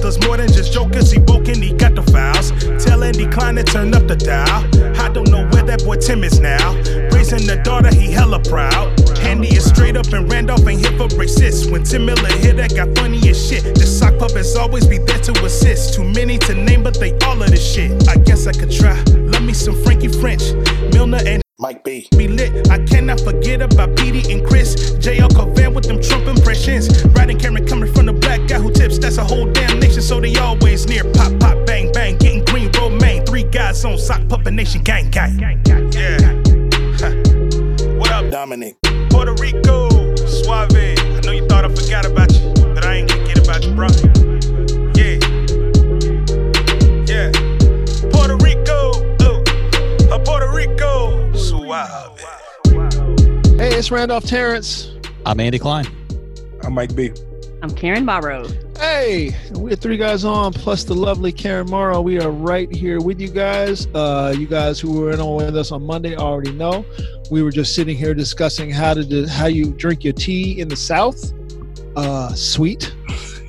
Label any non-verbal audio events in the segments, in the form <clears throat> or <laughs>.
Does more than just jokers, he woke and he got the files. Tell Andy Klein to turn up the dial. I don't know where that boy Tim is now. Raising the daughter, he hella proud. Handy is straight up and Randolph ain't here for racist. When Tim Miller hit that got funny as shit. The sock puppets always be there to assist. Too many to name, but they all of this shit. I guess I could try. Love me some Frankie French, Milner and Mike B. be lit. I cannot forget about Petey and Chris. JL Covan with them Trump impressions. So they always near. Pop, pop, bang, bang. Getting green, romaine. Three guys on sock puppet nation, gang, gang. Yeah. Huh. <laughs> What up, Dominic. Puerto Rico? Suave. I know you thought I forgot about you, but I ain't gonna get about you, bro. Yeah. Yeah. Puerto Rico. Oh. Uh, Puerto Rico. Suave. Hey, it's Randolph Terrence. I'm Andy Klein. I'm Mike B. I'm Karen Barrow. Hey, we're three guys on, plus the lovely Karen Morrow. We are right here with you guys. Uh, you guys who were in on with us on Monday already know. We were just sitting here discussing how to do, how you drink your tea in the South, uh, sweet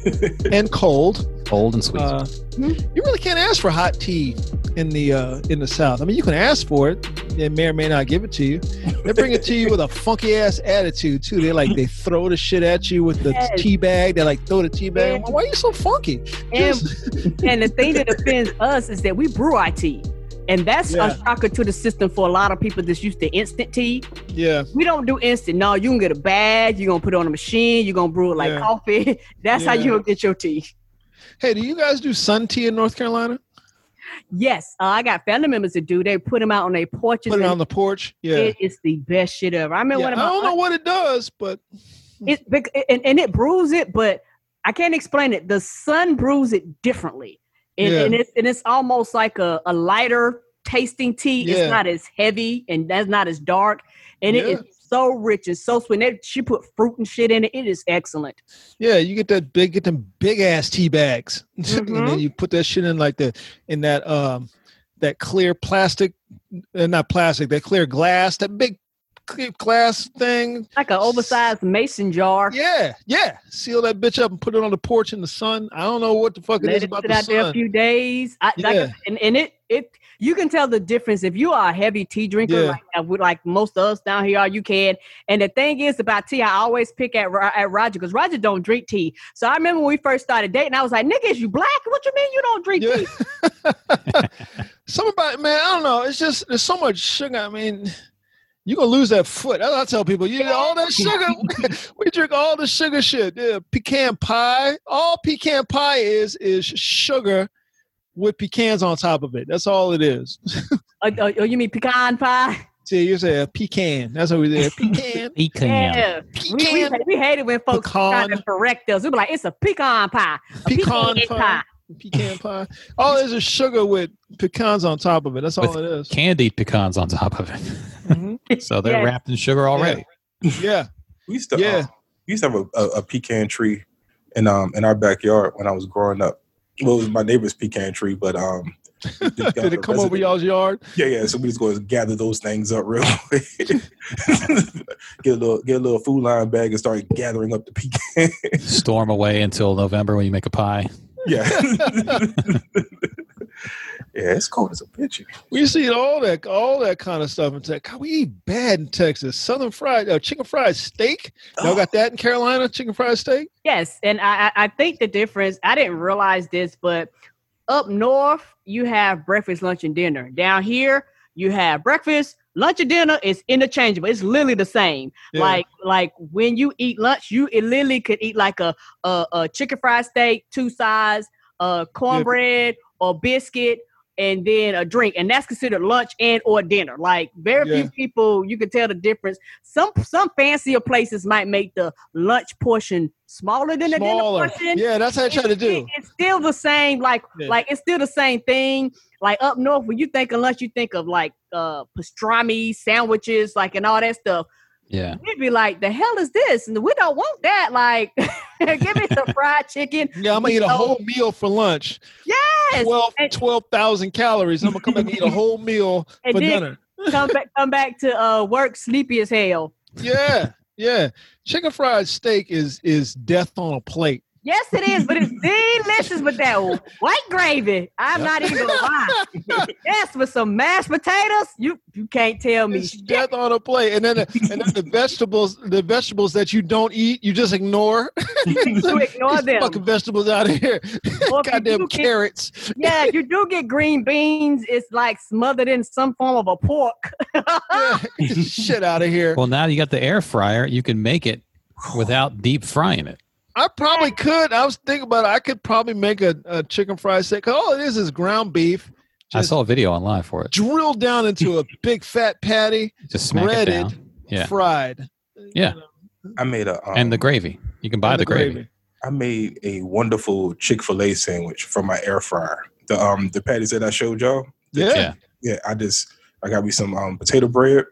<laughs> and cold. Cold and sweet. Uh, you really can't ask for hot tea in the uh, in the South. I mean, you can ask for it. They may or may not give it to you. They bring it to you with a funky ass attitude too. They like they throw the shit at you with the Yes. tea bag. They like throw the tea bag. Why are you so funky? And, and the thing that offends us is that we brew our tea. And that's Yeah. a shocker to the system for a lot of people that's used to instant tea. yeah, We don't do instant. No, you can get a bag, you're gonna put it on a machine, you're gonna brew it like Yeah. coffee. <laughs> That's how you gonna get your tea. Hey, do you guys do sun tea in North Carolina? Yes, uh, I got family members that do. They put them out on their porches. Put it on the porch. Yeah. It is the best shit ever. I remember Yeah, I don't know what it does, but <laughs> it and, and it brews it, but I can't explain it. The sun brews it differently, and, Yeah. and it's and it's almost like a, a lighter tasting tea. Yeah. It's not as heavy and that's not as dark, and it Yeah. is so rich and so sweet. And they- she put fruit and shit in it. It is excellent. yeah, you get that big, get them big ass tea bags, <laughs> and then Mhm. you put that shit in like the in that um that clear plastic, uh, not plastic, that clear glass, that big clear glass thing. Like an oversized mason jar. Yeah, yeah. Seal that bitch up and put it on the porch in the sun. I don't know what the fuck it Let is it about sit the out there a few days. I, like, Yeah. and, and it it you can tell the difference if you are a heavy tea drinker, Yeah. like, like most of us down here are. You can. And the thing is about tea, I always pick at at Roger because Roger don't drink tea. So I remember when we first started dating, I was like, "Nigga, is you black? What you mean you don't drink Yeah. tea?" <laughs> Something about man. I don't know. It's just there's so much sugar. I mean, you're gonna lose that foot. That's what I tell people. You all that sugar. <laughs> we drink all the sugar shit. Yeah, pecan pie. All pecan pie is is sugar with pecans on top of it. That's all it is. Oh, oh, oh, you mean pecan pie? See, you say a pecan. That's what we did. <laughs> Pecan. Pecan. Yeah. We, we, Pecan. we hate it when folks try to Pecan. correct us. We be like, "It's a pecan pie." A Pecan pie. Pecan pie. All it is is sugar with pecans on top of it. That's all With it is. Candied pecans on top of it. Mhm. <laughs> So they're Yes. wrapped in sugar already. Yeah. We used to Yeah. um, we used to have a, a, a pecan tree in um in our backyard when I was growing up. Well, it was my neighbor's pecan tree, but um we just <laughs> got Did it come over y'all's yard? Yeah, yeah. So we just go and gather those things up real <laughs> quick. <laughs> get a little get a little food line bag and start gathering up the pecan. Storm away until November when you make a pie. yeah. Yeah, it's cold as a bitch. We see all that, all that kind of stuff in Texas. We eat bad in Texas. Southern fried, uh, chicken fried steak. Y'all got that in Carolina? Chicken fried steak? Yes, and I, I I think the difference. I didn't realize this, but up north you have breakfast, lunch, and dinner. Down here you have breakfast, lunch, and dinner. It's interchangeable. It's literally the same. Yeah. Like like when you eat lunch, you it literally could eat like a a, a chicken fried steak, two sides, uh, cornbread or biscuit. And then a drink, and that's considered lunch and or dinner. Like very Yeah. few people, you can tell the difference. Some some fancier places might make the lunch portion smaller than the dinner portion. Yeah, that's how I try to do. it- it's still the same. Like Yeah. like it's still the same thing. Like up north, when you think of lunch, you think of like uh pastrami sandwiches, like and all that stuff. Yeah. we'd be like, "The hell is this?" And we don't want that. Like, <laughs> give me some fried chicken. Yeah, I'm gonna eat a whole meal for lunch. Yes. 12 And- 12,000 calories. I'm gonna come back and eat a whole meal for dinner. come back, come back to uh, work sleepy as hell. Yeah, yeah. Chicken fried steak is is death on a plate. Yes, it is, but it's <laughs> delicious with that white gravy. I'm Yep. not even gonna lie. <laughs> yes, with some mashed potatoes, you you can't tell me. It's shit. death on a plate, and then the, and then the vegetables, the vegetables that you don't eat, you just ignore. <laughs> You ignore These them. Fucking vegetables out of here. Or Goddamn do get- carrots. yeah, you do get green beans. It's like smothered in some form of a pork. Yeah, shit out of here. Well, now you got the air fryer. You can make it without deep frying it. I probably could. I was thinking about it. I could probably make a, a chicken fried steak. 'Cause All it is is ground beef. I saw a video online for it. drilled down into a <laughs> big fat patty, Just smack it breaded, down. Yeah. fried. Yeah. I made a um, And the gravy. You can buy And the gravy. I made a wonderful Chick Fil A sandwich from my air fryer. The um the patties that I showed y'all. Yeah. Yeah. Yeah, I just I got me some um potato bread,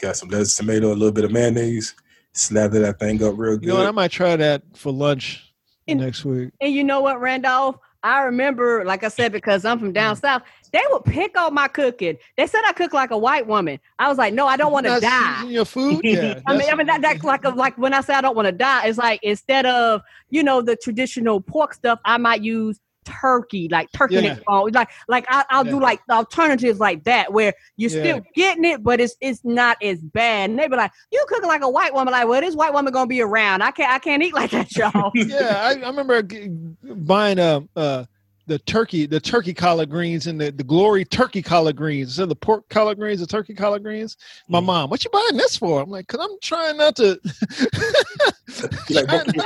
got some lettuce, tomato, a little bit of mayonnaise, slather that thing up real You good. know what? I might try that for lunch And- next week. And you know what, Randolph? I remember, like I said, because I'm from Mm. down south, they would pick on my cooking. They said I cook like a white woman. I was like, no, I don't want to die. your food. <laughs> Yeah. I mean, I mean that, that's like a, like when I say I don't want to die, it's like instead of you know the traditional pork stuff, I might use turkey, like turkey Yeah. neck bone. Like like I, I'll do like alternatives like that where you're Yeah. still getting it, but it's it's not as bad. And they be like, you cooking like a white woman, like well, this white woman gonna be around. I can't I can't eat like that, <laughs> y'all. <laughs> yeah, I, I remember g- buying uh, uh, the turkey, the turkey collard greens and the, the glory turkey collard greens. Instead of the pork collard greens, the turkey collard greens. My Mm. mom, what you buying this for? I'm like, cause I'm trying not to, <laughs> like both of your,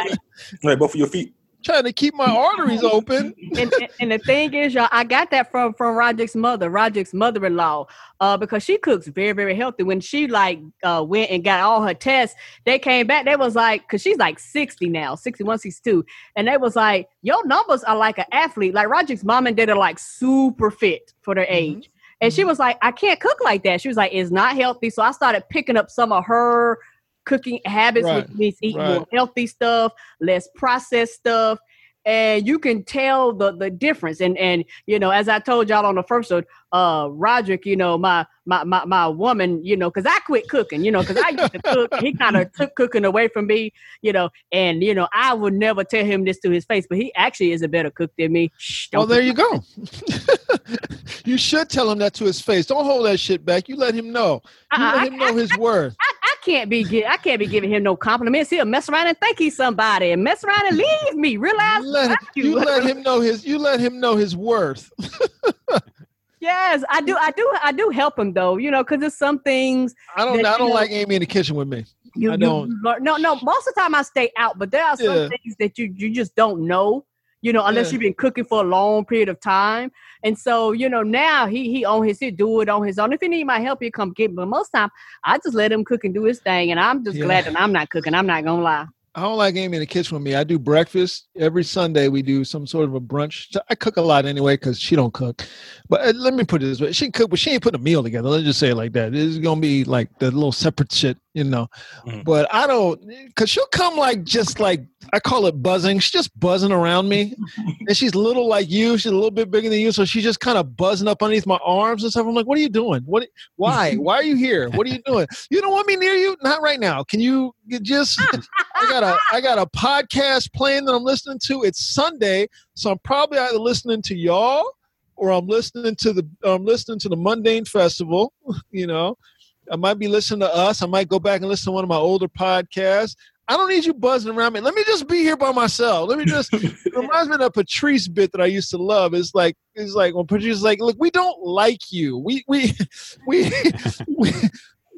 like both of your feet. Trying to keep my arteries open. and, and, the thing is, y'all, I got that from from Roderick's mother, Roderick's mother-in-law, uh, because she cooks very, very healthy. When she like uh went and got all her tests, they came back. They was like, because she's like 60 now, 61, 62. And they was like, your numbers are like an athlete. Like Roderick's mom and dad are like super fit for their Mhm. age. And she was like, I can't cook like that. She was like, it's not healthy. So I started picking up some of her cooking habits, Right, which means eating right. more healthy stuff, less processed stuff. And you can tell the the difference. And and you know, as I told y'all on the first one, uh Roderick, you know, my my my, my woman, you know, because I quit cooking, you know, because I used to cook. He kind of <laughs> took cooking away from me, you know, and you know, I would never tell him this to his face, but he actually is a better cook than me. Shh, Well, there you go. <laughs> you should tell him that to his face. Don't hold that shit back. You let him know. You Uh-uh, let I- him know his worth. I, I can't be gi- I can't be giving him no compliments. He'll mess around and think he's somebody and mess around and leave me. Realize You let, fuck you let him know his. You let him know his worth. <laughs> Yes, I do. I do. I do help him though. You know, because there's some things I don't. That I don't know- like Amy in the kitchen with me. you, I don't. learn- No, no. Most of the time I stay out, but there are some Yeah. things that you you just don't know. You know, unless Yeah. you've been cooking for a long period of time. And so, you know, now he he on his he do it on his own. If he need my help, he come get. me. But most time, I just let him cook and do his thing, and I'm just Yeah. glad that I'm not cooking. I'm not gonna lie. I don't like Amy in the kitchen with me. I do breakfast every Sunday. We do some sort of a brunch. I cook a lot anyway because she don't cook. But uh, let me put it this way: she cook, but she ain't putting a meal together. Let's just say it like that. It's gonna be like the little separate shit, you know. Mhm. But I don't, cause she'll come like just like I call it buzzing. She's just buzzing around me, <laughs> and she's little like you. She's a little bit bigger than you, so she's just kind of buzzing up underneath my arms and stuff. I'm like, what are you doing? What? Why? <laughs> Why are you here? What are you doing? You don't want me near you? Not right now. Can you you just? I got a I got a podcast playing that I'm listening to. It's Sunday, so I'm probably either listening to y'all or I'm listening to the I'm listening to the Mundane Festival. <laughs> You know, I might be listening to us. I might go back and listen to one of my older podcasts. I don't need you buzzing around me. Let me just be here by myself. Let me just. <laughs> it reminds me of a Patrice bit that I used to love. It's like it's like when Patrice is like, look, we don't like you. We we <laughs> we <laughs> we,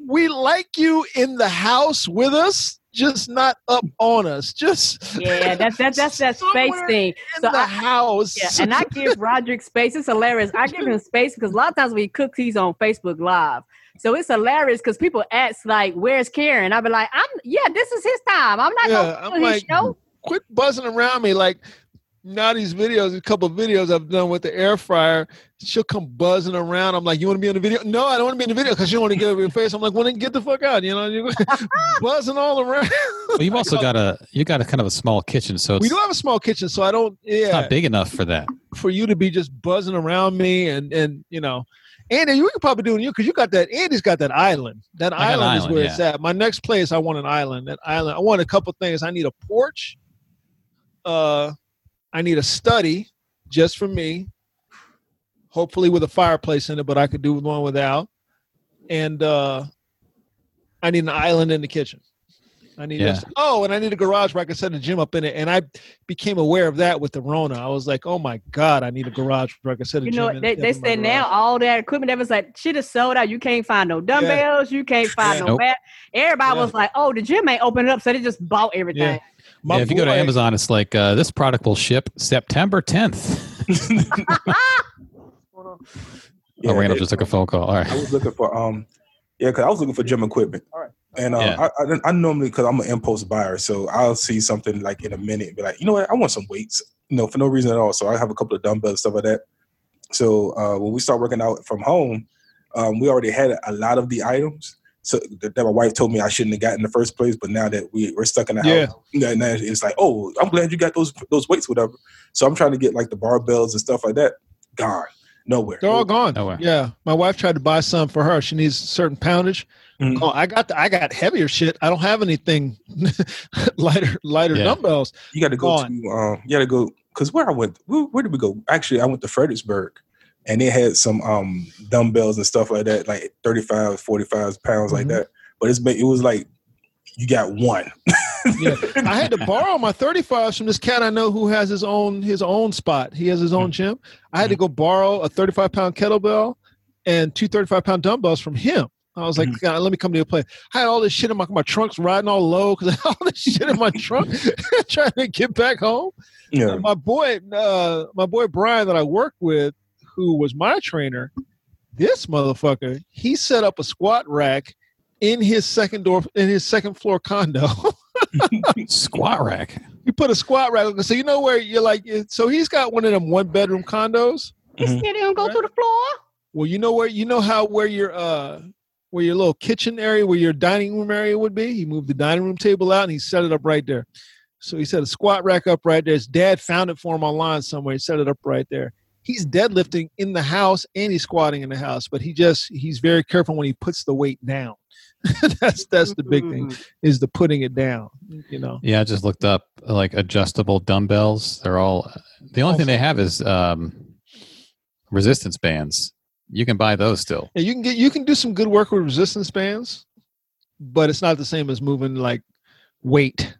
we like you in the house with us, just not up on us. Just Yeah, that's that's that's that space thing. in So the I- house. Yeah, and I give Roderick space. It's hilarious. I give him space because a lot of times when he cooks, he's on Facebook Live. So it's hilarious because people ask like, "Where's Karen?" I'll be like, "I'm yeah, this is his time. I'm not Yeah, gonna I'm do his like, show." quit buzzing around me like now these videos, a couple of videos I've done with the air fryer, she'll come buzzing around. I'm like, "You want to be in the video?" No, I don't want to be in the video because she don't want to get over your face. I'm like, "Well, then get the fuck out!" You know, you're <laughs> buzzing all around. Well, you've also got a you got a kind of a small kitchen, so it's we do have a small kitchen, so I don't. Yeah, not big enough for that. for you to be just buzzing around me and and you know. Andy, you could probably do it you because you got that. Andy's got that island. That I got an island, is island, where it's at. My next place, I want an island. That island, I want a couple things. I need a porch. Uh, I need a study just for me. Hopefully with a fireplace in it, but I could do one without. And uh, I need an island in the kitchen. I need Yeah. a- oh, and I need a garage where I can set a gym up in it. And I became aware of that with the Rona. I was like, oh my god, I need a garage where I can set a You gym. know, in- they, in they my said now all that equipment that was like shit is sold out. You can't find no dumbbells. You can't find Yeah. no Nope. mat. Everybody Yeah. was like, "Oh, the gym ain't opening up," so they just bought everything. Yeah. My Yeah, if you go to Amazon, it's like uh, this product will ship September 10th. <laughs> <laughs> oh, Randall it- just took a phone call. All right. I was looking for um, yeah, because I was looking for gym equipment. All right. And uh, Yeah. I, I, I normally because I'm an impulse buyer, so I'll see something like in a minute, and be like, you know what, I want some weights, you know, for no reason at all. So I have a couple of dumbbells, stuff like that. So uh, when we start working out from home, um, we already had a lot of the items. So that that my wife told me I shouldn't have got in the first place, but now that we we're stuck in the Yeah. house, now, now it's like, oh, I'm glad you got those those weights, whatever. So I'm trying to get like the barbells and stuff like that. Gone, nowhere. They're all gone. Nowhere. Yeah, my wife tried to buy some for her. She needs certain poundage. Mhm. Oh, I got the, I got heavier shit. I don't have anything <laughs> lighter lighter Yeah. dumbbells. You got to go Gone. to um, you got to go because where I went, where, where did we go? Actually, I went to Fredericksburg, and they had some um dumbbells and stuff like that, like 35, 45 pounds like Mhm. that. But it's been, it was like you got one. Yeah, <laughs> I had to borrow my 35s from this cat I know who has his own his own spot. He has his own gym. I had to go borrow a 35 pound kettlebell and two 35 pound dumbbells from him. I was like, Mhm. God, let me come to your place. I had all this shit in my my trunk's riding all low because I had all this shit in my trunk <laughs> trying to get back home. Yeah, And my boy, uh, my boy Brian that I worked with, who was my trainer, this motherfucker, he set up a squat rack in his second door in his second floor condo. <laughs> Squat rack. you put a squat rack. So you know where you're like. So he's got one of them one bedroom condos. You still didn't go to the floor. Well, you know where you know how where your uh where your little kitchen area, where your dining room area would be. He moved the dining room table out and he set it up right there. So he set a squat rack up right there. His dad found it for him online somewhere. He set it up right there. He's deadlifting in the house and he's squatting in the house, but he just he's very careful when he puts the weight down. <laughs> that's that's the big thing is the putting it down. You know. Yeah, I just looked up like adjustable dumbbells. They're all the only thing they have is um, resistance bands. You can buy those still. Yeah, you can get you can do some good work with resistance bands, but it's not the same as moving like weight.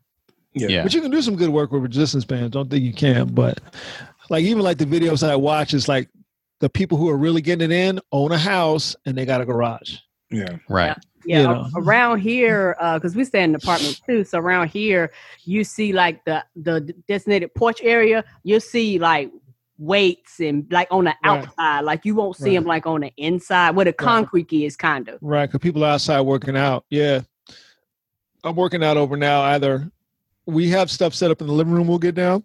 yeah, Yeah. But you can do some good work with resistance bands. Don't think you can, but like even like the videos that I watch is like the people who are really getting it in own a house and they got a garage. yeah. Right. Yeah, you know. around here, uh, because we stay in an apartment too. So around here, you see like the the designated porch area. You'll see like weights and like on the Right. outside. Like you won't see Right. them like on the inside where the concrete is, kind of. Right, because people are outside working out. Yeah, I'm working out over now. Either we have stuff set up in the living room, we'll get down,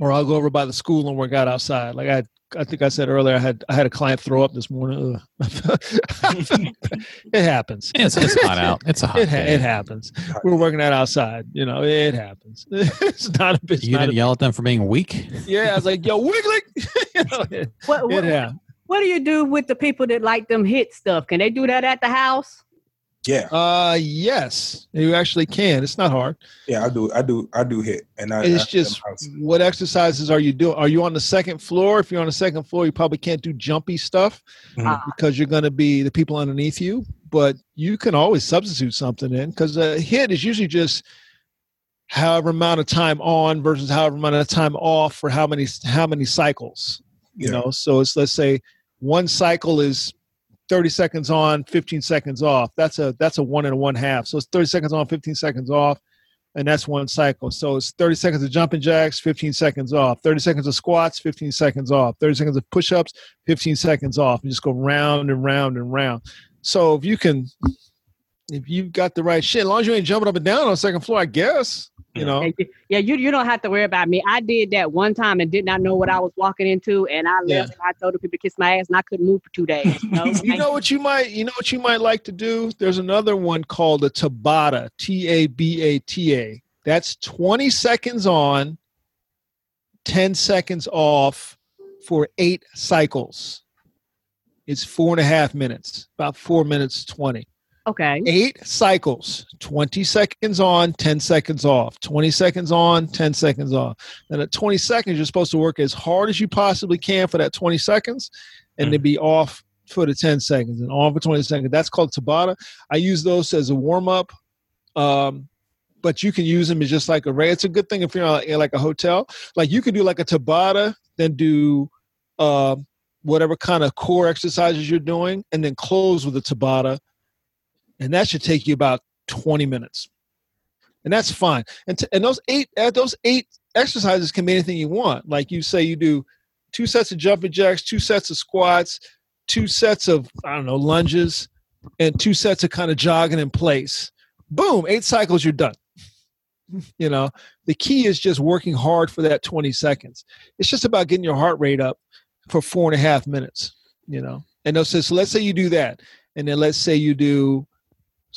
or I'll go over by the school and work out outside. Like I, I think I said earlier, I had I had a client throw up this morning. <laughs> It happens. It's, it's hot out. It's a hot It, ha- day. it happens. We're working out outside. You know, it happens. <laughs> it's not a bitch. you didn't yell at them for being weak. Yeah, I was like, "Yo, wiggly." <laughs> you know, it, What what, happened. what do you do with the people that like them HIIT stuff? Can they do that at the house? Yeah, Uh, yes, you actually can. It's not hard. yeah, I do, I do, I do HIIT, and I, It's I- just what exercises are you doing? Are you on the second floor? If you're on the second floor, you probably can't do jumpy stuff Mhm. because you're going to be the people underneath you. But you can always substitute something in because a HIIT is usually just however amount of time on versus however amount of time off for how many how many cycles. You Yeah. know, so it's let's say one cycle is 30 seconds on, 15 seconds off. That's a that's a one and a one half. So it's 30 seconds on, 15 seconds off and that's one cycle. So it's 30 seconds of jumping jacks, 15 seconds off. 30 seconds of squats, 15 seconds off. 30 seconds of push-ups, 15 seconds off. And just go round and round and round. So if you can, if you've got the right shit, as long as you ain't jumping up and down on the second floor, I guess. You know, Yeah, you- you don't have to worry about me. I did that one time and did not know what I was walking into, and I left. Yeah. And I told the people to kiss my ass, and I couldn't move for two days. You know, <laughs> you know what you might you know what you might like to do there's another one called a tabata t-a-b-a-t-a that's 20 seconds on 10 seconds off for eight cycles it's four and a half minutes about four minutes 20 okay. eight cycles 20 seconds on 10 seconds off. 20 seconds on 10 seconds off. And at 20 seconds you're supposed to work as hard as you possibly can for that 20 seconds and then be off for the 10 seconds and on for 20 seconds. That's called tabata. I use those as a warm-up um, but you can use them as just like a ray it's a good thing if you're uh, in like a hotel. Like you can do like a tabata then do um, whatever kind of core exercises you're doing and then close with a tabata and that should take you about 20 minutes. And that's fine. And, t- and those eight uh, those eight exercises can be anything you want. Like you say you do two sets of jumping jacks two sets of squats two sets of i don't know lunges and two sets of kind of jogging in place. Boom eight cycles you're done. <laughs> You know the key is just working hard for that 20 seconds. It's just about getting your heart rate up for four and a half minutes you know. And they'll say so let's say you do that. And then let's say you do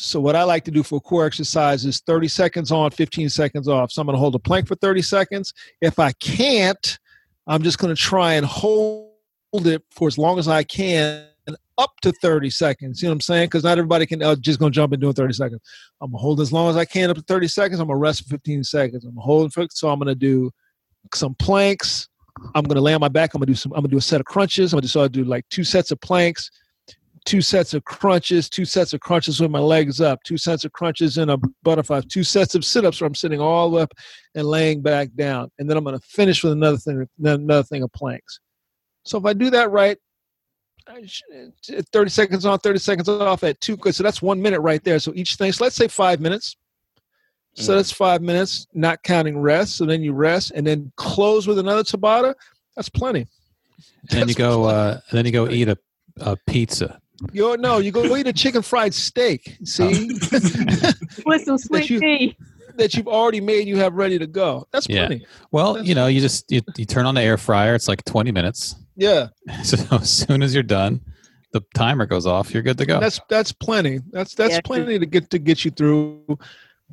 so what I like to do for core exercise is 30 seconds on, 15 seconds off. So I'm going to hold a plank for 30 seconds. If I can't, I'm just going to try and hold it for as long as I can up to 30 seconds. You know what I'm saying? Because not everybody can uh, just going to jump and do it 30 seconds. I'm going to hold as long as I can up to 30 seconds. I'm going to rest for 15 seconds. I'm holding for, so I'm going to do some planks. I'm going to lay on my back. I'm going to do some, I'm going to do a set of crunches. I'm going to so I do like two sets of planks two sets of crunches, two sets of crunches with my legs up, two sets of crunches in a butterfly, two sets of sit-ups where I'm sitting all up and laying back down. And then I'm going to finish with another thing, another thing of planks. So if I do that right, 30 seconds on, 30 seconds off at two. So that's one minute right there. So each thing, so let's say five minutes. So Mm. that's five minutes, not counting rest. So then you rest and then close with another Tabata. That's plenty. And then you go. Uh, then you go eat a, a pizza. You no, you go eat a chicken fried steak. See, oh. <laughs> With some sweet you- tea. that you've already made, you have ready to go. That's Yeah. plenty. Well, That's- you know, you just you, you turn on the air fryer. It's like twenty minutes. Yeah, <laughs> So as soon as you're done, the timer goes off. You're good to go. that's that's plenty. That's that's Yeah, 'cause- plenty to get to get you through.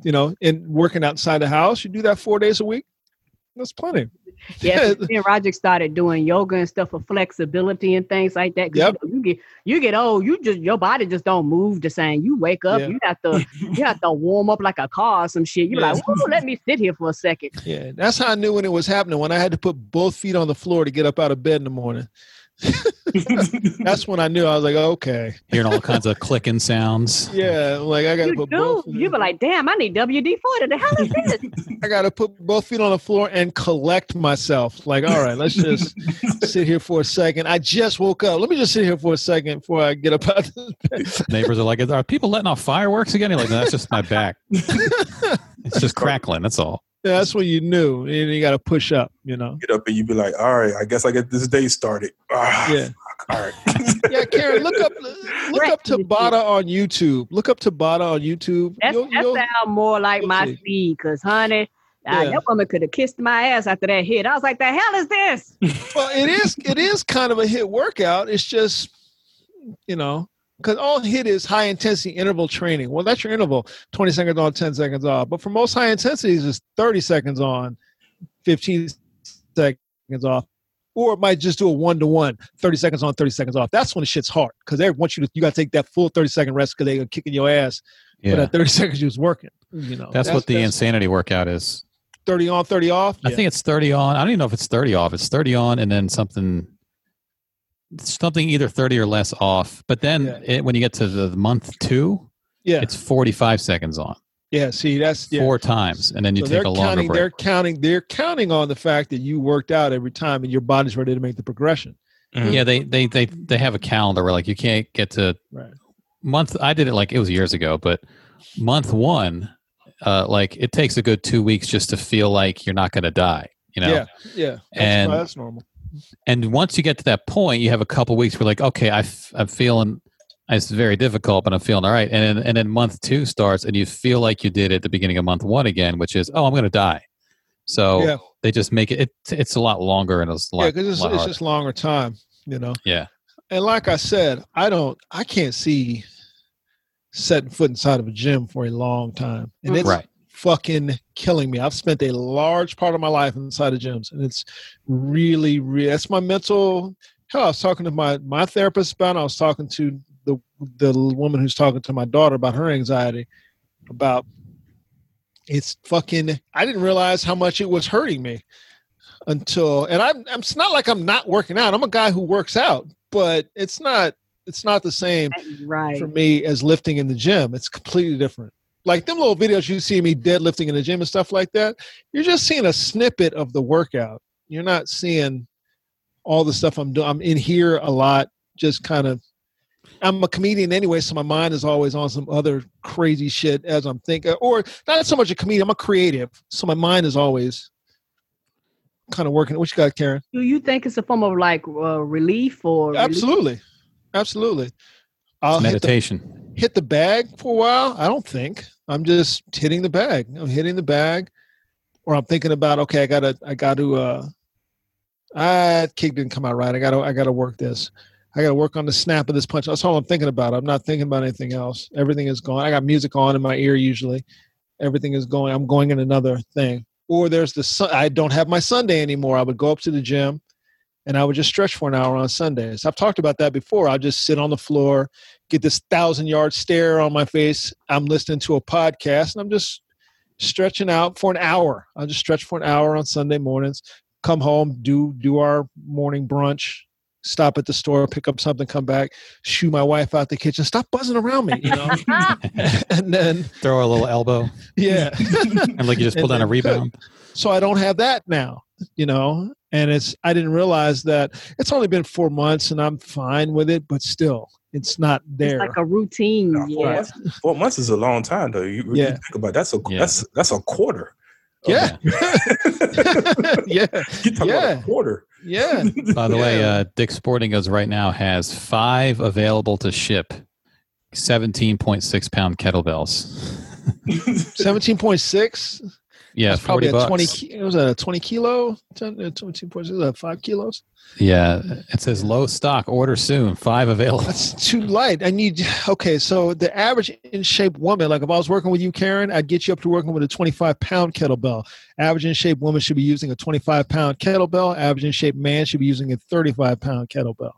You know, and working outside the house, you do that four days a week. That's plenty. <laughs> Yeah, <laughs> then Roger started doing yoga and stuff for flexibility and things like that. Yep. You, know, you get you get old, you just your body just don't move the same. You wake up, Yeah. you have to you have to warm up like a car or some shit. You're Yeah. like, let me sit here for a second. Yeah, that's how I knew when it was happening. When I had to put both feet on the floor to get up out of bed in the morning. <laughs> That's when I knew. I was like, okay, Hearing all kinds of clicking sounds. yeah, like I got to You put do. both. You be like, damn, I need WD forty. The hell is this? <laughs> I got to put both feet on the floor and collect myself. Like, all right, let's just <laughs> sit here for a second. I just woke up. Let me just sit here for a second before I get up out of this. Neighbors are like, "Are people letting off fireworks again?" You're like, "No, that's just my back. It's just crackling. That's all." Yeah, that's when you knew. And you got to push up, you know. Get up and you be like, all right, I guess I get this day started. <laughs> Ah, Yeah. All right. <laughs> Yeah, Karen, look up look up Tabata on YouTube. Look up Tabata on YouTube. That's, You'll- that you'll- sound more like my see. speed, cause honey, uh, Yeah. that woman could have kissed my ass after that HIIT. I was like, the hell is this? well, it is it is kind of a HIIT workout. It's just you know because all HIIT is high intensity interval training. Well, that's your interval: twenty seconds on, ten seconds off. But for most high intensities, it's thirty seconds on, fifteen seconds off. Or it might just do a one to one, 30 seconds on, 30 seconds off. That's when the shit's hard because they want you to, you got to take that full 30 second rest because they're kicking your ass. But at 30 <laughs> seconds, you was working. You know, that's, what the insanity workout is. 30 on, 30 off. I think it's 30 on. I don't even know if it's 30 off. It's 30 on and then something something either 30 or less off. But then Yeah. it, when you get to the month 2, yeah, it's 45 seconds on. yeah. See, that's yeah. Four times and then you So take they're a longer counting, break. They're counting. They're counting on the fact that you worked out every time and your body's ready to make the progression. Yeah, they they they they have a calendar where like you can't get to Right. month I did it like it was years ago, but month 1 uh like it takes a good 2 weeks just to feel like you're not going to die, you know. Yeah. Yeah. That's, And- that's normal. And once you get to that point you have a couple weeks where like okay I f- i'm feeling It's very difficult, but I'm feeling all right. And then, and then month two starts, and you feel like you did at the beginning of month one again, which is, oh, I'm going to die. So Yeah. they just make it, it. It's a lot longer and it's a lot. Yeah, because it's, it's just longer time, you know. yeah. And like I said, I don't, I can't see setting foot inside of a gym for a long time, and it's Right. Fucking killing me. I've spent a large part of my life inside of gyms, and it's really, really. That's my mental. Hell, I was talking to my my therapist about. it. I was talking to the the woman who's talking to my daughter about her anxiety. About it's fucking. I didn't realize how much it was hurting me until, and I'm. I'm it's not like I'm not working out. I'm a guy who works out, but it's not. It's not the same Right. for me as lifting in the gym. It's completely different. Like them little videos you see me deadlifting in the gym and stuff like that, you're just seeing a snippet of the workout. You're not seeing all the stuff I'm doing. I'm in here a lot, just kind of. I'm a comedian anyway, so my mind is always on some other crazy shit as I'm thinking, or not so much a comedian. I'm a creative, so my mind is always kind of working. What you got, Karen? Do you think it's a form of like uh, relief or relief? Absolutely, absolutely. I'll It's hit the meditation. hit the bag for a while? I don't think. I'm just hitting the bag. I'm hitting the bag, or I'm thinking about okay, I gotta, I gotta, uh, ah, kick didn't come out right. I gotta, I gotta work this. I gotta work on the snap of this punch. That's all I'm thinking about. I'm not thinking about anything else. Everything is gone. I got music on in my ear usually. Everything is going. I'm going in another thing. Or there's the sun. I don't have my Sunday anymore. I would go up to the gym, and I would just stretch for an hour on Sundays. I've talked about that before. I'll just sit on the floor get this thousand yard stare on my face. I'm listening to a podcast and I'm just stretching out for an hour. I'll just stretch for an hour on Sunday mornings, come home, do do our morning brunch, stop at the store, pick up something, come back, shoo my wife out the kitchen, stop buzzing around me, you know. <laughs> <laughs> and then Throw a little elbow, yeah. and like you just pull down a then- rebound. so I don't have that now, you know. And it's I didn't realize that it's only been four months and I'm fine with it, but still, it's not It's there. like a routine. Nah, four, yeah. months, four months is a long time though. You, you Yeah. think about it, that's a Yeah. that's that's a quarter. yeah, <laughs> <laughs> yeah, you talking about Yeah. a quarter. yeah. <laughs> By the way, uh, Dick Sporting Goods right now has five available to ship. Seventeen point six pound kettlebells. Seventeen point six. Yeah, That's probably a twenty. bucks. ki- It was a twenty kilo. 10, uh, Twenty-two point six. Uh, five kilos. Yeah, it says low stock. Order soon. Five available. That's too light. I need. Okay, so the average in shape woman, like if I was working with you, Karen, I'd get you up to working with a twenty-five pound kettlebell. Average in shape woman should be using a twenty-five pound kettlebell. Average in shape man should be using a thirty-five pound kettlebell.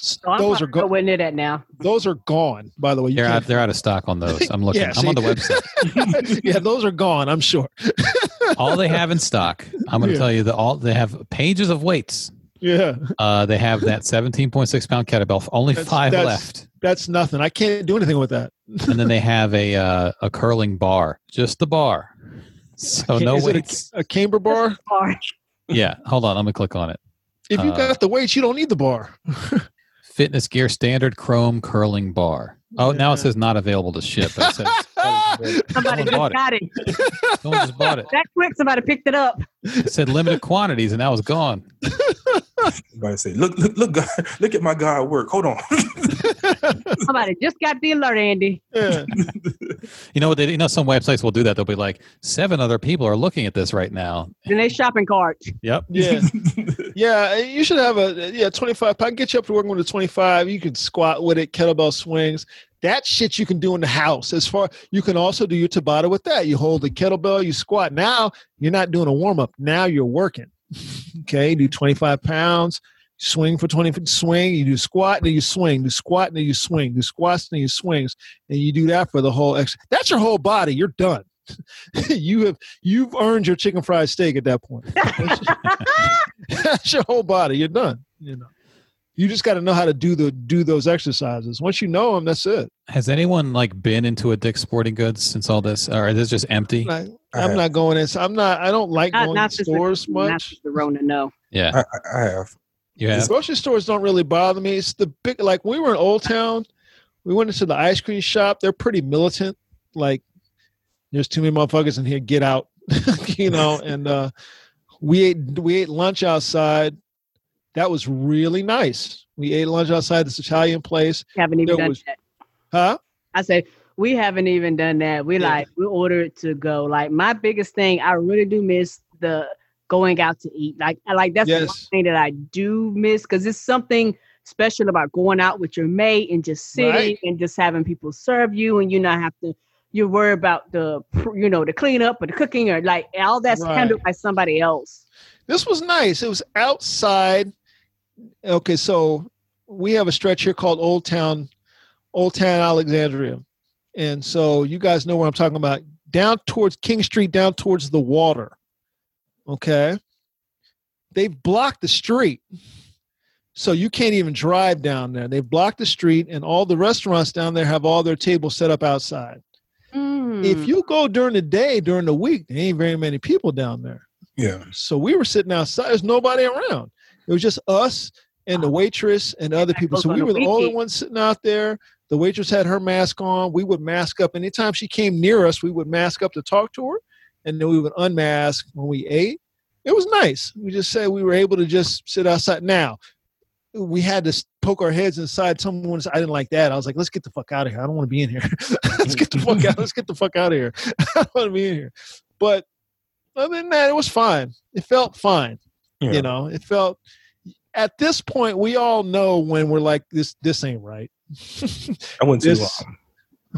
S- those are go go- into that now. those are gone. By the way, you They're out. They're out of stock on those. <laughs> I'm looking. Yeah, I'm on the website. <laughs> yeah, those are gone. I'm sure. <laughs> all they have in stock. I'm going to Yeah. tell you that all they have pages of weights. Yeah, Uh, they have that 17.6 pound kettlebell. Only That's- five that's- left. that's nothing. I can't do anything with that. and then they have a uh, a curling bar, just the bar. So no Is it a- weights. A, camber bar. Or- Yeah, hold on. I'm gonna click on it. If you Uh, got the weights, you don't need the bar. Fitness Gear Standard Chrome Curling Bar. Oh, now it says not available to ship. It says <laughs> Somebody Someone just bought it. got it. someone just bought it. <laughs> That quick, somebody picked it up. It said limited quantities, and that was gone. Everybody say, look, look, look, God, look at my guy work. Hold on. <laughs> Somebody just got the alert, Andy. yeah. You know what? They, you know, some websites will do that. They'll be like, seven other people are looking at this right now. In their shopping cart. Yep. Yeah. <laughs> Yeah. You should have a yeah, 25. I can get you up to working with a 25. You can squat with it, kettlebell swings. That shit you can do in the house. As far you can also do your Tabata with that. You hold the kettlebell, you squat. Now you're not doing a warm up. Now you're working. <laughs> Okay, do 25 pounds, swing for 20 swing, you do squat, and then you swing, do squat, and then you swing, do squats, and then you swings, and you do that for the whole ex that's your whole body. You're done. <laughs> you have you've earned your chicken fried steak at that point. <laughs> that's your whole body. You're done. You know, you just got to know how to do the do those exercises. Once you know them, that's it. Has anyone like been into a Dick's Sporting Goods since all this, or is this just empty? Like, I I'm not going in. I'm not. I don't like Not, going not to stores the, not much. since the Rona, no. Yeah, I, I- I have. you have. Grocery stores don't really bother me. It's the big like we were in Old Town. We went into the ice cream shop. They're pretty militant. Like there's too many motherfuckers in here. Get out. <laughs> you know. And uh, we ate we ate lunch outside. That was really nice. We ate lunch outside this Italian place. Haven't even There done was- that. Huh? I said we haven't even done that. We Yeah. like we ordered to go. Like my biggest thing, I really do miss the going out to eat. Like I like that's the one thing that I do miss because it's something special about going out with your mate and just sitting Right. and just having people serve you and you not have to you worry about the you know the cleanup or the cooking or like all that's Right. handled by somebody else. This was nice. It was outside. Okay, so we have a stretch here called Old Town, Old Town Alexandria, and so you guys know what I'm talking about. Down towards King Street, down towards the water. Okay, they've blocked the street, so you can't even drive down there. They've blocked the street, and all the restaurants down there have all their tables set up outside. Mm. If you go during the day, during the week, there ain't very many people down there. Yeah. So we were sitting outside. There's nobody around. It was just us and the waitress and other people. So we were the only ones sitting out there. The waitress had her mask on. We would mask up. Anytime she came near us, we would mask up to talk to her. And then we would unmask when we ate. It was nice. We just said we were able to just sit outside. Now, we had to poke our heads inside. Someone said, I didn't like that. I was like, let's get the fuck out of here. I don't want to be in here. <laughs> let's get the fuck out. Let's get the fuck out of here. <laughs> I don't want to be in here. But other than that, it was fine. It felt fine. Yeah. You know, it felt at this point we all know when we're like this this ain't right. I went to This- um,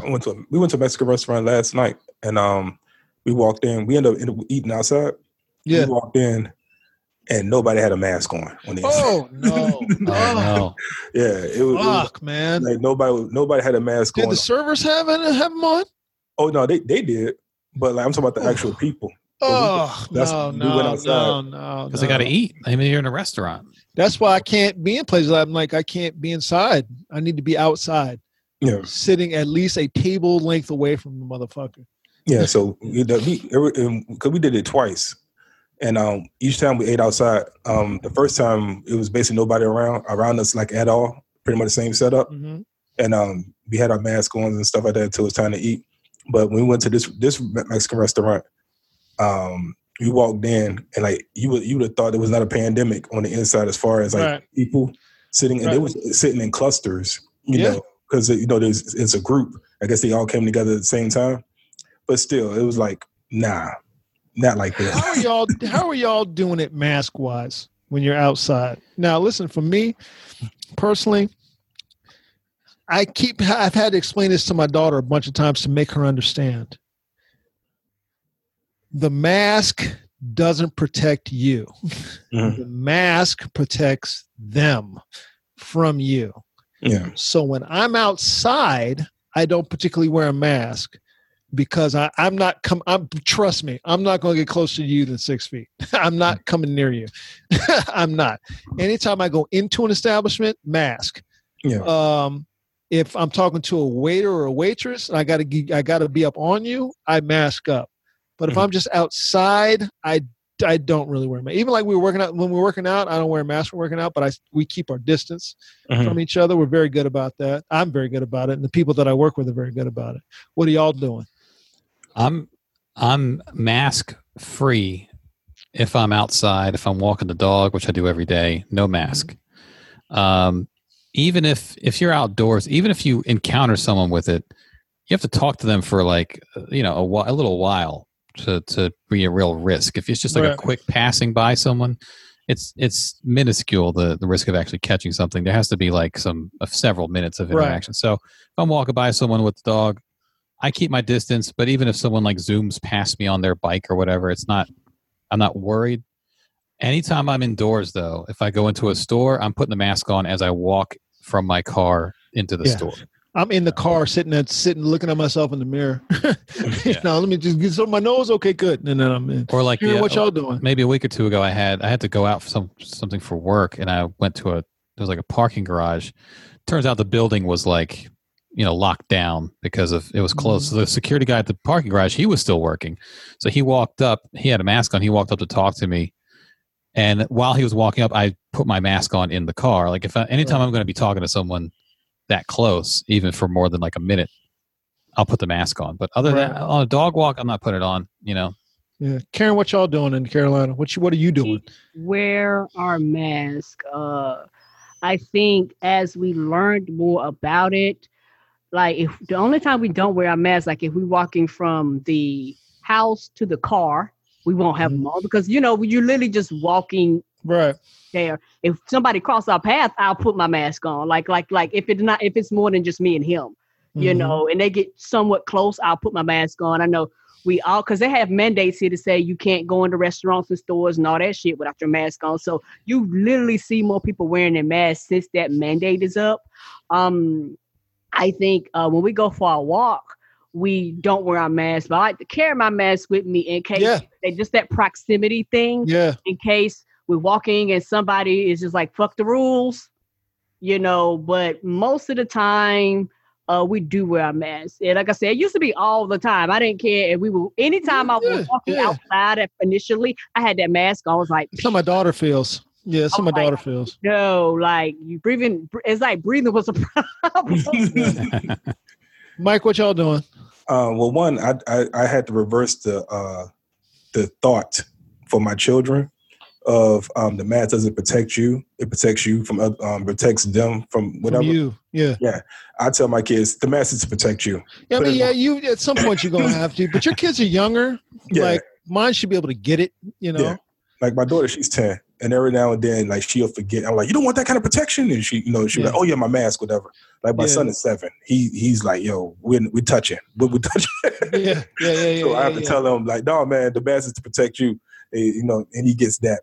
I went to a, we went to a Mexican restaurant last night and um we walked in. We ended up, eating outside. yeah. We walked in and nobody had a mask on when they Oh no. <laughs> Oh no. Yeah, it was, it was Fuck, man. like nobody nobody had a mask Did on. the servers have it have them on? oh no, they they did. But like I'm talking about the actual people. Oh that's- no, we no, went outside. no, no. Because no. they got to eat. I mean, you're in a restaurant. That's why I can't be in places. I'm like, I can't be inside. I need to be outside, Yeah. sitting at least a table length away from the motherfucker. Yeah, so we, we cause we did it twice, and um, each time we ate outside. Um, the first time it was basically nobody around around us like at all, pretty much the same setup, Mhm. and um, we had our masks on and stuff like that until it was time to eat. But when we went to this this Mexican restaurant, um, we walked in and like you would you would have thought there was not a pandemic on the inside as far as like Right. people sitting and they Right. was sitting in clusters, you Yeah. know, because you know there's it's a group. I guess they all came together at the same time, but still, it was like nah, not like this. How are <laughs> y'all? How are y'all doing it mask wise when you're outside? Now, listen, for me personally, I keep. I've had to explain this to my daughter a bunch of times to make her understand. The mask doesn't protect you. Mhm. The mask protects them from you. Yeah, So when I'm outside, I don't particularly wear a mask because I, I'm not come. I'm trust me, I'm not going to get closer to you than six feet. <laughs> I'm not coming near you. <laughs> I'm not. Anytime I go into an establishment, mask. yeah, Um, if I'm talking to a waiter or a waitress, and I got to I got to be up on you, I mask up. But if Mhm. I'm just outside, I I don't really wear a mask. Even like we were working out when we're working out, I don't wear a mask when we're working out, but I we keep our distance Mhm. from each other. We're very good about that. I'm very good about it, and the people that I work with are very good about it. What are y'all doing? I'm I'm mask free if I'm outside, if I'm walking the dog, which I do every day, no mask. Um, even if if you're outdoors, even if you encounter someone with it, you have to talk to them for like uh, you know a, a little while to to be a real risk. If it's just like Right. a quick passing by someone, it's it's minuscule the the risk of actually catching something. There has to be like some of several minutes of Right. interaction. So if I'm walking by someone with the dog, I keep my distance, but even if someone like zooms past me on their bike or whatever, it's not I'm not worried. Anytime I'm indoors though, if I go into a store, I'm putting the mask on as I walk from my car into the Yeah. store. I'm in the car, sitting at sitting, looking at myself in the mirror. <laughs> you Yeah. know, let me just get some of my nose. Okay, good. And then I'm in. Or like the- what uh, y'all doing? maybe a week or two ago, I had I had to go out for some something for work, and I went to a there was like a parking garage. Turns out the building was like you know locked down because of it was closed. Mm. So the security guy at the parking garage he was still working, so he walked up. He had a mask on. He walked up to talk to me, and while he was walking up, I put my mask on in the car. Like if I, anytime I'm going to be talking to someone that close, even for more than like a minute. I'll put the mask on, but other than on a dog walk, I'm not putting it on. You know, Yeah, Karen, what y'all doing in Carolina? What you What are you doing? wear our mask. Uh, I think as we learned more about it, like if the only time we don't wear our mask, like if we're walking from the house to the car, we won't have them on because you know you're literally just walking Right. there. If somebody cross our path, I'll put my mask on. Like like like if it's not if it's more than just me and him, you Mhm. know, and they get somewhat close, I'll put my mask on. I know we all because they have mandates here to say you can't go into restaurants and stores and all that shit without your mask on. So you literally see more people wearing their masks since that mandate is up. Um, I think uh, when we go for a walk, we don't wear our masks, but I like to carry my mask with me in case Yeah. they just that proximity thing Yeah. in case we're walking and somebody is just like fuck the rules, you know. But most of the time, uh, we do wear our masks. And like I said, it used to be all the time. I didn't care if we were anytime I was walking yeah. outside. if- Initially, I had that mask. on. I was like, That's how my daughter feels. Yeah, that's how Oh my my daughter feels. no, like you breathing. It's like breathing was a <laughs> problem. Mike, what y'all doing? Uh, well, one, I, I I had to reverse the uh, the thought for my children of um, the mask doesn't protect you; it protects you from um, protects them from From whatever. you. Yeah. Yeah. I tell my kids the mask is to protect you. Yeah, I mean, yeah, you at some point you're gonna have to, but your kids are younger. <laughs> Yeah. Like mine should be able to get it, you know. Yeah. Like my daughter, she's ten, and every now and then, like she'll forget. I'm like, you don't want that kind of protection, and she, you know, she'll Yeah. like, oh yeah, my mask, whatever. Like my Yeah. son is seven. He he's like, yo, we're we touching, we we touching. Yeah, yeah, yeah, yeah. <laughs> so I have to tell him like, no, man, the mask is to protect you, and, you know, and he gets that.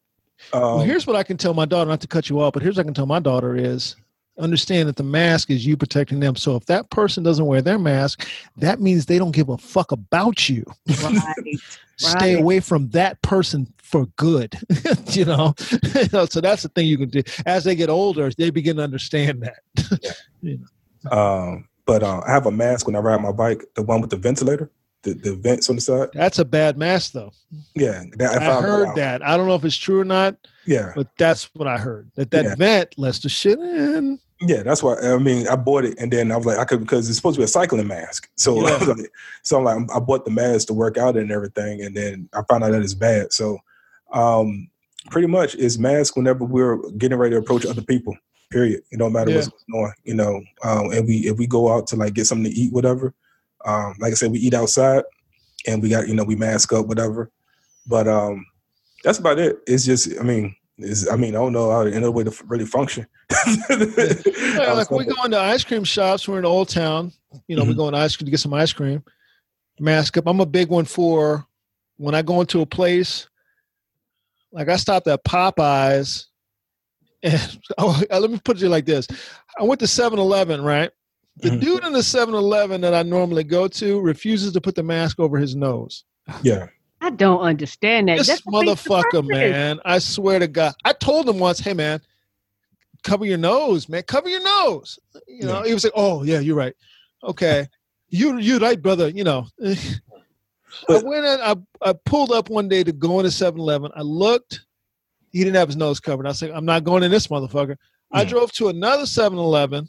Um, Well, here's what I can tell my daughter, not to cut you off, but here's what I can tell my daughter is understand that the mask is you protecting them. So if that person doesn't wear their mask, that means they don't give a fuck about you. right. <laughs> Stay Right. away from that person for good. <laughs> you know? <laughs> so that's the thing you can do. As they get older, they begin to understand that. Um, but uh, I have a mask when I ride my bike, the one with the ventilator, the, the vents on the side. That's a bad mask though. Yeah, that, I, found heard that. I don't know if it's true or not, Yeah, but that's what I heard. That that Yeah. vent lets the shit in. yeah, that's why. I mean, I bought it, and then I was like, I could because it's supposed to be a cycling mask. So, <laughs> I Yeah. like, so I'm like, I bought the mask to work out and everything, and then I found out that it's bad. So, um, pretty much, it's mask whenever we're getting ready to approach other people. Period. It don't matter what's going on, you know. Um, and we if we go out to like get something to eat, whatever. Um, like I said, we eat outside, and we got you know we mask up, whatever. But um, that's about it. It's just, I mean, I mean, I don't know how another way to really function. Yeah, <laughs> like we go into ice cream shops. We're in Old Town. You know, we Mhm. go in ice cream to get some ice cream. Mask up. I'm a big one for when I go into a place. Like I stopped at Popeyes, and <laughs> oh, let me put it like this: I went to 7-Eleven, right? The Mhm. dude in the 7-Eleven that I normally go to refuses to put the mask over his nose. yeah. I don't understand that. This That motherfucker, man. I swear to God. I told him once, hey man, cover your nose, man. Cover your nose. You know, Yeah. he was like, Oh, yeah, you're right. Okay. you you're right, brother, you know. <laughs> I But- went in, I, I pulled up one day to go into 7-Eleven. I looked, he didn't have his nose covered. I said, I'm not going in this motherfucker. I drove to another 7-Eleven,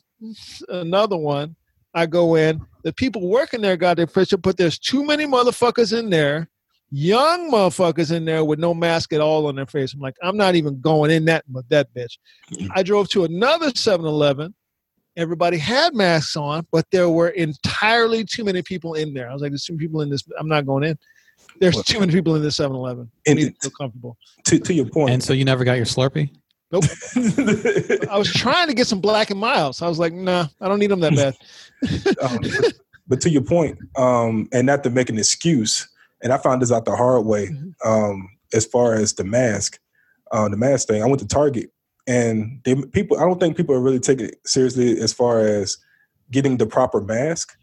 another one. I go in. The people working there got their picture, but there's too many motherfuckers in there, young motherfuckers in there with no mask at all on their face. I'm like, I'm not even going in that that bitch. Mhm. I drove to another 7-Eleven. Everybody had masks on, but there were entirely too many people in there. I was like, there's too many people in this. I'm not going in. There's Well- too many people in this 7-Eleven. I And need to feel comfortable. to, to your point. And so you never got your Slurpee? I was trying to get some Black and Milds. I was like, nah, I don't need them that bad. <laughs> um, but, but to your point, um, and not to make an excuse, and I found this out the hard way. Mm-hmm. Um, as far as the mask, uh, the mask thing, I went to Target, and they, people, I don't think people are really taking it seriously as far as getting the proper mask,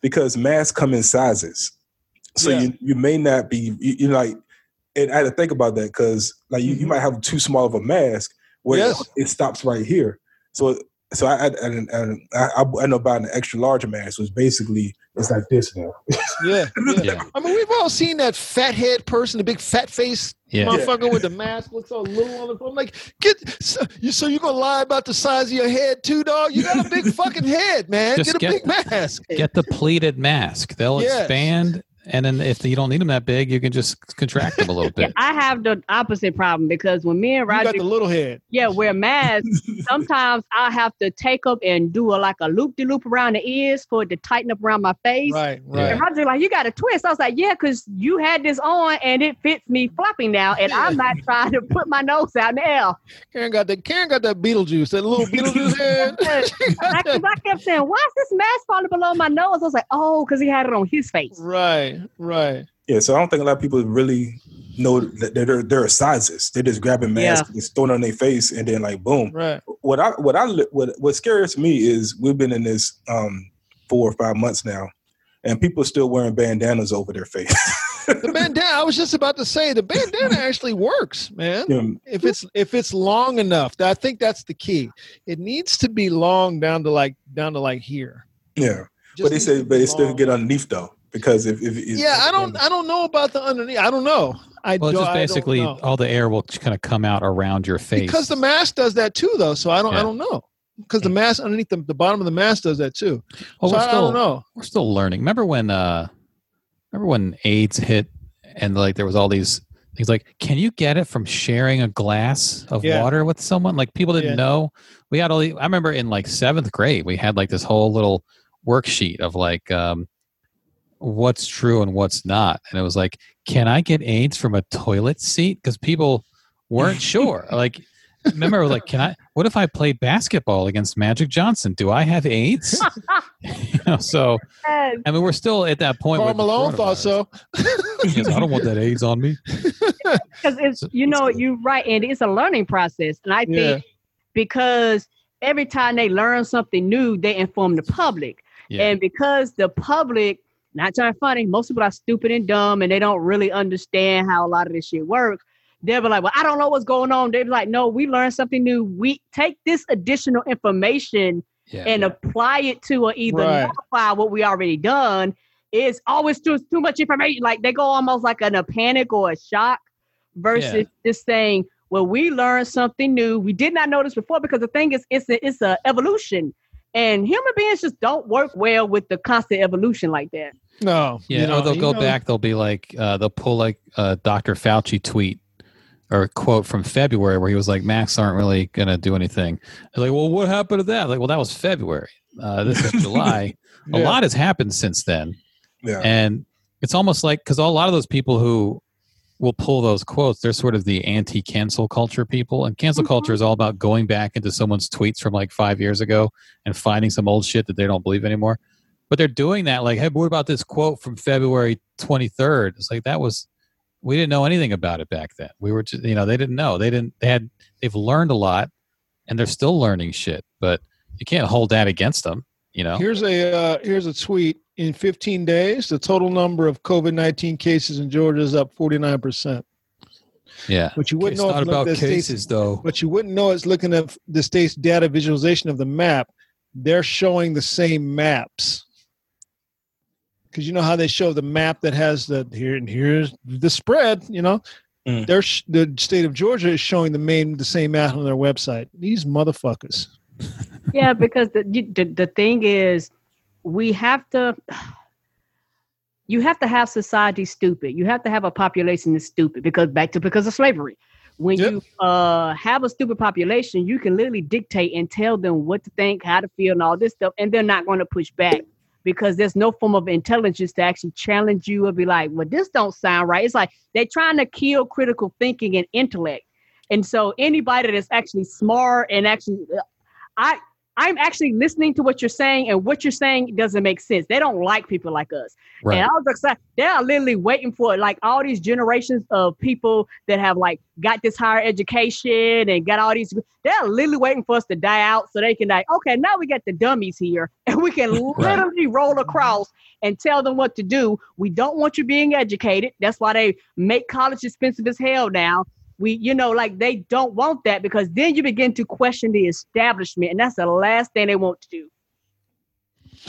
because masks come in sizes, so Yeah. you you may not be you, you like. And I had to think about that because like you, you Mhm. might have too small of a mask where Yes. it stops right here. So so I I, I, I, I I know about an extra large mask, which basically it's like this now. <laughs> Yeah, yeah. Yeah. I mean, we've all seen that fat head person, the big fat face Yeah. motherfucker with the mask, looks all little on the phone. I'm like, get so you, so you gonna lie about the size of your head too, dog? You got a big <laughs> fucking head, man. Just get a get- big mask. Get the pleated mask. They'll Yes. expand and then if you don't need them that big, you can just contract them a little <laughs> Yeah, bit. I have the opposite problem because when me and You Roger got the little head. yeah, wear masks. <laughs> Sometimes I have to take up and do a like a loop de loop around the ears for it to tighten up around my face. Right, right. And Roger like, you got a twist. I was like, yeah, because you had this on and it fits me floppy now, and I'm not trying to put my nose out in the air. Karen got that. Karen got that Beetlejuice. That little Beetlejuice head. <laughs> She got I, 'cause that- I kept saying, why is this mask falling below my nose? I was like, oh, because he had it on his face. right, right. Yeah, so I don't think a lot of people really know that there there are sizes. They're just grabbing masks, just throwing it on their face, and then like boom. Right. What I what I what what scares me is we've been in this um four or five months now, and people are still wearing bandanas over their face. The bandana. I was just about to say the bandana <laughs> actually works, man. Know, If it's if it's long enough, I think that's the key. It needs to be long down to like down to like here. yeah, Just but they say but it still get underneath though because if, if it's, Yeah, I don't I don't know about the underneath. I don't know. I Well, don't, just I don't basically know. all the air will kind of come out around your face because the mask does that too, though. So I don't I don't know because the mask underneath the, the bottom of the mask does that too. Well, so we're I, I still don't know. we're still learning. Remember when uh remember when AIDS hit and like there was all these things like can you get it from sharing a glass of Yeah. water with someone? Like people didn't Yeah. know. We had all the, I remember in like 7th grade we had like this whole little worksheet of like um what's true and what's not. And it was like can I get AIDS from a toilet seat cuz people weren't <laughs> sure. Like remember it was like can I what if I play basketball against Magic Johnson? Do I have AIDS? <laughs> <laughs> you know, so I mean, we're still at that point. Karl Malone thought so. He goes, I don't want that AIDS on me. because it's So- you know you're right and it's a learning process and i think Yeah. because every time they learn something new they inform the public Yeah. and because the public not trying to funny. Most people are stupid and dumb and they don't really understand how a lot of this shit works. They'll be like well i don't know what's going on. They'll be like no we learned something new. We take this additional information yeah. and apply it to or either Right. nullify what we already done. It's always too, too much information. Like they go almost like in a panic or a shock versus Yeah. just saying well we learned something new. We did not know this before because the thing is it's a, it's a evolution and human beings just don't work well with the constant evolution like that No. yeah. you know, or they'll go know- back. They'll be like, uh, they'll pull like a Dr. Fauci tweet or a quote from February where he was like, "Max aren't really going to do anything. They're like, well, what happened to that? Like, well, that was February. Uh, this is <laughs> July. A lot has happened since then. yeah. And it's almost like, because a lot of those people who will pull those quotes, they're sort of the anti cancel culture people. And cancel Mhm. culture is all about going back into someone's tweets from like five years ago and finding some old shit that they don't believe anymore. But they're doing that like, hey, what about this quote from February 23rd? It's like, that was, we didn't know anything about it back then. We were just, you know, they didn't know. They didn't, they had, they've learned a lot and they're still learning shit, but you can't hold that against them, you know? Here's a uh, here's a tweet. In 15 days, the total number of COVID 19 cases in Georgia is up 49 percent. Yeah. But you wouldn't It's know not if you looked about at state's- cases though. But you wouldn't know it's looking at the state's data visualization of the map. They're showing the same maps. Because you know how they show the map that has the here and here's the spread. You know, Mm. They're sh- the state of Georgia is showing the main the same map on their website. These motherfuckers. Yeah because the, the the thing is we have to you have to have society stupid. You have to have a population that's stupid because back to because of slavery. When Yep. you uh have a stupid population you can literally dictate and tell them what to think how to feel and all this stuff and they're not going to push back because there's no form of intelligence to actually challenge you or be like well this don't sound right. It's like they're trying to kill critical thinking and intellect. And so anybody that's actually smart and actually I I'm actually listening to what you're saying, and what you're saying doesn't make sense. They don't like people like us. Right. And I was like, they are literally waiting for like all these generations of people that have like got this higher education and got all these. They're literally waiting for us to die out so they can like, okay, now we got the dummies here, <laughs> and we can <laughs> literally roll across and tell them what to do. We don't want you being educated. That's why they make college expensive as hell now we you know like they don't want that because then you begin to question the establishment and that's the last thing they want to do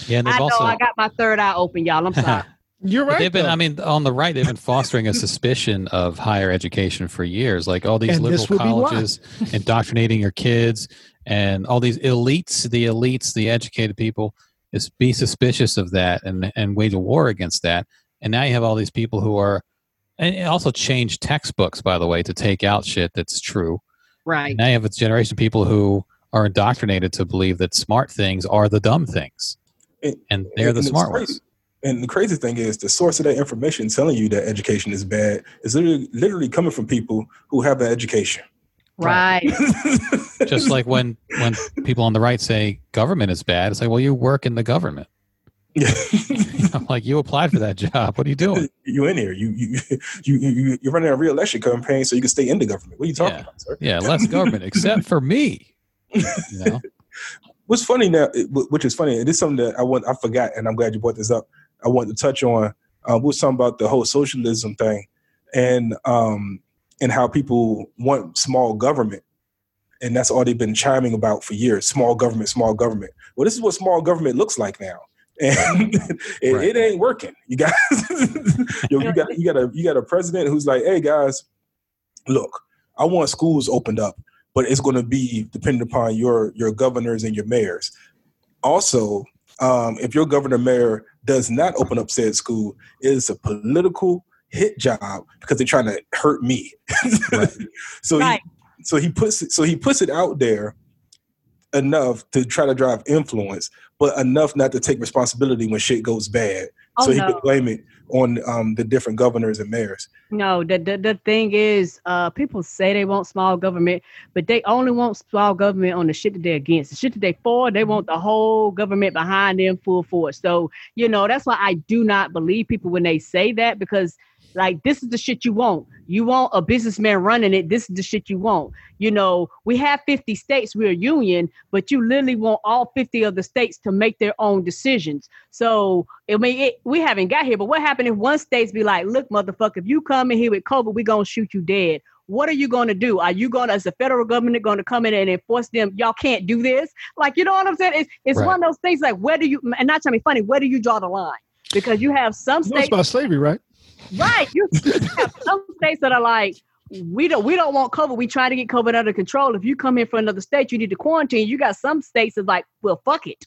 Yeah, and i they've know also i got my third eye open y'all i'm sorry <laughs> You're But right. they've been, though. I mean, on the right, they've been fostering a suspicion of higher education for years. Like all these And liberal would be why. colleges indoctrinating your kids and all these elites, the elites, the educated people, is be suspicious of that and, and wage a war against that. and now you have all these people who are, and it also changed textbooks by the way to take out shit that's true. Right. And now you have a generation of people who are indoctrinated to believe that smart things are the dumb things, And- and they're the And it's smart ones. And the crazy thing is, the source of that information telling you that education is bad is literally, literally coming from people who have an education. Right. Just like when when people on the right say government is bad, it's like, well, you work in the government. Yeah. <laughs> I'm like, you applied for that job. What are you doing? you in here. You <laughs> you you you you're running a re-election campaign so you can stay in the government. What are you talking Yeah. about, sir? Yeah, less government, except for me. <laughs> You know? What's funny now, which is funny, and this something that I want I forgot, and I'm glad you brought this up. I want to touch on uh, was talking about the whole socialism thing, and um and how people want small government, and that's all they've been chiming about for years: small government, small government. Well, this is what small government looks like now. And <laughs> it, Right. it ain't working. You guys, <laughs> yo, you got you got a you got a president who's like, "Hey guys, look, I want schools opened up, but it's going to be dependent upon your your governors and your mayors. Also, um, if your governor mayor does not open up said school, it is a political hit job because they're trying to hurt me. <laughs> so Right. he, so he puts it so he puts it out there enough to try to drive influence, but enough not to take responsibility when shit goes bad. Oh, so he no. could blame it on um, the different governors and mayors. No, the, the the thing is, uh, people say they want small government, but they only want small government on the shit that they're against. The shit that they for, they want the whole government behind them full force. So, you know, that's why I do not believe people when they say that because like this is the shit you want. You want a businessman running it. This is the shit you want. You know, we have 50 states, we're a union, but you literally want all 50 of the states to make their own decisions. So I mean, it, we haven't got here, but what happened if one state's be like, look, motherfucker, if you come in here with COVID, we're gonna shoot you dead. What are you gonna do? Are you gonna, as the federal government, gonna come in and enforce them? Y'all can't do this. Like, you know what I'm saying? It's it's Right. one of those things. Like, where do you? And not trying to be funny. Where do you draw the line? Because you have some You know it's states, about slavery, right? Right? You have some states that are like. We don't we don't want COVID. We try to get COVID under control. If you come in from another state, you need to quarantine. You got some states that's like, well, fuck it.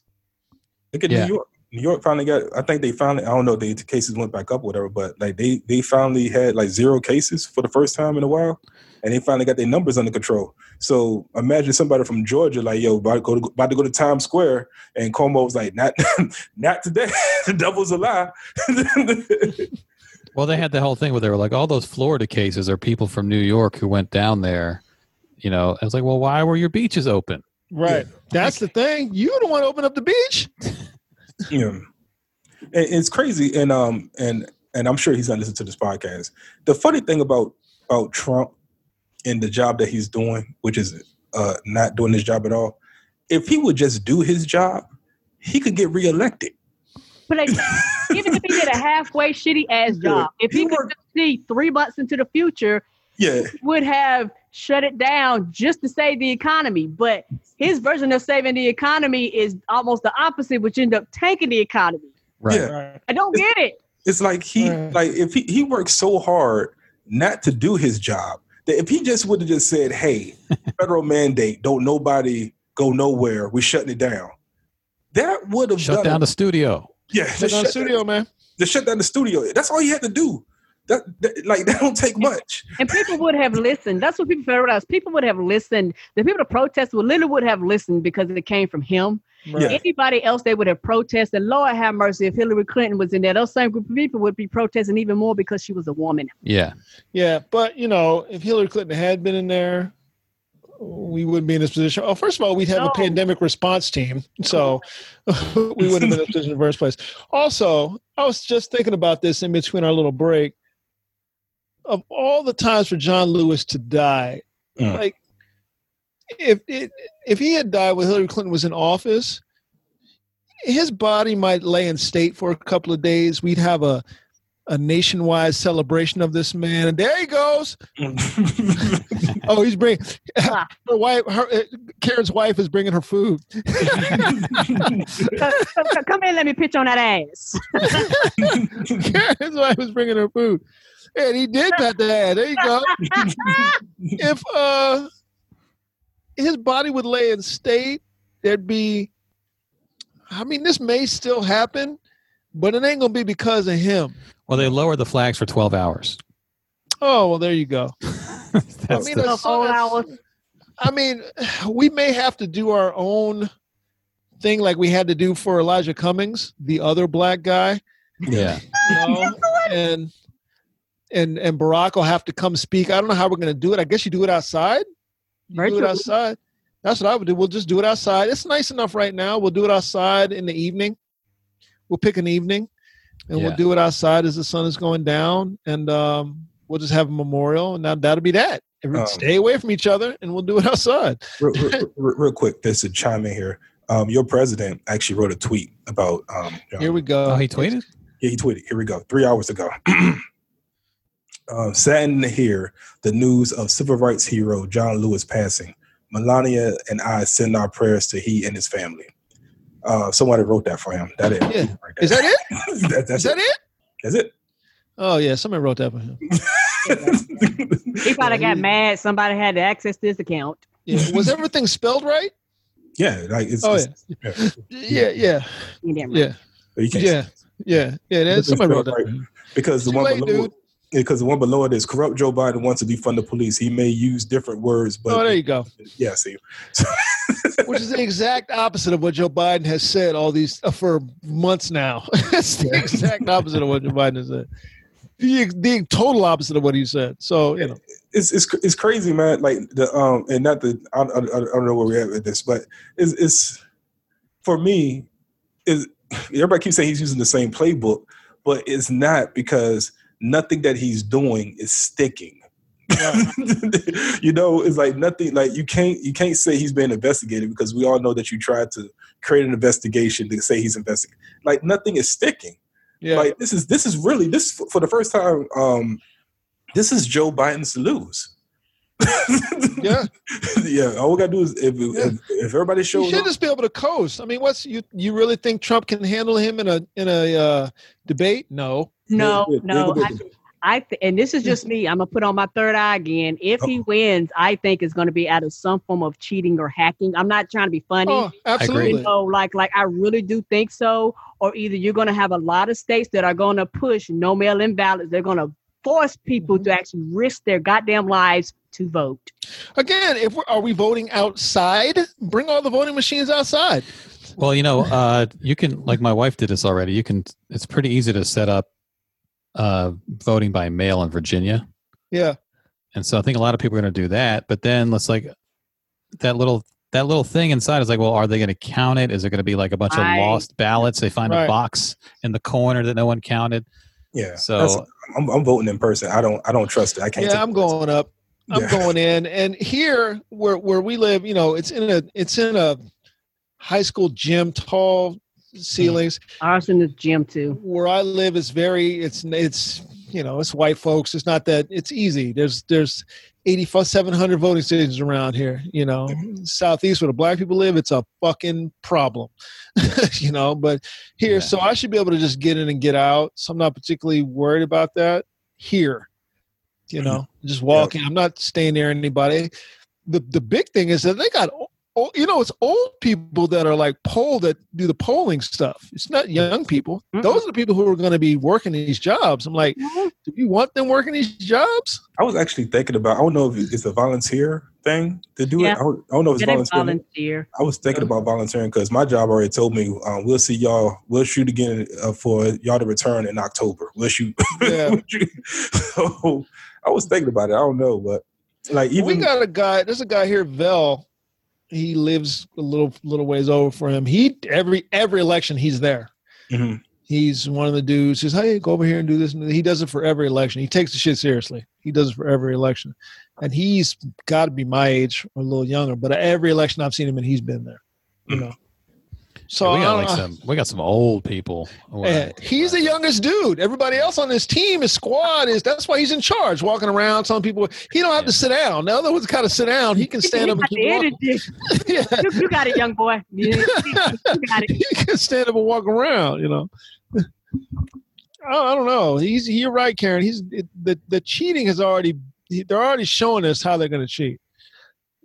Look at Yeah. New York. New York finally got. I think they finally. I don't know. if The cases went back up, or whatever. But like they they finally had like zero cases for the first time in a while, and they finally got their numbers under control. So imagine somebody from Georgia like, yo, about to go to, about to go to Times Square, and Cuomo was like, not <laughs> not today. <laughs> the devil's a lie. <laughs> Well, they had the whole thing where they were like, all those Florida cases are people from New York who went down there. You know, I was like, well, why were your beaches open? Right. That's the thing. You don't want to open up the beach. Yeah. It's crazy, and um, and and I'm sure he's gonna listen to this podcast. The funny thing about about Trump and the job that he's doing, which is uh not doing his job at all, if he would just do his job, he could get reelected. But like, <laughs> even if he did a halfway shitty ass Yeah. job, if he, He could worked- just see three months into the future, Yeah, he would have shut it down just to save the economy. But his version of saving the economy is almost the opposite, which end up tanking the economy. Right. Yeah. I don't get it. it's like he Right. like if he he works so hard not to do his job that if he just would have just said, "Hey, <laughs> federal mandate, don't nobody go nowhere, we're shutting it down," that would have Shut done down it. the studio. Yeah, Shut down the shut studio, man. to shut down the studio. That's all you had to do. That, that like <laughs> that don't take much. <laughs> And people would have listened. That's what people figured out. People would have listened. The people that protest would literally would have listened because it came from him. Yeah. Anybody else, they would have protested. Lord have mercy, if Hillary Clinton was in there, those same group of people would be protesting even more because she was a woman. Yeah. Yeah, but you know, if Hillary Clinton had been in there, we wouldn't be in this position. Oh, first of all, we'd have No. a pandemic response team, so <laughs> we wouldn't have been in this position in the first place. Also, I was just thinking about this in between our little break. Of all the times for John Lewis to die, Mm. like if it, if he had died when Hillary Clinton was in office, his body might lay in state for a couple of days. We'd have a a nationwide celebration of this man, and there he goes. <laughs> Oh, he's bringing her wife. Her uh, Karen's wife is bringing her food. Come, come- come in, let me pitch on that ass. <laughs> Karen's wife is bringing her food, and he did that. the ass. There you go. <laughs> if uh, his body would lay in state, there'd be. I mean, this may still happen, but it ain't gonna be because of him. Well, they lowered the flags for 12 hours. Oh well, there you go. <laughs> That's mean, the- it's- So four hours. I mean, we may have to do our own thing like we had to do for Elijah Cummings, the other black guy. yeah. you know, and and and Barack will have to come speak. I don't know how we're going to do it. I guess you do it outside. You do it outside. That's what I would do. We'll just do it outside. It's nice enough right now. We'll do it outside in the evening. We'll pick an evening, and we'll do it outside as the sun is going down, and um, we'll just have a memorial, and now that'll be that. Every- Um, Stay away from each other, and we'll do it <laughs> outside. real, real, real- real quick, there's a chime in here. Um, your president actually wrote a tweet about. Um, Here we go. Oh, he tweeted? Yeah, he tweeted. Here we go. Three hours ago. <clears throat> um, saddened to hear the news of civil rights hero John Lewis passing. Melania and I send our prayers to he and his family. Uh, somebody wrote that for him. That is. Yeah. Is that it? <laughs> that, that's Is that it. it? That's it. Oh yeah, somebody wrote that for him. <laughs> He probably got mad. Somebody had to access this account. Yeah. Was <laughs> everything spelled right? yeah, like it's. Oh, it's- yeah. Yeah, yeah, You damn right. yeah, You can't yeah, yeah, yeah. That, somebody wrote that. right. because the one late, below dude. because the one below it is corrupt Joe Biden wants to defund the police. He may use different words, but Oh, there you go. yeah, see. Which is the exact opposite of what Joe Biden has said all these uh, for months now. <laughs> it's the exact opposite of what Joe Biden has said. The, the total opposite of what he said. So you know, it's it's it's crazy, man. Like the um, and not the I, I, I don't know where we're at with this, but it's it's for me is everybody keeps saying he's using the same playbook, but it's not because nothing that he's doing is sticking. <laughs> you know, it's like nothing. Like you can't you can't say he's being investigated because we all know that you tried to create an investigation to say he's investigated. Like nothing is sticking. yeah, Like this is this is really this for the first time. Um, this is Joe Biden's to lose. <laughs> yeah. yeah. All we gotta do is if Yeah. if, if everybody You shows should up, just be able to coast. I mean, what's you? You really think Trump can handle him in a in a uh, debate? No. No, Good, good, no. Good, I, good. Th- and this is just <laughs> me. I'm gonna put on my third eye again. If he wins, I think it's gonna be out of some form of cheating or hacking. I'm not trying to be funny. Oh, absolutely. you know, like like I really do think so. Or either you're gonna have a lot of states that are gonna push no mail-in ballots. They're gonna force people to actually risk their goddamn lives to vote. Again, if we're, are we voting outside? Bring all the voting machines outside. Well, you know, uh, you can like my wife did this already. You can. It's pretty easy to set up uh, voting by mail in Virginia, Yeah. and so I think a lot of people are going to do that. But then let's like that little that little thing inside is like, well, are they going to count it? Is it going to be like a bunch Right. of lost ballots? They find Right. a box in the corner that no one counted. yeah. So- I'm, I'm voting in person. I don't I don't trust it. I can't. Yeah, I'm going up. I'm Yeah. going in, and here where where we live, you know, it's in a it's in a high school gym, tall ceilings. Ours in the gym too. Where I live is very it's it's you know it's white folks. It's not that it's easy. There's there's 8,700 voting stations around here. You know, southeast where the black people live, it's a fucking problem. <laughs> you know, but here, Yeah. so I should be able to just get in and get out. So I'm not particularly worried about that here. You know, mm-hmm. just walking. I'm not staying near anybody. The the big thing is that they got o- o- you know, it's old people that are like poll that do the polling stuff. It's not young people. Mm-mm. Those are the people who are going to be working these jobs. I'm like, do you want them working these jobs? I was actually thinking about. I don't know if it's a volunteer thing to do Yeah. it. I don't, I don't know if it's Yeah, they volunteer. volunteer. I was thinking about volunteering because my job already told me um, we'll see y'all. We'll shoot again uh, for y'all to return in October. We'll shoot. <laughs> Yeah. So I was thinking about it. I don't know, but like even we got a guy. There's a guy here, Vel. He lives a little little ways over for him. He every every election he's there. Mhm. He's one of the dudes. Says, "Hey, go over here and do this." And he does it for every election. He takes the shit seriously. He does it for every election, and he's got to be my age or a little younger. But every election I've seen him and he's been there. You know. So we got like know. some we got some old people. Yeah, he's the youngest dude. Everybody else on his team, his squad is. That's why he's in charge, walking around telling people he don't have to sit down. The other one's kind of sit down. He can stand You up and got keep walking. energy. <laughs> Yeah, You, you got it, young boy. <laughs> You, you got it. he can stand up and walk around. You know. <laughs> I, I don't know. He's you're right, Karen. He's it, the the cheating has already. They're already showing us how they're going to cheat.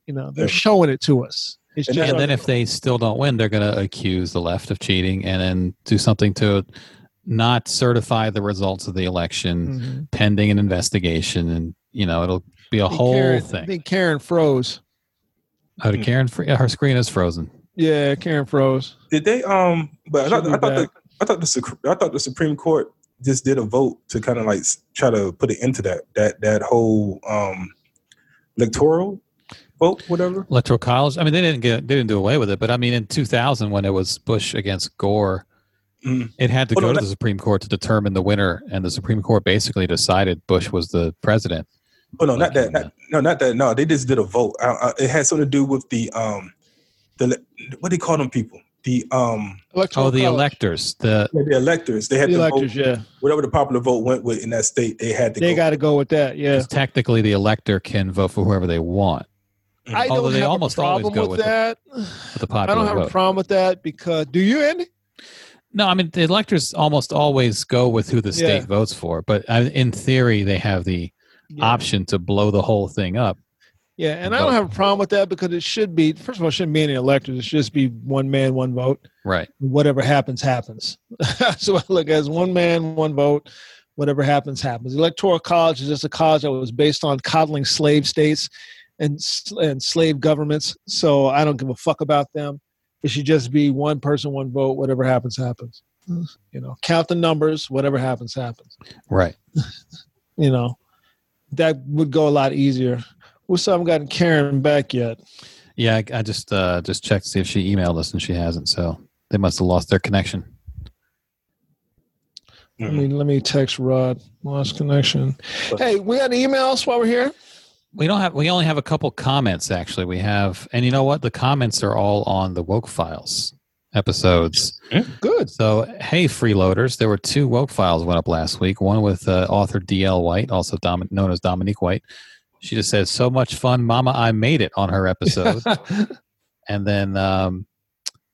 You know, they're showing it to us. It's And just and then if they still don't win, they're going to accuse the left of cheating and then do something to not certify the results of the election Mhm. pending an investigation, and you know it'll be a whole Karen, I think Karen froze. Oh, did Karen? fr- Her screen is frozen. Yeah, Karen froze. Did they? Um, but I thought, She'll I be thought the. I thought the I thought the Supreme Court just did a vote to kind of like try to put it into that that that whole um electoral vote, whatever. Electoral college. I mean, they didn't get they didn't do away with it, but I mean, in 2000 when it was Bush against Gore, Mm. it had to Well, go no, to that- the Supreme Court to determine the winner, and the Supreme Court basically decided Bush was the president. Oh no, not that. Not, no, not that. No, they just did a vote. Uh, uh, it had something to do with the um the what do they call them people? The um Electoral Oh, the college. electors. The the electors. They had The to electors, vote yeah. whatever the popular vote went with in that state. They had to. They go. got to go with that. yeah. technically the elector can vote for whoever they want. Mm-hmm. I Although don't they have almost a always problem go with with the that. With the I don't have vote. a problem with that because do you, Andy? No, I mean the electors almost always go with who the state Yeah. votes for, but in theory they have the Yeah. option to blow the whole thing up. Yeah, and I don't vote. have a problem with that because it should be first of all, it shouldn't be any electors. It should just be one man, one vote. Right. Whatever happens, happens. <laughs> so I look as one man, one vote. Whatever happens, happens. The Electoral College is just a college that was based on coddling slave states and and slave governments. So I don't give a fuck about them. It should just be one person, one vote. Whatever happens, happens. You know, count the numbers. Whatever happens, happens. Right. <laughs> You know, that would go a lot easier. We still haven't gotten Karen back yet. Yeah, I, I just uh, just checked to see if she emailed us, and she hasn't. So they must have lost their connection. Let me let me text Rod. Lost connection. Hey, we got any emails while we're here? We don't have. We only have a couple comments actually. We have, and you know what? The comments are all on the woke files episodes. Good. So hey, freeloaders, there were two woke files went up last week. One with uh, author D.L. White, also known as Dominique White. She just says, "So much fun, Mama! I made it" on her episode. <laughs> and then um,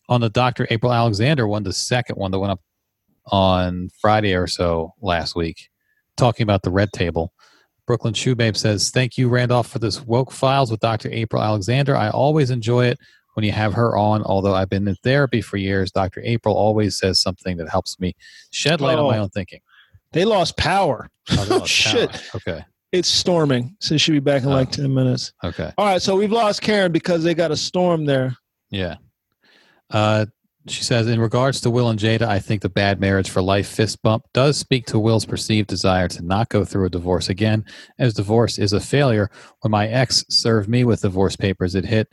on the Dr. April Alexander one, the second one that went up on Friday or so last week, talking about the red table. Brooklyn Shoebabe says, Thank you, Randolph, for this woke files with Dr. April Alexander. I always enjoy it when you have her on. Although I've been in therapy for years, Dr. April always says something that helps me shed light on my Oh. own thinking. they lost power. Oh, they Oh, lost <laughs> shit. power. Okay. It's storming. So she'll be back in like Oh. 10 minutes. Okay. All right. So we've lost Karen because they got a storm there. Yeah. Uh, she says, in regards to Will and Jada, I think the bad marriage for life fist bump does speak to Will's perceived desire to not go through a divorce again, as divorce is a failure. When my ex served me with divorce papers, it hit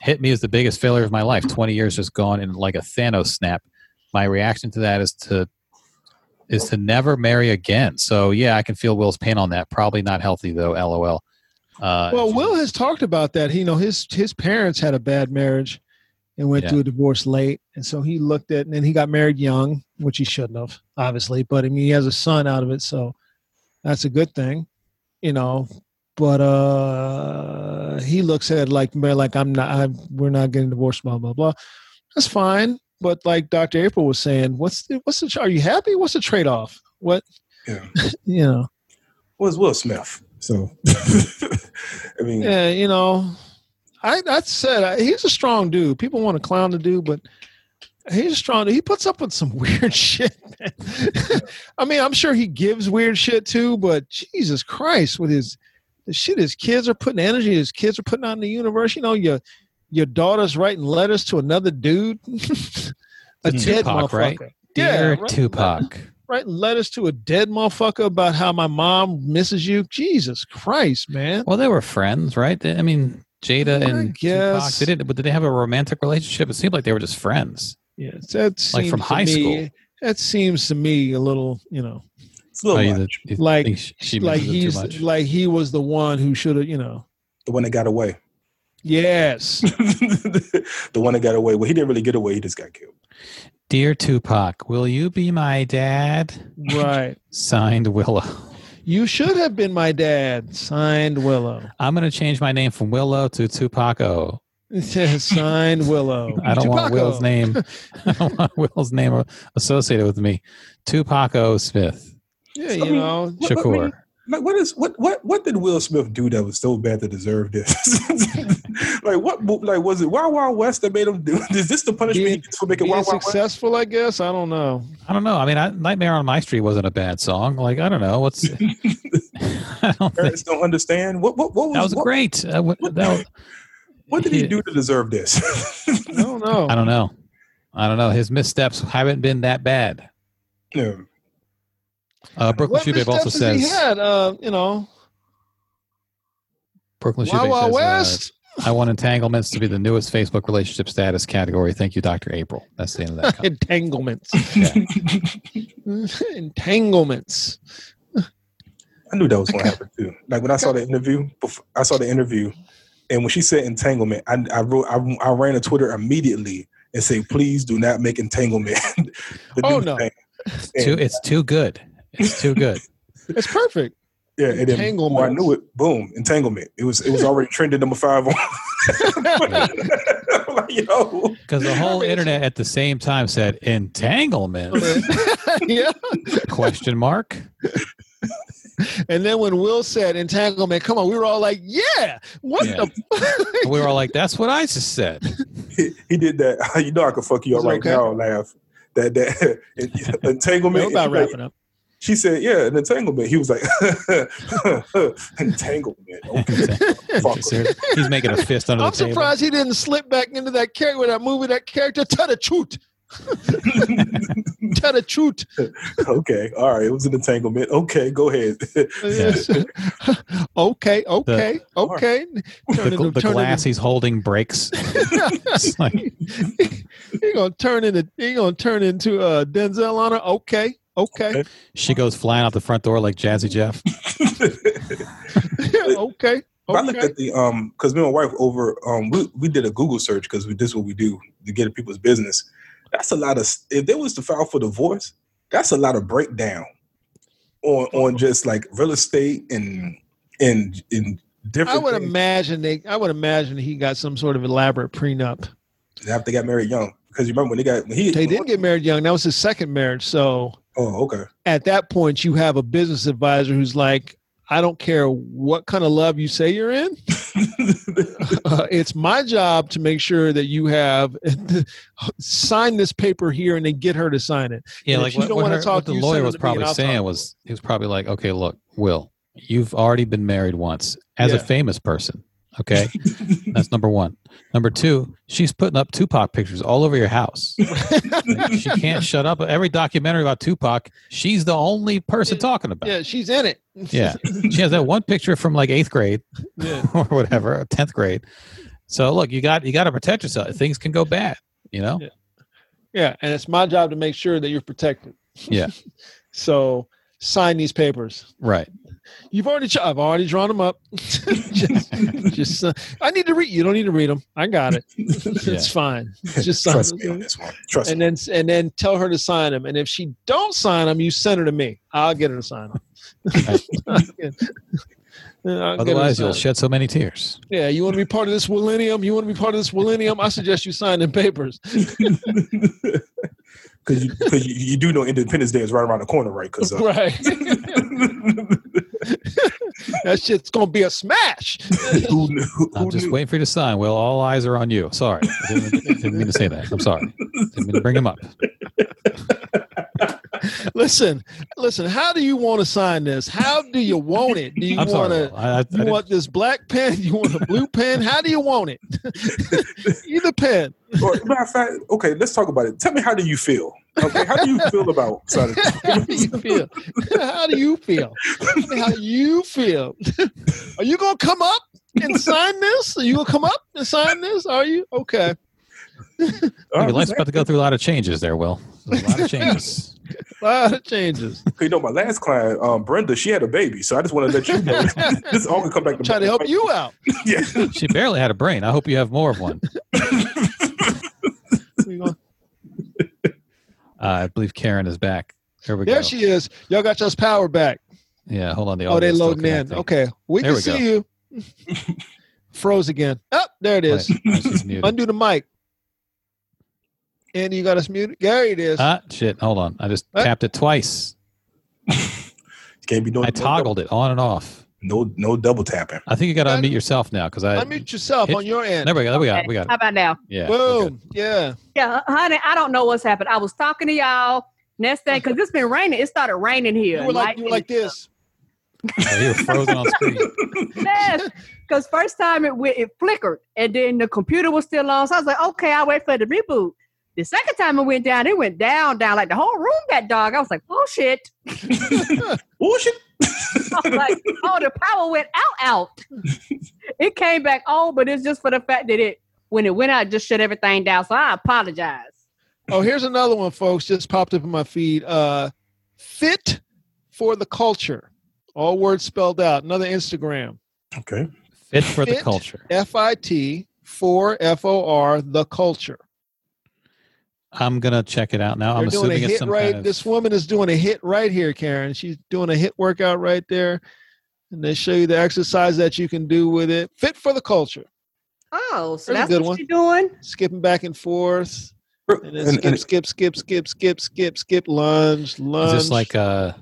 hit me as the biggest failure of my life. Twenty years just gone in like a Thanos snap. My reaction to that is to is to never marry again. So yeah, I can feel Will's pain on that. Probably not healthy though. LOL. Uh, Well, Will has talked about that. He, you know, his his parents had a bad marriage and went Yeah. through a divorce late, and so he looked at and then he got married young, which he shouldn't have, obviously. But I mean, he has a son out of it, so that's a good thing, you know. But uh he looks at it like man, like I'm not, I'm, we're not getting divorced, blah blah blah. That's fine, but like Dr. April was saying, what's the, what's the? Are you happy? What's the trade off? What Yeah. <laughs> you know? was Will Smith. So <laughs> I mean, Yeah, you know, I I said I, he's a strong dude. People want to clown the dude, but he's a strong. He puts up with some <laughs> weird shit. <laughs> I mean, I'm sure he gives weird shit too, but Jesus Christ, with his the shit his kids are putting energy, his kids are putting out in the universe. You know, your your daughter's writing letters to another dude, <laughs> a To dead motherfucker. right? Yeah, Dear right. Tupac. Writing letters to a dead motherfucker about how my mom misses you. Jesus Christ, man. Well, they were friends, right? I mean, Jada I and Tupac, guess. they did, but did they have a romantic relationship? It seemed like they were just friends. Yeah, that seems Like from high me- school. That seems to me a little, you know, it's a little Oh, much. you Like- she, she like misses too he's much? like he was the one who should have, you know. the one that got away. Yes, <laughs> the one that got away. Well, he didn't really get away. He just got killed. Dear Tupac, will you be my dad? right. <laughs> Signed Willow. You should have been my dad. Signed Willow. I'm going to change my name from Willow to Tupaco. Signed Willow. <laughs> I don't want Will's name. <laughs> I don't want Will's name associated with me. Tupaco Smith. Yeah, you know. What- what- Shakur. Like what is what what what did Will Smith do that was so bad to deserve this? <laughs> like what like was it Wild Wild West that made him do? Is this the punishment he for making Being Wild Wild West? successful, I guess. I don't know. I don't know. I mean, I, Nightmare on My Street wasn't a bad song. Like, I don't know. What's. <laughs> <laughs> I don't think. Parents don't understand what what what was, That was what, great. Uh, what, that was, what did he Yeah. do to deserve this? I don't know. I don't know. I don't know. His missteps haven't been that bad. yeah. Uh, Brooklyn what Shoebabe also missteps has he says. had? Uh, you know, Brooklyn Wild Shoebabe Wild says. uh, I want entanglements to be the newest Facebook relationship status category. Thank you, Dr. April. That's the end of that. <laughs> Entanglements. <laughs> <laughs> Entanglements. I knew that was going to happen too. Like when I saw the interview, before, I saw the interview, and when she said entanglement, I, I wrote, I, I ran to Twitter immediately and say, please do not make entanglement. the Oh, no. thing." It's too, it's too good. It's too good. <laughs> It's perfect. yeah, and then before I knew it, boom, entanglement. It was it was already trending number five on. I'm <laughs> like, yo, Because the whole internet at the same time said entanglement <laughs> yeah. question mark. And then when Will said entanglement, come on, we were all like, yeah. What Yeah. the? We were all like, "That's what I just said." he, he did that. You know I could fuck you up right okay? now. Laugh that that entanglement. We're about wrapping up. She said, "Yeah, an entanglement." He was like, <laughs> "Entanglement." Okay, <laughs> He's making a fist under I'm the table. I'm surprised he didn't slip back into that character with that movie. That character, tell the truth. <laughs> tell the truth. okay, all right. It was an entanglement. Okay, go ahead. okay, okay, all okay. Turn The, into- the glass into- he's holding breaks. It's like, he gonna turn into he gonna turn into uh, Denzel on her. Okay, okay, she goes flying out the front door like Jazzy Jeff. <laughs> okay, I looked at the um because me and my wife over um we, we did a Google search because we this is what we do to get at people's business. That's a lot of if there was to file for divorce, that's a lot of breakdown on on just like real estate and and in different. I would things. imagine they. I would imagine he got some sort of elaborate prenup. after they got married young because you remember when they got when he They didn't get married young. That was his second marriage. So oh okay at that point, you have a business advisor who's like, I don't care what kind of love you say you're in. <laughs> Uh, it's my job to make sure that you have <laughs> sign this paper here and then get her to sign it. Yeah, And like what, don't what, her- talk, what the you lawyer was it to me and probably saying was he was probably like, okay, look, Will, you've already been married once as a famous person. Okay, that's number one. Number two, she's putting up Tupac pictures all over your house. <laughs> she can't shut up. Every documentary about Tupac, she's the only person talking about. Yeah, she's in it. Yeah. She has that one picture from like eighth grade Yeah. <laughs> or whatever, or tenth grade. So look, you got you got to protect yourself. Things can go bad. You know. Yeah. Yeah, and it's my job to make sure that you're protected. Yeah. <laughs> so sign these papers. Right. You've already, ch- I've already drawn them up. <laughs> just, just uh, I need to read. You don't need to read them. I got it. it's Yeah. fine. <laughs> Just sign trust me them. on this one trust and me then and then tell her to sign them. And if she don't sign them, you send her to me. I'll get her to sign them. <laughs> Otherwise, you'll shed so many tears. yeah, you want to be part of this millennium? You want to be part of this millennium? I suggest you sign the papers. because you, 'cause you you do know Independence Day is right around the corner right because uh, right. That shit's gonna be a smash. <laughs> who knew, who I'm just knew? waiting for you to sign. Well, all eyes are on you. Sorry. I didn't, didn't mean to say that. I'm sorry. Didn't mean to bring him up. <laughs> listen, listen. How do you want to sign this? How do you want it? Do you I'm want sorry. to? Will. I, I, I You didn't- want this black pen? <laughs> You want a blue pen? How do you want it? Either pen. Or, matter of fact, okay, let's talk about it. Tell me, how do you feel? Okay, how do you feel about <laughs> signing? <laughs> How do you feel? How do you feel? How you feel? Are you gonna come up and sign this? Are you gonna come up and sign this? Are you okay? <laughs> your life's about to go through a lot of changes there, Will. There's a lot of changes. A lot of changes. You know, my last client, um, Brenda, she had a baby, so I just want to let you know this all can come back to Trying to help you out. Yeah, She barely had a brain. I hope you have more of one. We gonna- Uh, I believe Karen is back. There we There go. There she is. Y'all got y'all's power back. yeah, hold on. The Oh, they audio's loading in. Okay, we There can we see go. you. <laughs> Froze again. Oh, there it is. Wait, she's muted. Undo the mic. Andy, you got us muted. Gary, it is. Ah, shit. Hold on. I just What? tapped it twice. <laughs> can't be doing I toggled it on and off. No, no double tapping. I think you got to Yeah. unmute yourself now because I. Unmute yourself hit- on your end. There we go. There we got. Okay, it, We got. How about now? Yeah. Boom. Yeah. Yeah, honey, I don't know what's happened. I was talking to y'all. Next thing, because it's been raining. It started raining here. You were like you were like this. Oh, you were frozen on screen. <laughs> Yes, because first time it went, it flickered, and then the computer was still on. So I was like, okay, I'll wait for it to reboot. The second time it went down, it went down, down like the whole room got dark. I was like, oh shit! <laughs> Oh shit! <laughs> Like, oh, the power went out, out. It came back on, but it's just for the fact that it when it went out, it just shut everything down. So I apologize. Oh, here's another one, folks. Just popped up in my feed. Uh, fit for the culture. All words spelled out. Another Instagram. Okay. Fit for the culture. F I T for F O R the culture. I'm gonna check it out now. I'm They're doing a assuming it's HIIT some right. kind of. This woman is doing a HIIT right here, Karen. She's doing a HIIT workout right there, and they show you the exercise that you can do with it. Fit for the culture. Oh, so There's that's good what one. you're doing? Skipping back and forth, and then And, skip, and skip, skip, skip, skip, skip, skip, lunge, lunge. Is this like uh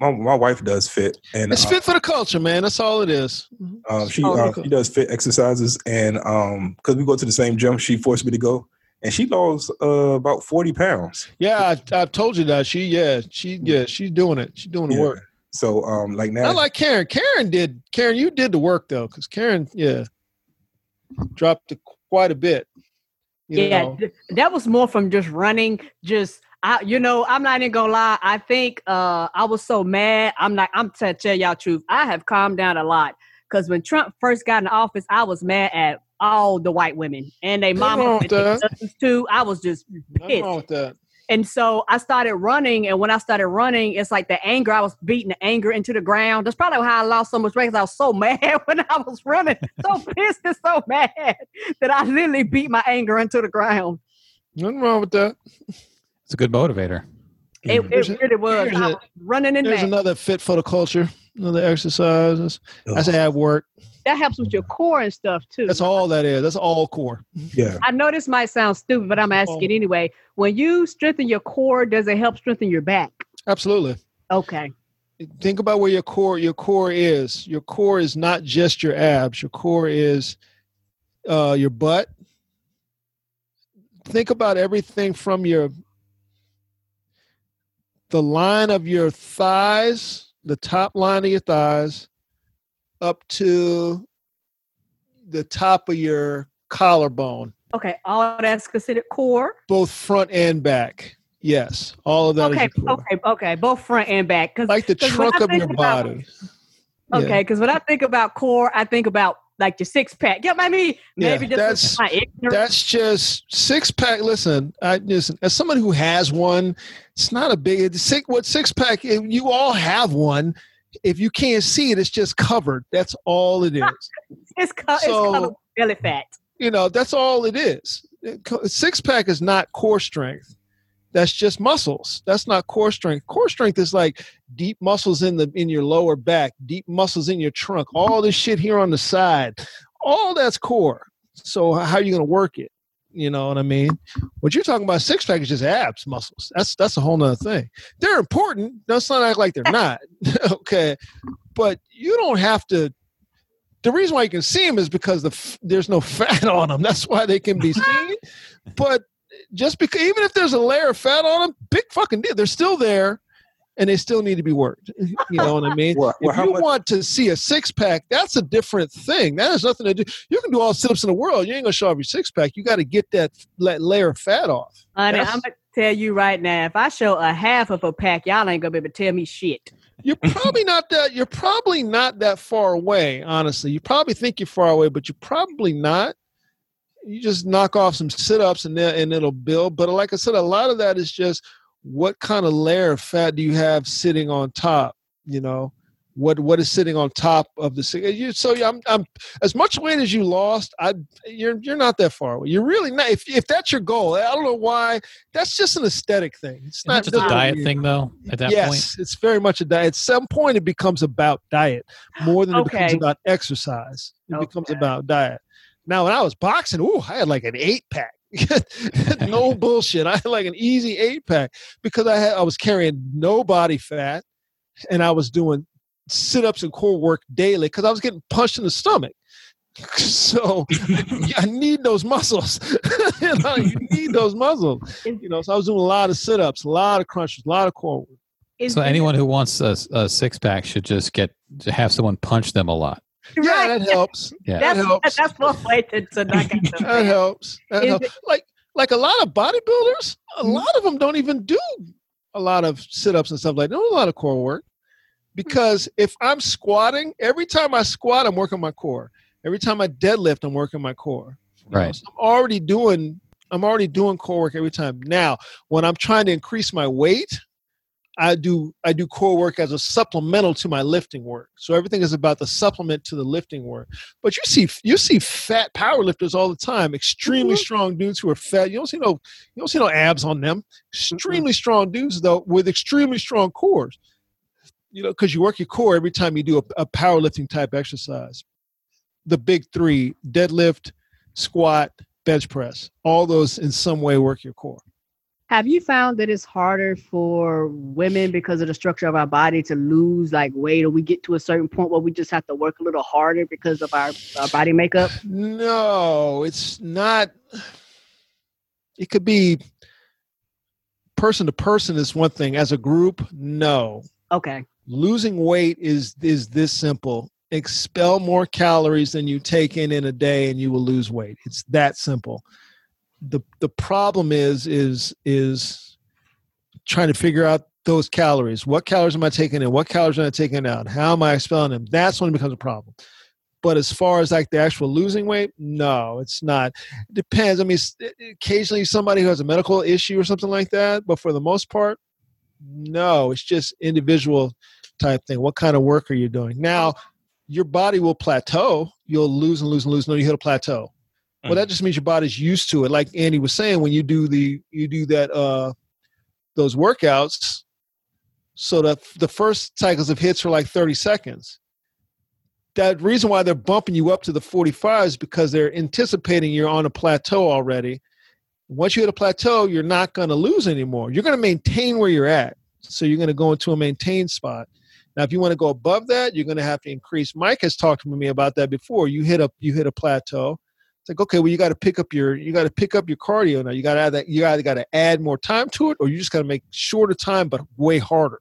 my, my wife does fit, and it's uh, fit for the culture, man. That's all it is. Um, she Oh, uh, she does fit exercises, and um, because we go to the same gym, she forced me to go, and she lost uh, about forty pounds. Yeah, I, I've told you that. She, yeah, she, yeah, she's doing it. She's doing the Yeah. work. So um, like now, I like Karen. Karen did. Karen, you did the work though, because Karen, yeah, dropped it quite a bit. Yeah, know. th- that was more from just running. Just I, you know, I'm not even gonna lie. I think uh, I was so mad. I'm not. I'm to tell y'all truth. I have calmed down a lot because when Trump first got in office, I was mad at all the white women and they Nothing mama and with their that. cousins too. I was just pissed. wrong with that. And so I started running, and when I started running, it's like the anger. I was beating the anger into the ground. That's probably how I lost so much weight. 'cause I was so <laughs> mad when I was running, so <laughs> pissed and so mad that I literally beat my anger into the ground. Nothing wrong with that. it's a good motivator. It, Here's it a- really was. here's I a- was running in there. There's that. another fit for the culture. Another exercises. I say have work. That helps with your core and stuff too. That's all that is. That's all core. yeah, I know this might sound stupid, but I'm asking Oh. it anyway. When you strengthen your core, does it help strengthen your back? Absolutely. Okay. think about where your core your core is your core is not just your abs your core is uh your butt think about everything from your the line of your thighs the top line of your thighs up to the top of your collarbone Okay. All that's considered core. both front and back yes all of that. Okay. Okay. Okay. Both front and back. Because like the trunk of your about- body Okay, because when I think about core, I think about like your six pack. Yeah, maybe Yeah, maybe just that's- my ignorance. That's just six pack. Listen, I listen as someone who has one. It's not a big six. What six pack? if You all have one. If you can't see it, it's just covered. That's all it <laughs> is. it's co- so- it's covered belly fat. You know, that's all it is. Six pack is not core strength. That's just muscles. That's not core strength. Core strength is like deep muscles in the in your lower back, deep muscles in your trunk, all this shit here on the side. All that's core. So how are you going to work it? You know what I mean? What you're talking about six pack is just abs muscles. That's that's a whole nother thing. They're important. Not act like they're not. <laughs> okay, but you don't have to. The reason why you can see them is because the f- there's no <laughs> fat on them. That's why they can be seen. <laughs> but just because even if there's a layer of fat on them, big fucking deal. They're still there, and they still need to be worked. <laughs> You know what I mean? Well, well, if how you much- want to see a six pack, that's a different thing. That has nothing to do. You can do all sit ups in the world. You ain't gonna show off your six pack. You got to get that, that layer of fat off. Honey, That's- I'm gonna tell you right now, if I show a half of a pack, y'all ain't gonna be able to tell me shit. You're probably not that. You're probably not that far away. Honestly, you probably think you're far away, but you're probably not. You just knock off some sit ups and then and it'll build. But like I said, a lot of that is just what kind of layer of fat do you have sitting on top? You know, what what is sitting on top of the ci- you so yeah, I'm I'm as much weight as you lost, I you're you're not that far away. You're really not if if that's your goal. I don't know why. That's just an aesthetic thing. It's Isn't that just a diet really- thing, though? At that yes, point, it's very much a diet. At some point, it becomes about diet more than it becomes about exercise. It becomes about diet. Now, when I was boxing, ooh, I had like an eight pack. <laughs> no <laughs> bullshit. I had like an easy eight pack because I had I was carrying no body fat, and I was doing sit ups and core work daily because I was getting punched in the stomach. <laughs> So I need those muscles. you, know, you need those muscles. You know, so I was doing a lot of sit ups, a lot of crunches, a lot of core work. Is- So anyone who wants a, a six pack should just get to have someone punch them a lot. Yeah, Right. that helps. Yeah. That helps. that's one way to, to knock out <laughs> That fat. helps. That Is helps. Like like a lot of bodybuilders, a Mhm. lot of them don't even do a lot of sit-ups and stuff like that. Don't do a lot of core work. Because if I'm squatting, every time I squat, I'm working my core. Every time I deadlift, I'm working my core. You know, Right. so I'm already doing I'm already doing core work every time. Now, when I'm trying to increase my weight, I do I do core work as a supplemental to my lifting work. So everything is about the supplement to the lifting work. But you see you see fat powerlifters all the time, extremely Mhm. strong dudes who are fat. You don't see no you don't see no abs on them. Extremely strong dudes though with extremely strong cores. You know, because you work your core every time you do a, a powerlifting type exercise. The big three: deadlift, squat, bench press. All those in some way work your core. Have you found that it's harder for women because of the structure of our body to lose like weight, or we get to a certain point where we just have to work a little harder because of our, our body makeup? No, it's not. It could be person to person is one thing. As a group, no. Okay. Losing weight is is this simple. Expel more calories than you take in in a day, and you will lose weight. It's that simple. The The problem is is is trying to figure out those calories. What calories am I taking in? What calories am I taking out? How am I expelling them? That's when it becomes a problem. But as far as like the actual losing weight, no, it's not. It depends. I mean, occasionally somebody who has a medical issue or something like that, but for the most part, no, it's just individual type thing. What kind of work are you doing? Now, your body will plateau. You'll lose and lose and lose. No, you hit a plateau. Well, that just means your body's used to it. Like Andy was saying, when you do the you do that uh those workouts, so that the first cycles of HIITs are like 30 seconds. That reason why they're bumping you up to the 45 is because they're anticipating you're on a plateau already. Once you hit a plateau, you're not going to lose anymore. You're going to maintain where you're at. So you're going to go into a maintain spot. Now, if you want to go above that, you're going to have to increase. Mike has talked to me about that before. You hit a you hit a plateau. It's like okay, well, you got to pick up your you got to pick up your cardio now. You got to add that. You either got to add more time to it, or you just got to make shorter time but way harder.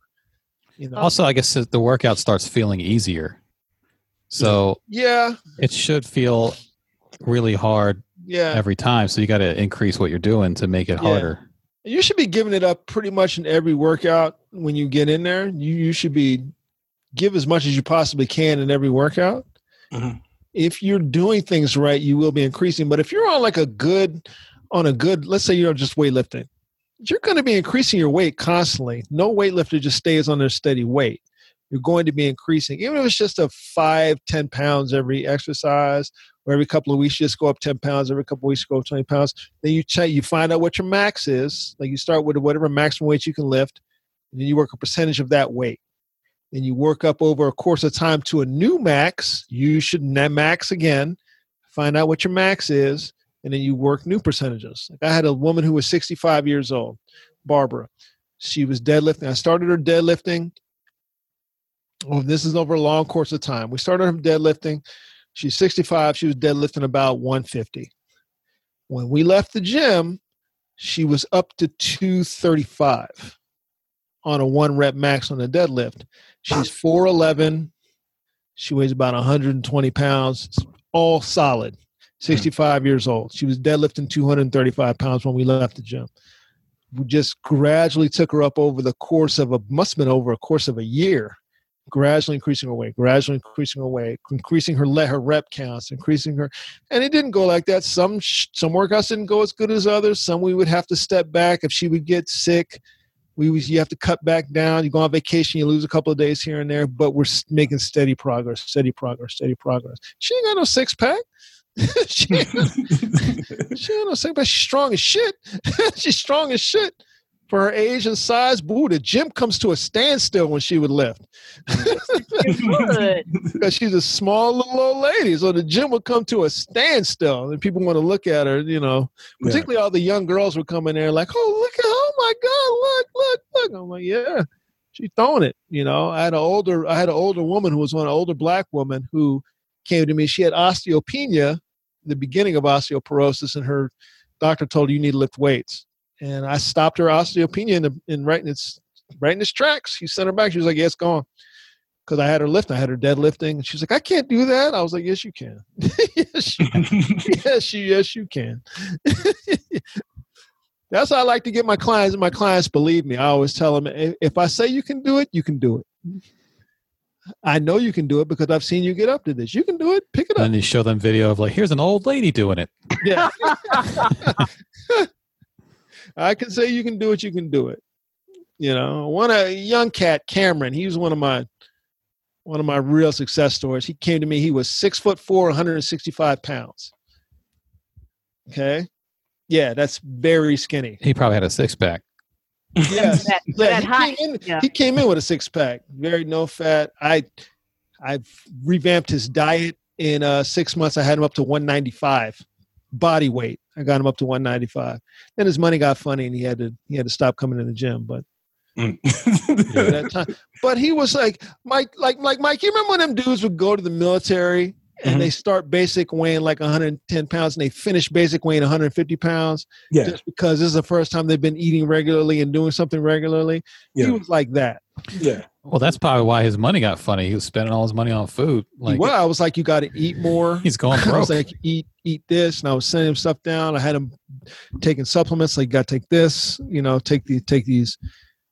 You know. Also, I guess the workout starts feeling easier. So yeah, it should feel really hard yeah. every time. So you got to increase what you're doing to make it Yeah. harder. You should be giving it up pretty much in every workout when you get in there. You you should be give as much as you possibly can in every workout. Mhm. If you're doing things right, you will be increasing. But if you're on like a good on a good, let's say you're just weightlifting, you're going to be increasing your weight constantly. No weightlifter just stays on their steady weight. You're going to be increasing, even if it's just a five, 10 pounds every exercise, or every couple of weeks, you just go up 10 pounds, every couple of weeks, go up 20 pounds. Then you check, you find out what your max is. Like you start with whatever maximum weight you can lift, and then you work a percentage of that weight. Then you work up over a course of time to a new max. You should net max again, find out what your max is, and then you work new percentages. Like I had a woman who was 65 years old, Barbara. She was deadlifting. I started her deadlifting. Oh, this is over a long course of time. We started her deadlifting. She's 65. She was deadlifting about 150. When we left the gym, she was up to 235 on a one rep max on the deadlift. She's 4'11. She weighs about 120 pounds, It's all solid. Hmm. 65 years old. She was deadlifting 235 pounds when we left the gym. We just gradually took her up over the course of a, must have been over a course of a year gradually increasing her weight, gradually increasing her weight, increasing her let her rep counts, increasing her, and it didn't go like that. Some some workouts didn't go as good as others. Some we would have to step back if she would get sick. We was you have to cut back down. You go on vacation, you lose a couple of days here and there, but we're making steady progress, steady progress, steady progress. She ain't got no six pack. <laughs> she, ain't, <laughs> she ain't no six pack. She's strong as shit. <laughs> She's strong as shit for her age and size. Boo, the gym comes to a standstill when she would lift Good. because she's a small little old lady. So the gym would come to a standstill, and people want to look at her. You know, Yeah. particularly all the young girls would come in there like, "Oh, look at, oh my God, look, look, look!" I'm like, "Yeah, She's throwing it. You know, I had an older I had an older woman who was one an older black woman who came to me. She had osteopenia, the beginning of osteoporosis, and her doctor told her you need to lift weights. And I stopped her osteopenia in, in right in its right in its tracks. She sent her back. She was like, "Yeah, it's gone." Because I had her lifting, I had her deadlifting, and she's like, "I can't do that." I was like, "Yes, you can. <laughs> yes, you, <laughs> yes, you, yes, you can." <laughs> That's how I like to get my clients. And my clients believe me. I always tell them, "If- I say you can do it, you can do it. I know you can do it because I've seen you get up to this. You can do it. Pick it And up. then you show them video of like, here's an old lady doing it. Yeah. <laughs> I can say you can do it. You can do it. You know, one a young cat, Cameron. He was one of my one of my real success stories. He came to me. He was six foot four, 165 pounds. Okay, yeah, that's very skinny. He probably had a six pack. Yes, That, yeah, that he high. came in. yeah. He came in with a six pack, very no fat. I, I've revamped his diet in uh, six months. I had him up to 195 body weight. I got him up to 195. Then his money got funny, and he had to he had to stop coming to the gym. But Mm. at <laughs> that time, but he was like Mike, like like Mike. You remember when them dudes would go to the military and Mhm. they start basic weighing like 110 pounds, and they finish basic weighing 150 pounds yeah, just because this is the first time they've been eating regularly and doing something regularly. Yeah. He was like that. yeah. Well, that's probably why his money got funny. He was spending all his money on food. Like well, I was like, you got to eat more. <laughs> he's going <laughs> I broke. was like, eat, eat this, and I was sending him stuff down. I had him taking supplements, like, got to take this, you know, take the take these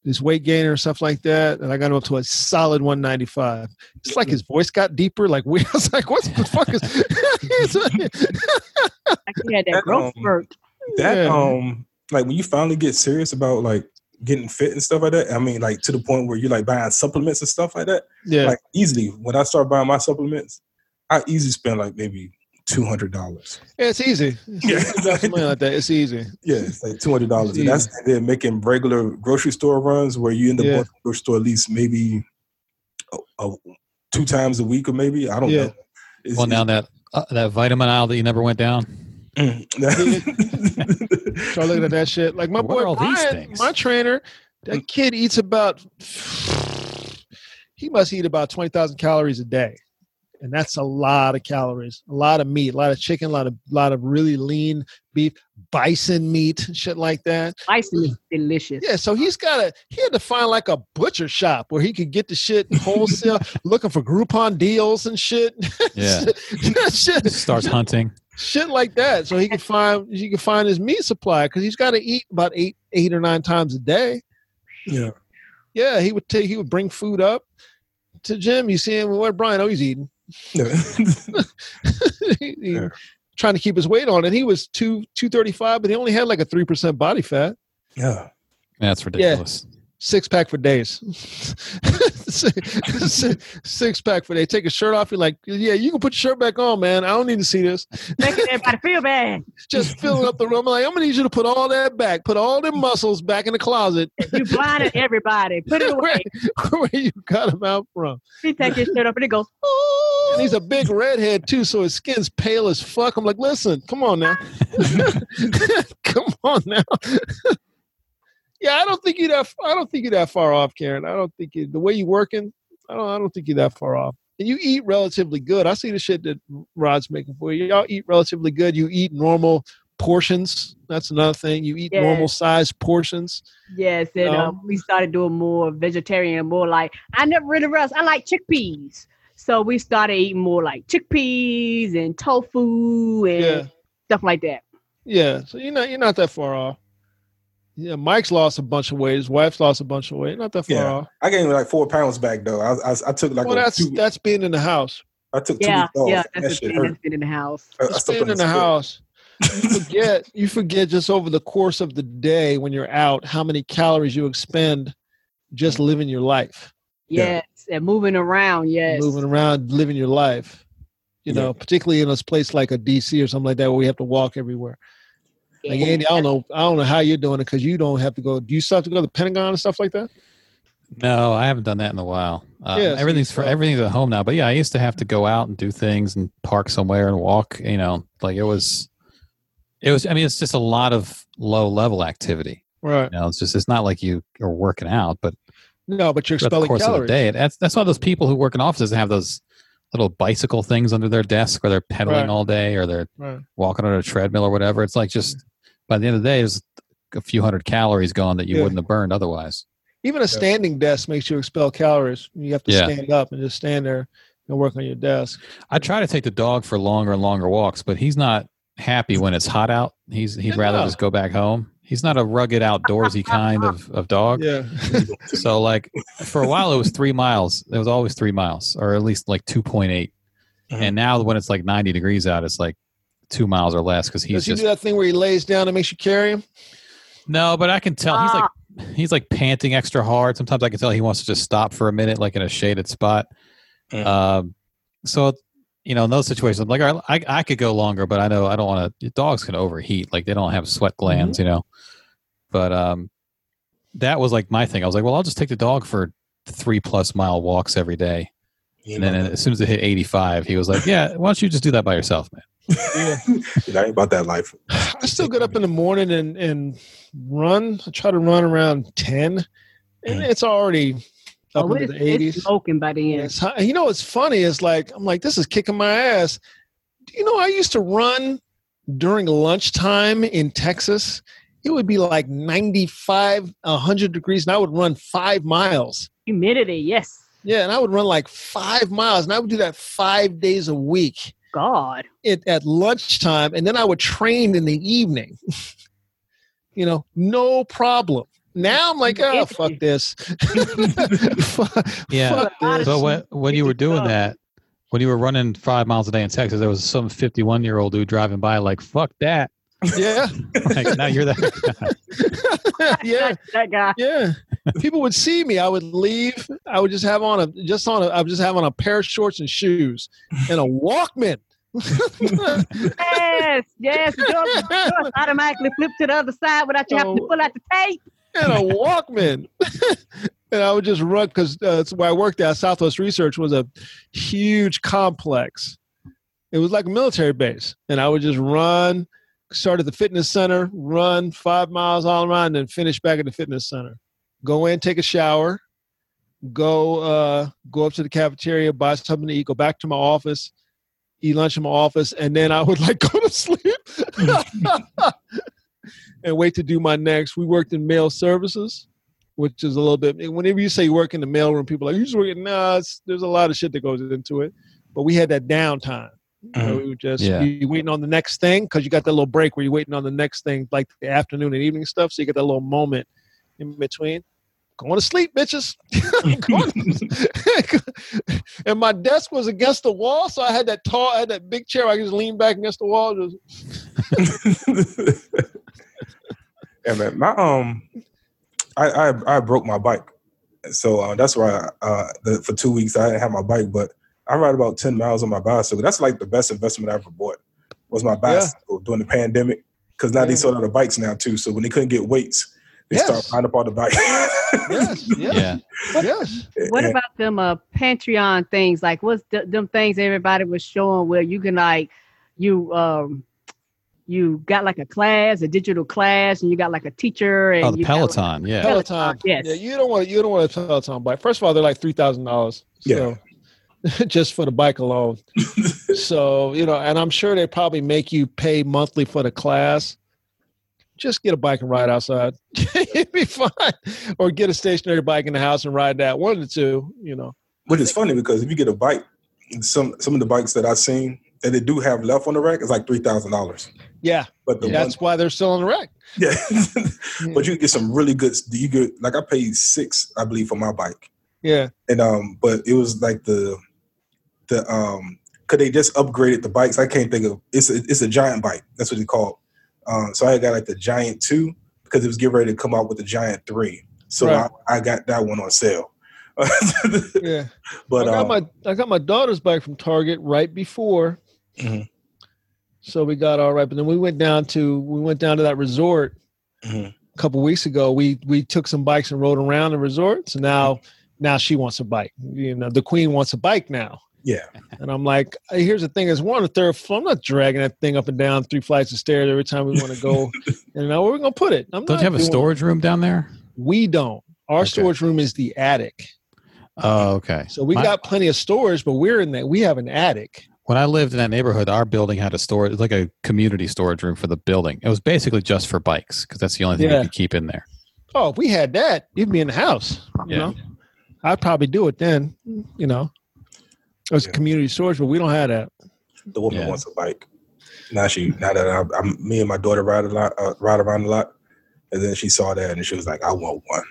this weight gainer and stuff like that, and I got him up to a solid 195. It's like his voice got deeper. Like, <laughs> we, I was like, what the fuck is? <laughs> Like he had that That, growth um, spurt. that Yeah. um like when you finally get serious about like getting fit and stuff like that i mean like to the point where you're like buying supplements and stuff like that yeah, like easily when i start buying my supplements i easily spend like maybe $200 yeah, it's easy. It's <laughs> Yeah. easy money like that. It's easy. yeah it's like $200 and that's and then making regular grocery store runs where you end up Yeah. going to the grocery store at least maybe a, a- two times a week or maybe i don't Yeah. know It's- well, now that uh, that vitamin aisle that you never went down. <laughs> it's- Start looking at that shit. Like my What boy are all these Brian, my trainer, that kid eats about <sighs> he must eat about twenty thousand calories a day, and that's a lot of calories. A lot of meat, a lot of chicken, a lot of lot of really lean beef, bison meat, shit like that. Bison is delicious. Yeah, so he's got a he had to find like a butcher shop where he could get the shit wholesale, <laughs> looking for Groupon deals and shit. <laughs> Yeah. shit, Starts hunting. shit like that, so he could <laughs> find he could find his meat supply because he's got to eat about eight eight or nine times a day. yeah Yeah, he would take he would bring food up to gym. You see him what Brian Oh, he's eating, <laughs> yeah He- Yeah. trying to keep his weight on, and he was two two thirty five, but he only had like a three percent body fat. yeah That's ridiculous. Six pack for days. <laughs> six, six pack for days. Take a shirt off. You're like, yeah, you can put your shirt back on, man. I don't need to see this. Making everybody feel bad. <laughs> Just filling up the room. I'm like, I'm gonna need you to put all that back. Put all them muscles back in the closet You blinded everybody. Put it where, away. where you got them out from. He take his shirt off and he goes, oh. And he's a big redhead too, so his skin's pale as fuck. I'm like, listen, come on now, <laughs> <laughs> come on now. yeah, I don't think you're that. I don't think you're that far off, Karen. I don't think you, the way you're working. I don't. I don't think you're that far off. And you eat relatively good. I see the shit that Rod's making for you. Y'all eat relatively good. You eat normal portions. That's another thing. You eat Yeah. normal sized portions. Yes, and No. um, we started doing more vegetarian, more like I never really realized I like chickpeas. So we started eating more like chickpeas and tofu and Yeah. stuff like that. Yeah, so you're not you're not that far off. Yeah, Mike's lost a bunch of weight. His wife's lost a bunch of weight. Not that far Yeah. off. I gained like four pounds back though. I, I, I took like well, a that's two, that's being in the house. I took two Yeah, weeks off. yeah, and that's that the shit thing that's been in the house. I- I being in the spit. house. You forget <laughs> you forget just over the course of the day when you're out how many calories you expend just living your life, Yeah. Yes, and moving around. Yes, moving around, living your life. You Yeah. know, particularly in a place like a DC or something like that where we have to walk everywhere. Like Andy, I don't know, I don't know how you're doing it because you don't have to go. Do you still have to go to the Pentagon and stuff like that? No, I haven't done that in a while. Uh, Yeah, everything's for everything's at home now. But yeah, I used to have to go out and do things and park somewhere and walk. You know, like it was, it was. I mean, it's just a lot of low level activity. Right. You know, it's just it's not like you are working out, but No, but you're throughout the expelling course of the day. That's that's why those people who work in offices have those little bicycle things under their desk, where they're pedaling Right. all day, or they're Right. walking on a treadmill or whatever. It's like just by the end of the day, there's a few hundred calories gone that you Yeah. wouldn't have burned otherwise. Even a standing desk makes you expel calories. You have to Yeah. stand up and just stand there and work on your desk. I try to take the dog for longer and longer walks, but he's not happy when it's hot out. He's he'd rather just go back home. He's not a rugged outdoorsy kind of, of dog. Yeah. So like for a while it was three miles. It was always three miles, or at least like two point eight. Mhm. And now when it's like ninety degrees out, it's like two miles or less because he's Does he just do that thing where he lays down and makes you carry him? no. But I can tell he's Ah. like he's like panting extra hard. Sometimes I can tell he wants to just stop for a minute, like in a shaded spot. Mhm. Um, so you know, in those situations, I'm like all right, I I could go longer, but I know I don't want to. Dogs can overheat, like they don't have sweat glands, you know. But um, that was like my thing. I was like, well, I'll just take the dog for three plus mile walks every day. You And then know, as soon as it hit 85, he was like, yeah, why don't you just do that by yourself, man? Yeah. <laughs> it ain't about that life. <sighs> I still get up in the morning and, and run. I try to run around 10, and Mm. it's already Oh, up Oh, into the 80s. it's smoking by the end. It's. You know what's funny is like I'm like this is kicking my ass. Do you know I used to run during lunchtime in Texas? It would be like 95, 100 degrees, and I would run five miles. Humidity, yes. Yeah, and I would run like five miles, and I would do that five days a week God. it, at lunchtime, and then I would train in the evening. <laughs> you know, no problem. Now I'm like, oh, fuck this. <laughs> Fuck- Yeah. fuck this. But when, when you were doing uh, that, when you were running five miles a day in Texas, there was some 51 year old dude driving by, like, fuck that. yeah, <laughs> Like, now you're that <laughs> guy. yeah. That guy. Yeah. People would see me. I would leave. I would just have on a just on a I would just have on a pair of shorts and shoes and a Walkman. Yes, yes. The door, door automatically flip to the other side without you having to Oh. pull out the tape. And a Walkman. <laughs> and I would just run because uh, that's where I worked at. Southwest Research was a huge complex. It was like a military base, and I would just run. Start at the fitness center, run five miles all around, and then finish back at the fitness center. Go in, take a shower, go uh, go up to the cafeteria, buy something to eat, go back to my office, eat lunch in my office, and then I would like <laughs> go to sleep <laughs> and wait to do my next. We worked in mail services, which is a little bit. Whenever you say work in the mailroom, people are like you just working. Nah, there's a lot of shit that goes into it. But we had that downtime. You know, we mm-hmm. would just Yeah. you waiting on the next thing because you got that little break where you're waiting on the next thing, like the afternoon and evening stuff. So you get that little moment in between. Going to sleep, bitches. <laughs> <laughs> And my desk was against the wall, so I had that tall, I had that big chair. I could just lean back against the wall. Just, <laughs> yeah, man. My um, I I, I broke my bike, so uh, that's why I, uh, the, for two weeks I didn't have my bike. But I ride about ten miles on my bicycle. That's like the best investment I ever bought. Was my bicycle during the pandemic because now Yeah. they sold out of bikes now too. So when they couldn't get weights, they Yes. start buying up all the bikes. yes, <laughs> yes, Yeah. yes. What about them uh Patreon things? Like what's th- them things everybody was showing where you can like you um you got like a class, a digital class, and you got like a teacher and Oh, the you got, like- Peloton. Yeah. Peloton. yes. Yeah, you don't want you don't want a Peloton bike. First of all, they're like three thousand dollars. So <laughs> just for the bike alone. <laughs> so, you know, and I'm sure they probably make you pay monthly for the class. Just get a bike and ride outside. <laughs> It'd be fine. Or get a stationary bike in the house and ride that. One of the two, you know. Which is funny because if you get a bike, some some of the bikes that I've seen that they do have left on the rack is like three thousand dollars. Yeah, But the that's why they're still on the rack. <laughs> yeah, but you get some really good. You get like I paid six, I believe, for my bike, Yeah. and um, but it was like the the um, could they just upgraded the bikes. I can't think of it's a, it's a giant bike. That's what it's called. Um, so I got like the giant two because it was getting ready to come out with the giant three. So Right. I, I got that one on sale. <laughs> Yeah. but I got um, my I got my daughter's bike from Target right before. Mhm. So we got all right, but then we went down to we went down to that resort Mhm. a couple weeks ago. We we took some bikes and rode around the resort. So now now she wants a bike. You know, the queen wants a bike now. Yeah, And I'm like, hey, here's the thing: is we're on the third floor. I'm not dragging that thing up and down three flights of stairs every time we want to go. <laughs> and now where we gonna put it? I'm Don't not you have a storage room down there? We don't. Our Okay. storage room is the attic. Oh, okay. So we My- got plenty of storage, but we're in that. We have an attic. When I lived in that neighborhood, our building had a storage, it was like a community storage room for the building. It was basically just for bikes because that's the only thing Yeah. you could keep in there. Oh, if we had that, you'd be in the house. You Yeah. know, I'd probably do it then. You know, it was Yeah. community storage, but we don't have that. The woman Yeah. wants a bike. Now she, now that I, I'm, me and my daughter ride a lot, uh, ride around a lot, and then she saw that and she was like, "I want one."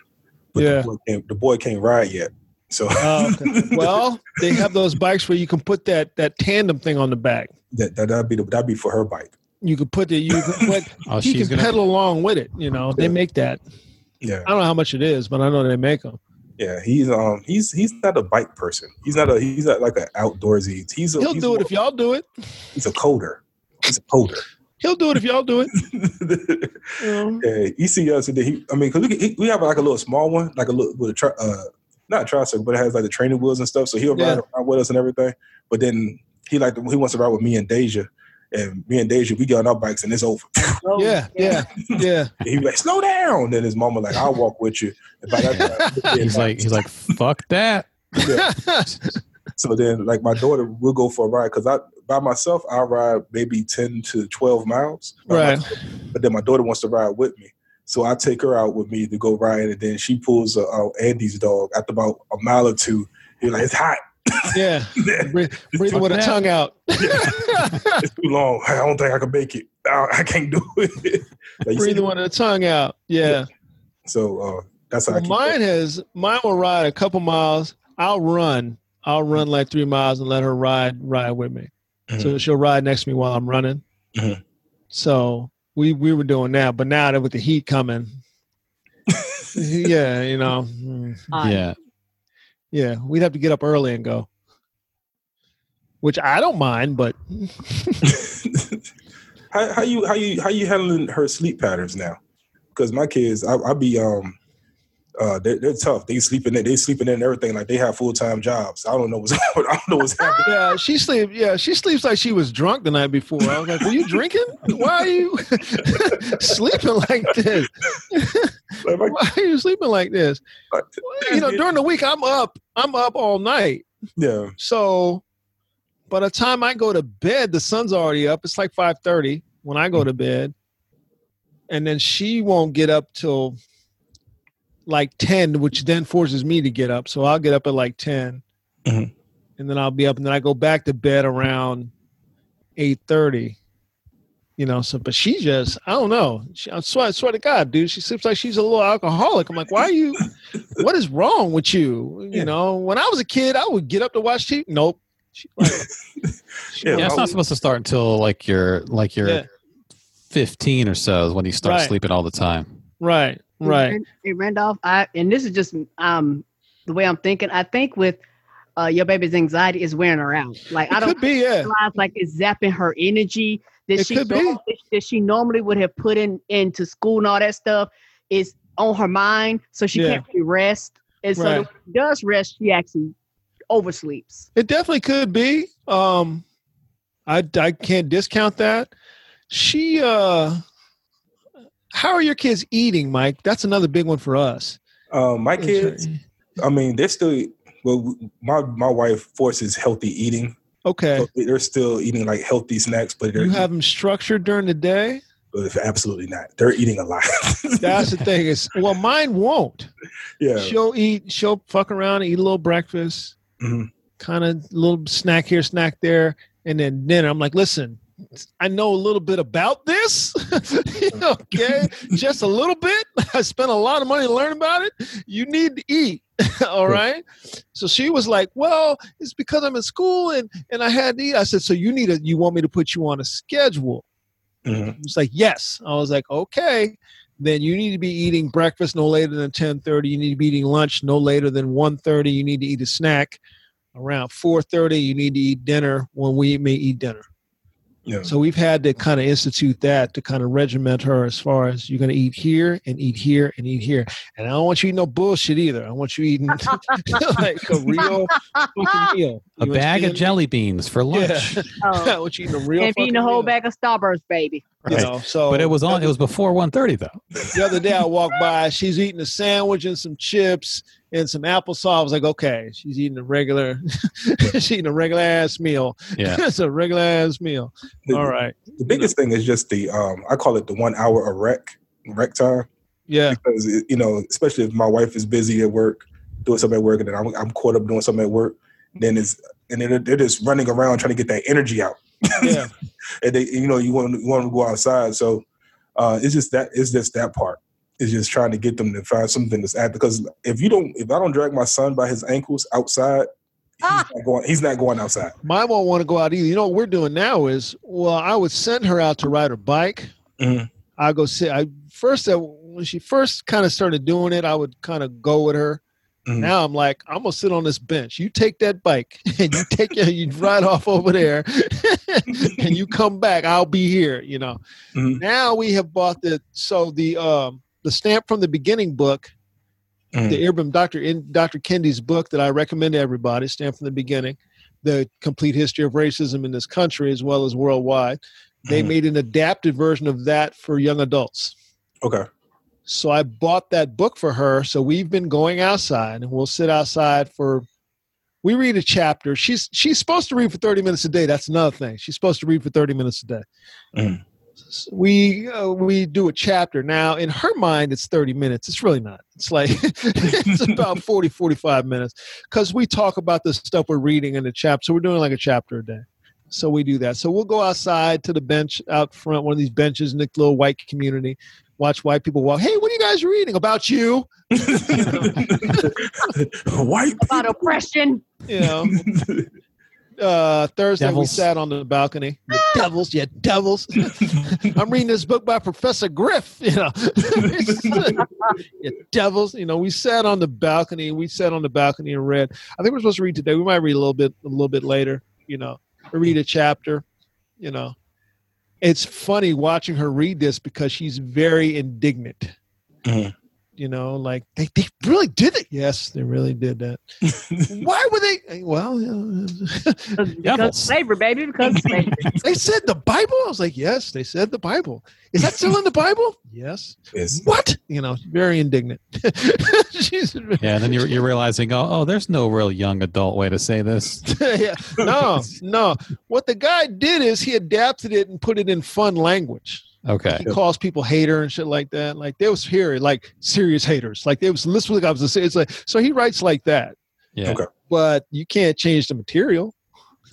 But Yeah. the, boy can't, the boy can't ride yet. So Oh, okay. <laughs> well, they have those bikes where you can put that that tandem thing on the back. that that that'd be the, that'd be for her bike. You could put the you can <laughs> put Oh, he can gonna. pedal along with it. You know, they make that. Yeah, I don't know how much it is, but I know they make them. Yeah. He's um he's he's not a bike person. He's not a he's not like an outdoorsy. He's a He'll he's do it if y'all do it. he's a coder. He's a coder. He'll do it if y'all do it. You <laughs> yeah, he see us and then he. I mean, cause we he, we have like a little small one, like a little with a tri- uh not a tricycle, but it has like the training wheels and stuff. So he'll Yeah. ride around with us and everything. But then he like he wants to ride with me and Deja. And me and Deja, we get on our bikes and it's over. <laughs> Yeah, yeah, yeah. And he like, slow down. Then his mama like, I'll walk with you. And by that time, <laughs> He's like, he's like, fuck that. so then like my daughter will go for a ride because I by myself I ride maybe ten to twelve miles. Right. myself. But then my daughter wants to ride with me. So I take her out with me to go ride, and then she pulls uh, uh, Andy's dog after about a mile or two. He's like, "It's hot, yeah. Breathe, breathing with a tongue out. <laughs> it's too long. I don't think I can make it. I, I can't do it." Like, you see- breathing with a tongue out. Yeah. so uh, that's how Well, keep mine has mine will ride a couple miles. I'll run. I'll run like three miles and let her ride ride with me. So she'll ride next to me while I'm running. Mhm. So we we were doing that, but now that with the heat coming, <laughs> yeah, you know, mm, All right. Yeah. Yeah, we'd have to get up early and go, which I don't mind, but <laughs> how, how you how you how you handling her sleep patterns now? Because my kids, I, I be um, uh, they're, they're tough. They sleeping in, they sleeping in everything like they have full time jobs. I don't know what's <laughs> I don't know what's happening. yeah, she sleep. Yeah, she sleeps like she was drunk the night before. I was like, "Were you drinking? Why are you <laughs> sleeping like this? Like, Why are you sleeping like this?" like, you know, during the week I'm up. I'm up all night. yeah, So by the time I go to bed, the sun's already up. It's like five thirty when I go to bed. And then she won't get up till like ten, which then forces me to get up. So I'll get up at like 10 Mhm. And then I'll be up and then I go back to bed around eight thirty. You know, so but she just I don't know. She, I swear, I swear to God, dude, she seems like she's a little alcoholic. I'm like, why are you? what is wrong with you? You Yeah. know, when I was a kid, I would get up to watch TV. Nope. She, like, <laughs> she Yeah, Yeah, it's not supposed to start until like you're like you're Yeah. 15 or so is when you start Right. sleeping all the time. right, right. And Randolph, I and this is just um the way I'm thinking. I think with uh your baby's anxiety is wearing her out. Like I don't be, yeah. realize like it's zapping her energy that It she could be. normally, that she normally would have put in into school and all that stuff is on her mind, so she Yeah. can't really rest. And so Right. does rest, she actually oversleeps. It definitely could be. Um, I I can't discount that. She, uh, how are your kids eating, Mike? That's another big one for us. um, my kids. I mean, they're still. Well, my my wife forces healthy eating. Okay. So they're still eating like healthy snacks, but they're You have them structured during the day. but absolutely not. They're eating a lot. <laughs> That's the thing is, well, mine won't. yeah. She'll eat. She'll fuck around, eat a little breakfast, Mhm. kind of little snack here, snack there, and then dinner. I'm like, listen, I know a little bit about this. <laughs> okay, just a little bit. I spent a lot of money to learn about it. You need to eat. <laughs> All right. So she was like, well, it's because I'm in school and and I had to eat. I said, so you need a. You want me to put you on a schedule? Mhm. It was like, yes. I was like, okay. Then you need to be eating breakfast no later than 10:30. You need to be eating lunch no later than 1:30. You need to eat a snack around 4:30. You need to eat dinner when we may eat dinner. Yeah. So we've had to kind of institute that to kind of regiment her as far as you're going to eat here and eat here and eat here. And I don't want you eating no bullshit either. I want you eating <laughs> like a real fucking meal. A bag of jelly beans for lunch. <laughs> Yeah. Oh, I want you eating a real and if eating a whole meal. bag of Starburst, baby. You Right. know, so but it was on. It was before 1:30 though. the other day I walked by, she's eating a sandwich and some chips and some applesauce. I was like, okay, she's eating a regular, <laughs> she's eating a regular ass meal. Yeah. <laughs> it's a regular ass meal. The, All right. the biggest thing is just the um, I call it the one hour of rec rec time Yeah. because it, you know, especially if my wife is busy at work doing something at work, and then I'm, I'm caught up doing something at work, then it's and then they're just running around trying to get that energy out. <laughs> Yeah. and they, you know, you want you want them to go outside. So uh, it's just that it's just that part. It's just trying to get them to find something that's at because if you don't, if I don't drag my son by his ankles outside, he's Ah. not going. He's not going outside. Mine won't want to go out either. You know what we're doing now is, well, I would send her out to ride her bike. Mhm. I go sit. I first uh, when she first kind of started doing it, I would kind of go with her. Mhm. Now I'm like, I'm gonna sit on this bench. You take that bike <laughs> and you take your, you ride off over there, <laughs> and you come back. I'll be here. You know. Mhm. Now we have bought the so the um the Stamped from the Beginning book Mhm. the Ibram Dr. In Dr. Kendi's book that I recommend to everybody, Stamped from the Beginning, the complete history of racism in this country as well as worldwide. They Mhm. made an adapted version of that for young adults. Okay. So I bought that book for her. So we've been going outside and we'll sit outside for we read a chapter. She's she's supposed to read for 30 minutes a day. That's another thing. She's supposed to read for 30 minutes a day. Mhm. S- We uh, we do a chapter. Now in her mind it's 30 minutes. It's really not. It's like <laughs> it's <laughs> about 40 45 minutes cuz we talk about the stuff we're reading in the chapter. So we're doing like a chapter a day. So we do that. So we'll go outside to the bench out front, one of these benches in the little white community, watch white people walk. Hey, what are you guys reading about you? White <laughs> About oppression. You know, uh, Thursday we sat on the balcony. The devils, yeah, devils. <laughs> I'm reading this book by Professor Griff. You know, <laughs> yeah, devils. You know, we sat on the balcony. We sat on the balcony and read. I think we're supposed to read today. We might read a little bit, a little bit later. You know, read a chapter. You know, it's funny watching her read this because she's very indignant. Mhm. You know, like they, they really did it. Yes, they really did that. <laughs> Why were they? Well, uh, Because Devils. slavery, baby. Because slavery. <laughs> they said the Bible. I was like, yes, they said the Bible. Is that still in the Bible? Yes. Yes. What? You know, very indignant. <laughs> Yeah, and then you're, you're realizing, oh, oh, there's no real young adult way to say this. yeah. No, no. What the guy did is he adapted it and put it in fun language. Okay. He calls people hater and shit like that. Like they was here, like serious haters. Like they was literally I was it's like so he writes like that. Yeah. Okay. But you can't change the material. <laughs>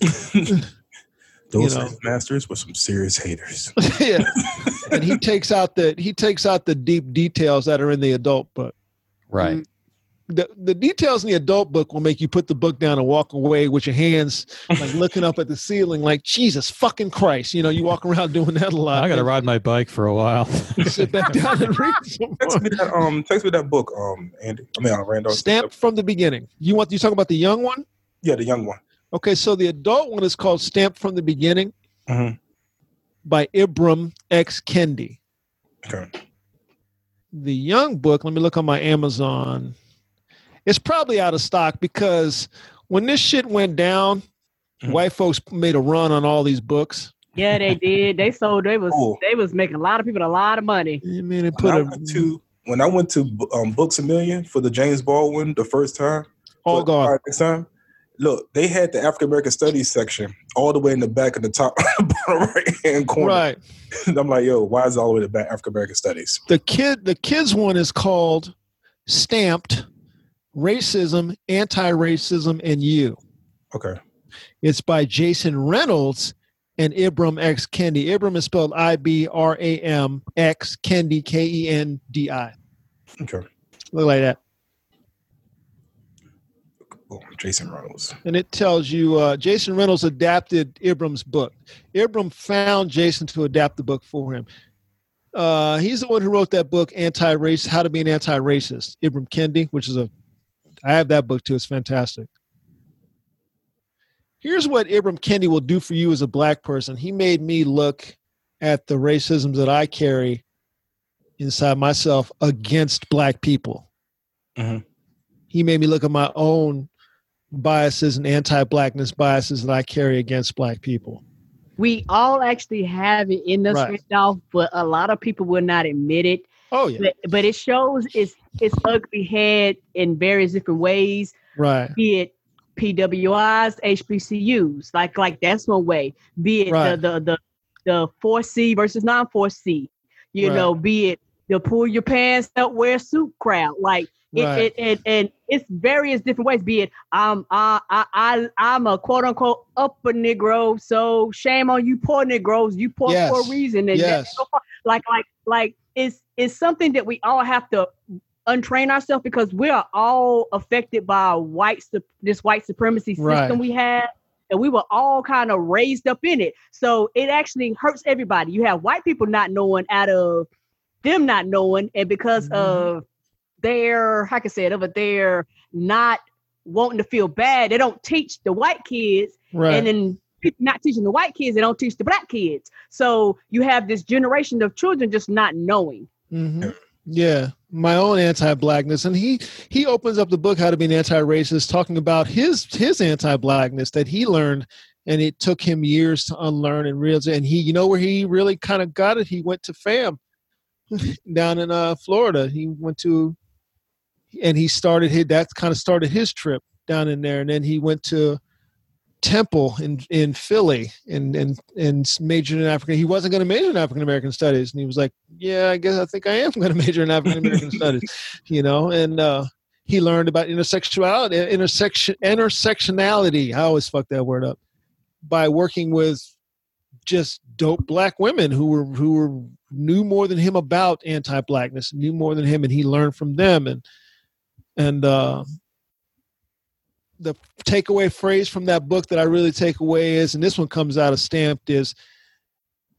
Those know. slave masters were some serious haters. <laughs> yeah. And he takes out the he takes out the deep details that are in the adult book. Right. Mm. The, the details in the adult book will make you put the book down and walk away with your hands like <laughs> looking up at the ceiling like jesus fucking christ you know you walk around <laughs> doing that a lot I got to ride my bike for a while. sit back <laughs> down and read some text me that um text me that book, um Andy. I mean uh, Randall. Stamped from the Beginning you want you talking about the young one Yeah, the young one. okay so the adult one is called Stamped from the Beginning Mhm. by ibram x kendi Okay. the young book let me look on my amazon it's probably out of stock because when this shit went down Mhm. white folks made a run on all these books Yeah, they did. They sold. They was. Cool. They was making a lot of people a lot of money. I mean, they put I a, went to when I went to um, Books a Million for the James Baldwin the first time, all but- gone. all right, next time, look, they had the African American Studies section all the way in the back of the top <laughs> right hand corner. Right. And <laughs> I'm like, yo, why is it all the way to the back African American Studies? The kid, the kids one is called "Stamped: Racism, Anti-Racism, and You." Okay. It's by Jason Reynolds and Ibram X Kendi. Ibram is spelled I B R A M X Kendi K E N D I. Okay. Look like that. Jason Reynolds. and it tells you uh, Jason Reynolds adapted Ibram's book. Ibram found Jason to adapt the book for him. Uh, he's the one who wrote that book, "Anti-Race: How to Be an Anti-Racist." Ibram Kendi, which is a, I have that book too. It's fantastic. Here's what Ibram Kendi will do for you as a black person. He made me look at the racisms that I carry inside myself against black people. Mhm. He made me look at my own biases and anti-blackness biases that I carry against black people. we all actually have it in us Right. right now, but a lot of people will not admit it. Oh yeah, But, but it shows its its ugly head in various different ways. right, Be it PWIs, HBCUs, like like that's one way. Be it Right. the the the the four C versus non four C. You Right. know, be it the pull your pants up, wear a suit crowd. Like it, Right. it, it and it's various different ways. Be it I'm I I I I'm a quote unquote upper Negro, so shame on you poor Negroes. You poor for a reason. And Yes. like like like it's it's something that we all have to untrain ourselves because we are all affected by white this white supremacy system Right. we have and we were all kind of raised up in it so it actually hurts everybody you have white people not knowing out of them not knowing and because Mhm. of their how can I say it over there not wanting to feel bad they don't teach the white kids right. and then not teaching the white kids they don't teach the black kids so you have this generation of children just not knowing hmm Yeah, my own anti-blackness, and he he opens up the book "How to Be an Anti-Racist," talking about his his anti-blackness that he learned, and it took him years to unlearn and realize. And he, you know, where he really kind of got it. He went to FAMU <laughs> down in uh, Florida. He went to, and he started his that kind of started his trip down in there, and then he went to Temple in in Philly and and and majored in African. He wasn't going to major in African American studies, and he was like, "Yeah, I guess I think I am <laughs> going to major in African American studies," you know. And uh, he learned about intersexuality, intersection, intersectionality. I always fuck that word up by working with just dope black women who were who were knew more than him about anti-blackness, knew more than him, and he learned from them. And and uh, the takeaway phrase from that book that I really take away is, and this one comes out of stamped is,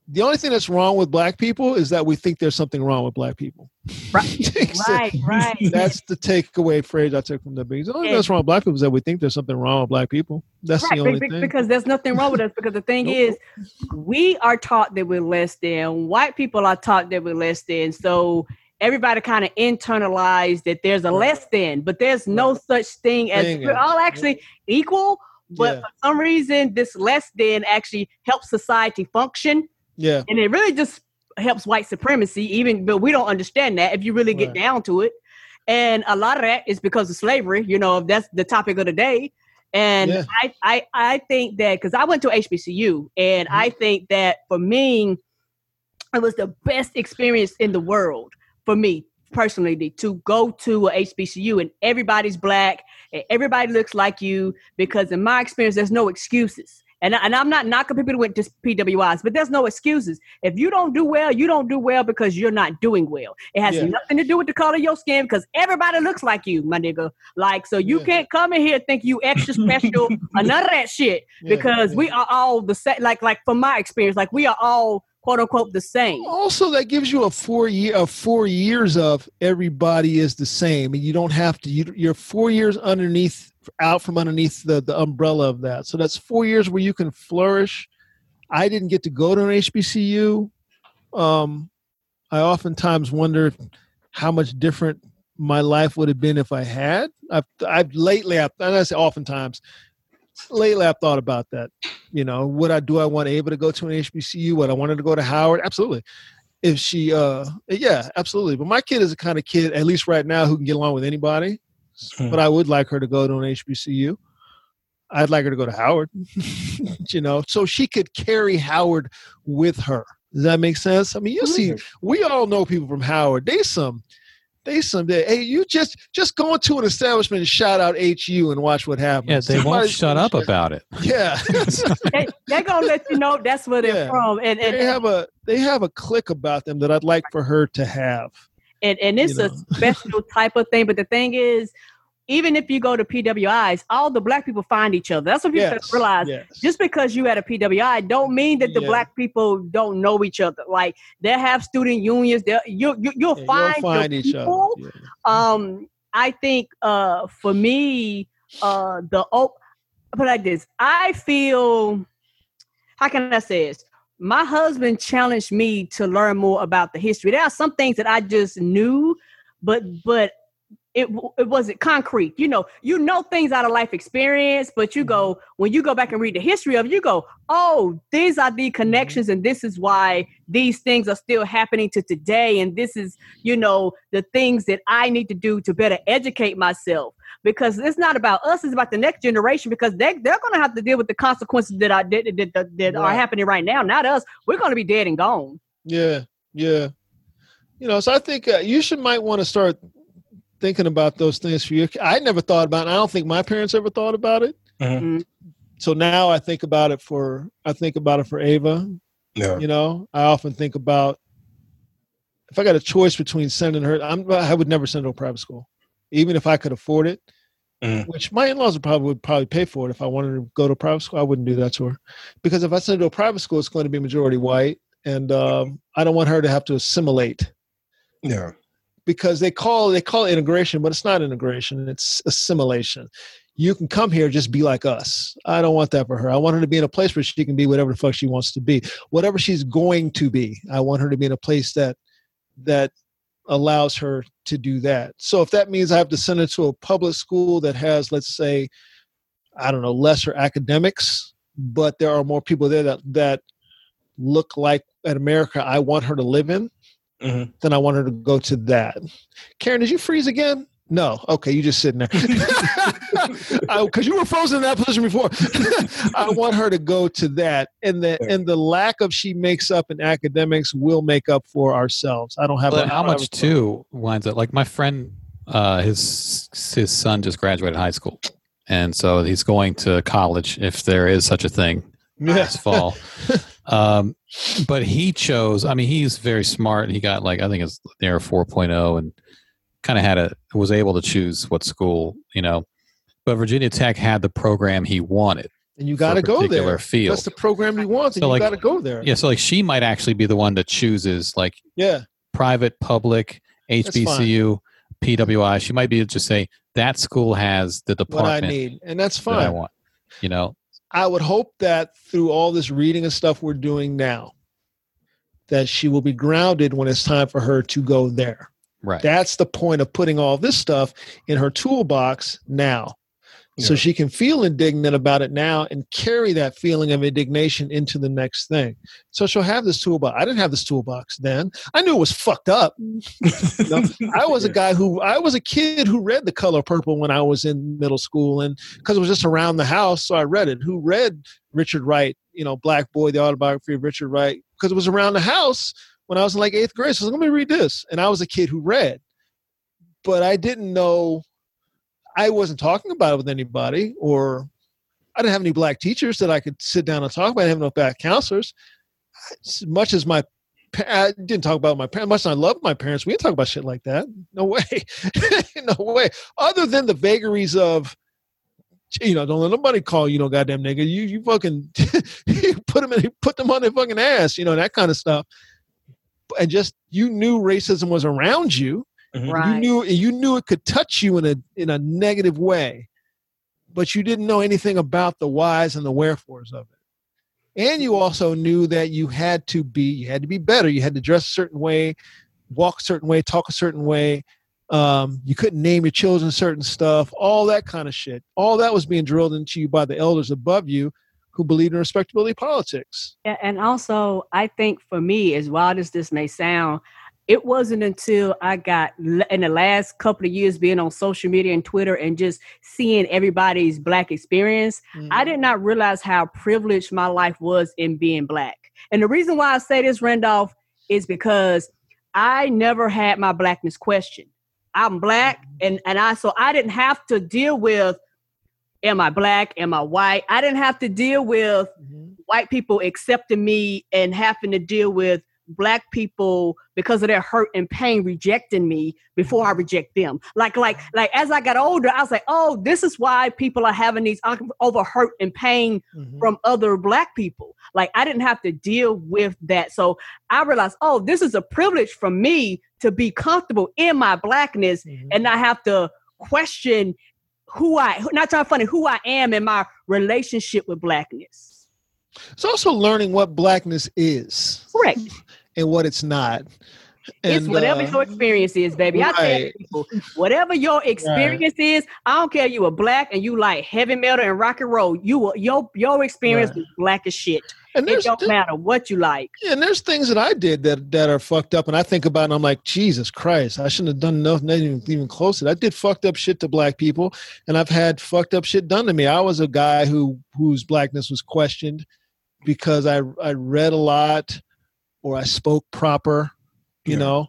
the only thing that's wrong with black people is that we think there's something wrong with black people. Right. <laughs> So right right That's the takeaway phrase I took from the book. The only thing that's wrong with black people is that we think there's something wrong with black people. That's right the only be- thing. because there's nothing wrong with us because the thing Nope. is <laughs> we are taught that we're less than white people are taught that we're less than so everybody kind of internalized that there's a less than but there's no such thing as we're all actually equal but Yeah. for some reason this less than actually helps society function yeah, and it really just helps white supremacy even but we don't understand that if you really get Right. down to it and a lot of that is because of slavery you know that's the topic of the day and Yeah. I, I i think that because i went to hbcu and Mm-hmm. i think that for me it was the best experience in the world for me personally to go to a hbcu and everybody's black and everybody looks like you because in my experience there's no excuses and, and I'm not knocking people who went to PWIs, but there's no excuses. If you don't do well, you don't do well because you're not doing well. It has Yeah. nothing to do with the color of your skin because everybody looks like you, my nigga. Like, so you Yeah. can't come in here think you extra special or <laughs> none of that shit because yeah. we are all the same. Like, like from my experience, like we are all quote unquote the same. also that gives you a four year of four years of everybody is the same and you don't have to you, you're four years underneath out from underneath the, the umbrella of that. So that's four years where you can flourish. I didn't get to go to an hbcu um, i oftentimes wonder how much different my life would have been if i had. I've, I've lately i've and i say oftentimes lately i've thought about that. You know would i do i want Ava to go to an hbcu would i wanted to go to howard? Absolutely. If she uh yeah absolutely. But my kid is the kind of kid at least right now who can get along with anybody. Hmm. but i would like her to go to an hbcu i'd like her to go to howard. <laughs> You know so she could carry howard with her. Does that make sense? I mean you see we all know people from howard. They some they some hey you just just go into an establishment and shout out hu and watch what happens Yeah, they won't shut up share- about it. <laughs> yeah <laughs> they, they're gonna let you know that's where they're Yeah. from. And and, they have a they have a click about them that i'd like for her to have and, and it's you a <laughs> special type of thing. But the thing is, even if you go to PWIs, all the black people find each other. That's what people yes, realize. yes. Just because you at a PWI don't mean that the Yeah. black people don't know each other. Like they have student unions. You you you'll Yeah, find, you'll find each people. other Yeah. Um, I think uh for me, uh the oh, put like this. I feel how can I say this? My husband challenged me to learn more about the history. There are some things that I just knew, but but it it wasn't concrete. You know, you know things out of life experience, but you go when you go back and read the history of, it, you go, oh, these are the connections, and this is why these things are still happening to today, and this is you know the things that I need to do to better educate myself because it's not about us; it's about the next generation because they they're going to have to deal with the consequences that are that, that, that, that are happening right now. Not us. We're going to be dead and gone. Yeah, yeah. You know, so I think uh, you should might want to start thinking about those things for you. I never thought about. it. I don't think my parents ever thought about it. Mhm. So now I think about it for. I think about it for Ava. Yeah. You know, I often think about if I got a choice between sending her. I'm. I would never send her to a private school, even if I could afford it. Mhm. Which my in-laws would probably would probably pay for it if I wanted to go to a private school. I wouldn't do that to her, because if I send her to a private school, it's going to be majority white, and um, I don't want her to have to assimilate Yeah. Because they call they call integration, but it's not integration; it's assimilation. You can come here, just be like us. I don't want that for her. I want her to be in a place where she can be whatever the fuck she wants to be, whatever she's going to be. I want her to be in a place that that allows her to do that. So if that means I have to send her to a public school that has, let's say, I don't know, lesser academics, but there are more people there that that look like at America I want her to live in, Mhm. then I want her to go to that. Karen, did you freeze again? No. Okay, you just sitting there. <laughs> <laughs> Because you were frozen in that position before. <laughs> I want her to go to that, and the and the lack of she makes up in academics will make up for ourselves. I don't have But a, how I don't have much too winds up like my friend uh his his son just graduated high school and so he's going to college if there is such a thing Yeah. this fall um but he chose i mean he's very smart he got like i think it's near 4.0 and kind of had a was able to choose what school you know but virginia tech had the program he wanted and you got to go there. field That's the program he wants, and So, you like- got to go there. yeah so like she might actually be the one that chooses like Yeah. private, public. HBCU, PWI. She might be able to just say that school has the what I need, and that's that I fine. want. You know, I would hope that through all this reading and stuff we're doing now, that she will be grounded when it's time for her to go there. right? That's the point of putting all this stuff in her toolbox now. So she can feel indignant about it now and carry that feeling of indignation into the next thing. So she'll have this toolbox. I didn't have this toolbox then. I knew it was fucked up. <laughs> I was a guy who I was a kid who read The Color Purple when I was in middle school, and because it was just around the house, so I read it. Who read Richard Wright? You know, Black Boy, the autobiography of Richard Wright, because it was around the house when I was in like eighth grade. So I was like, let me read this, and I was a kid who read, but I didn't know. I wasn't talking about it with anybody, or I didn't have any black teachers that I could sit down and talk about. I didn't have no black counselors. As much as my I didn't talk about my parents. Much as I love my parents, we didn't talk about shit like that. No way, <laughs> no way. Other than the vagaries of, you know, don't let nobody call you no goddamn nigga. You you fucking you <laughs> put them in, put them on their fucking ass. You know that kind of stuff. And just you knew racism was around you. Mhm. Right. You knew you knew it could touch you in a in a negative way, but you didn't know anything about the whys and the wherefores of it. And you also knew that you had to be you had to be better. You had to dress a certain way, walk a certain way, talk a certain way. Um, you couldn't name your children certain stuff, all that kind of shit. All that was being drilled into you by the elders above you who believed in respectability politics. Yeah, and also I think for me, as wild as this may sound, it wasn't until I got in the last couple of years being on social media and Twitter and just seeing everybody's black experience, I did not realize how privileged my life was in being black. And the reason why I say this, Randolph, is because I never had my blackness questioned. I'm black, and and I so I didn't have to deal with, am I black? Am I white? I didn't have to deal with Mhm. white people accepting me and having to deal with black people because of their hurt and pain rejecting me before I reject them. Like, like, like as I got older, I was like, oh, this is why people are having these over hurt and pain Mhm. from other black people. Like I didn't have to deal with that. So I realized, oh, this is a privilege for me to be comfortable in my blackness Mhm. and not have to question who I not trying to funny who I am in my relationship with blackness. It's also learning what blackness is. Correct. <laughs> and what it's not. it's whatever uh, your experience is, baby. I tell right. people, whatever your experience is, I don't care you are black and you like heavy metal and rock and roll. You will- your your experience Right. is black as shit. and It don't matter what you like. Yeah, and there's things that I did that that are fucked up, and I think about it and I'm like, Jesus Christ, I shouldn't have done nothing even, even close to that. I did fucked up shit to black people, and I've had fucked up shit done to me. I was a guy who whose blackness was questioned because I I read a lot or I spoke proper, you Yeah. know.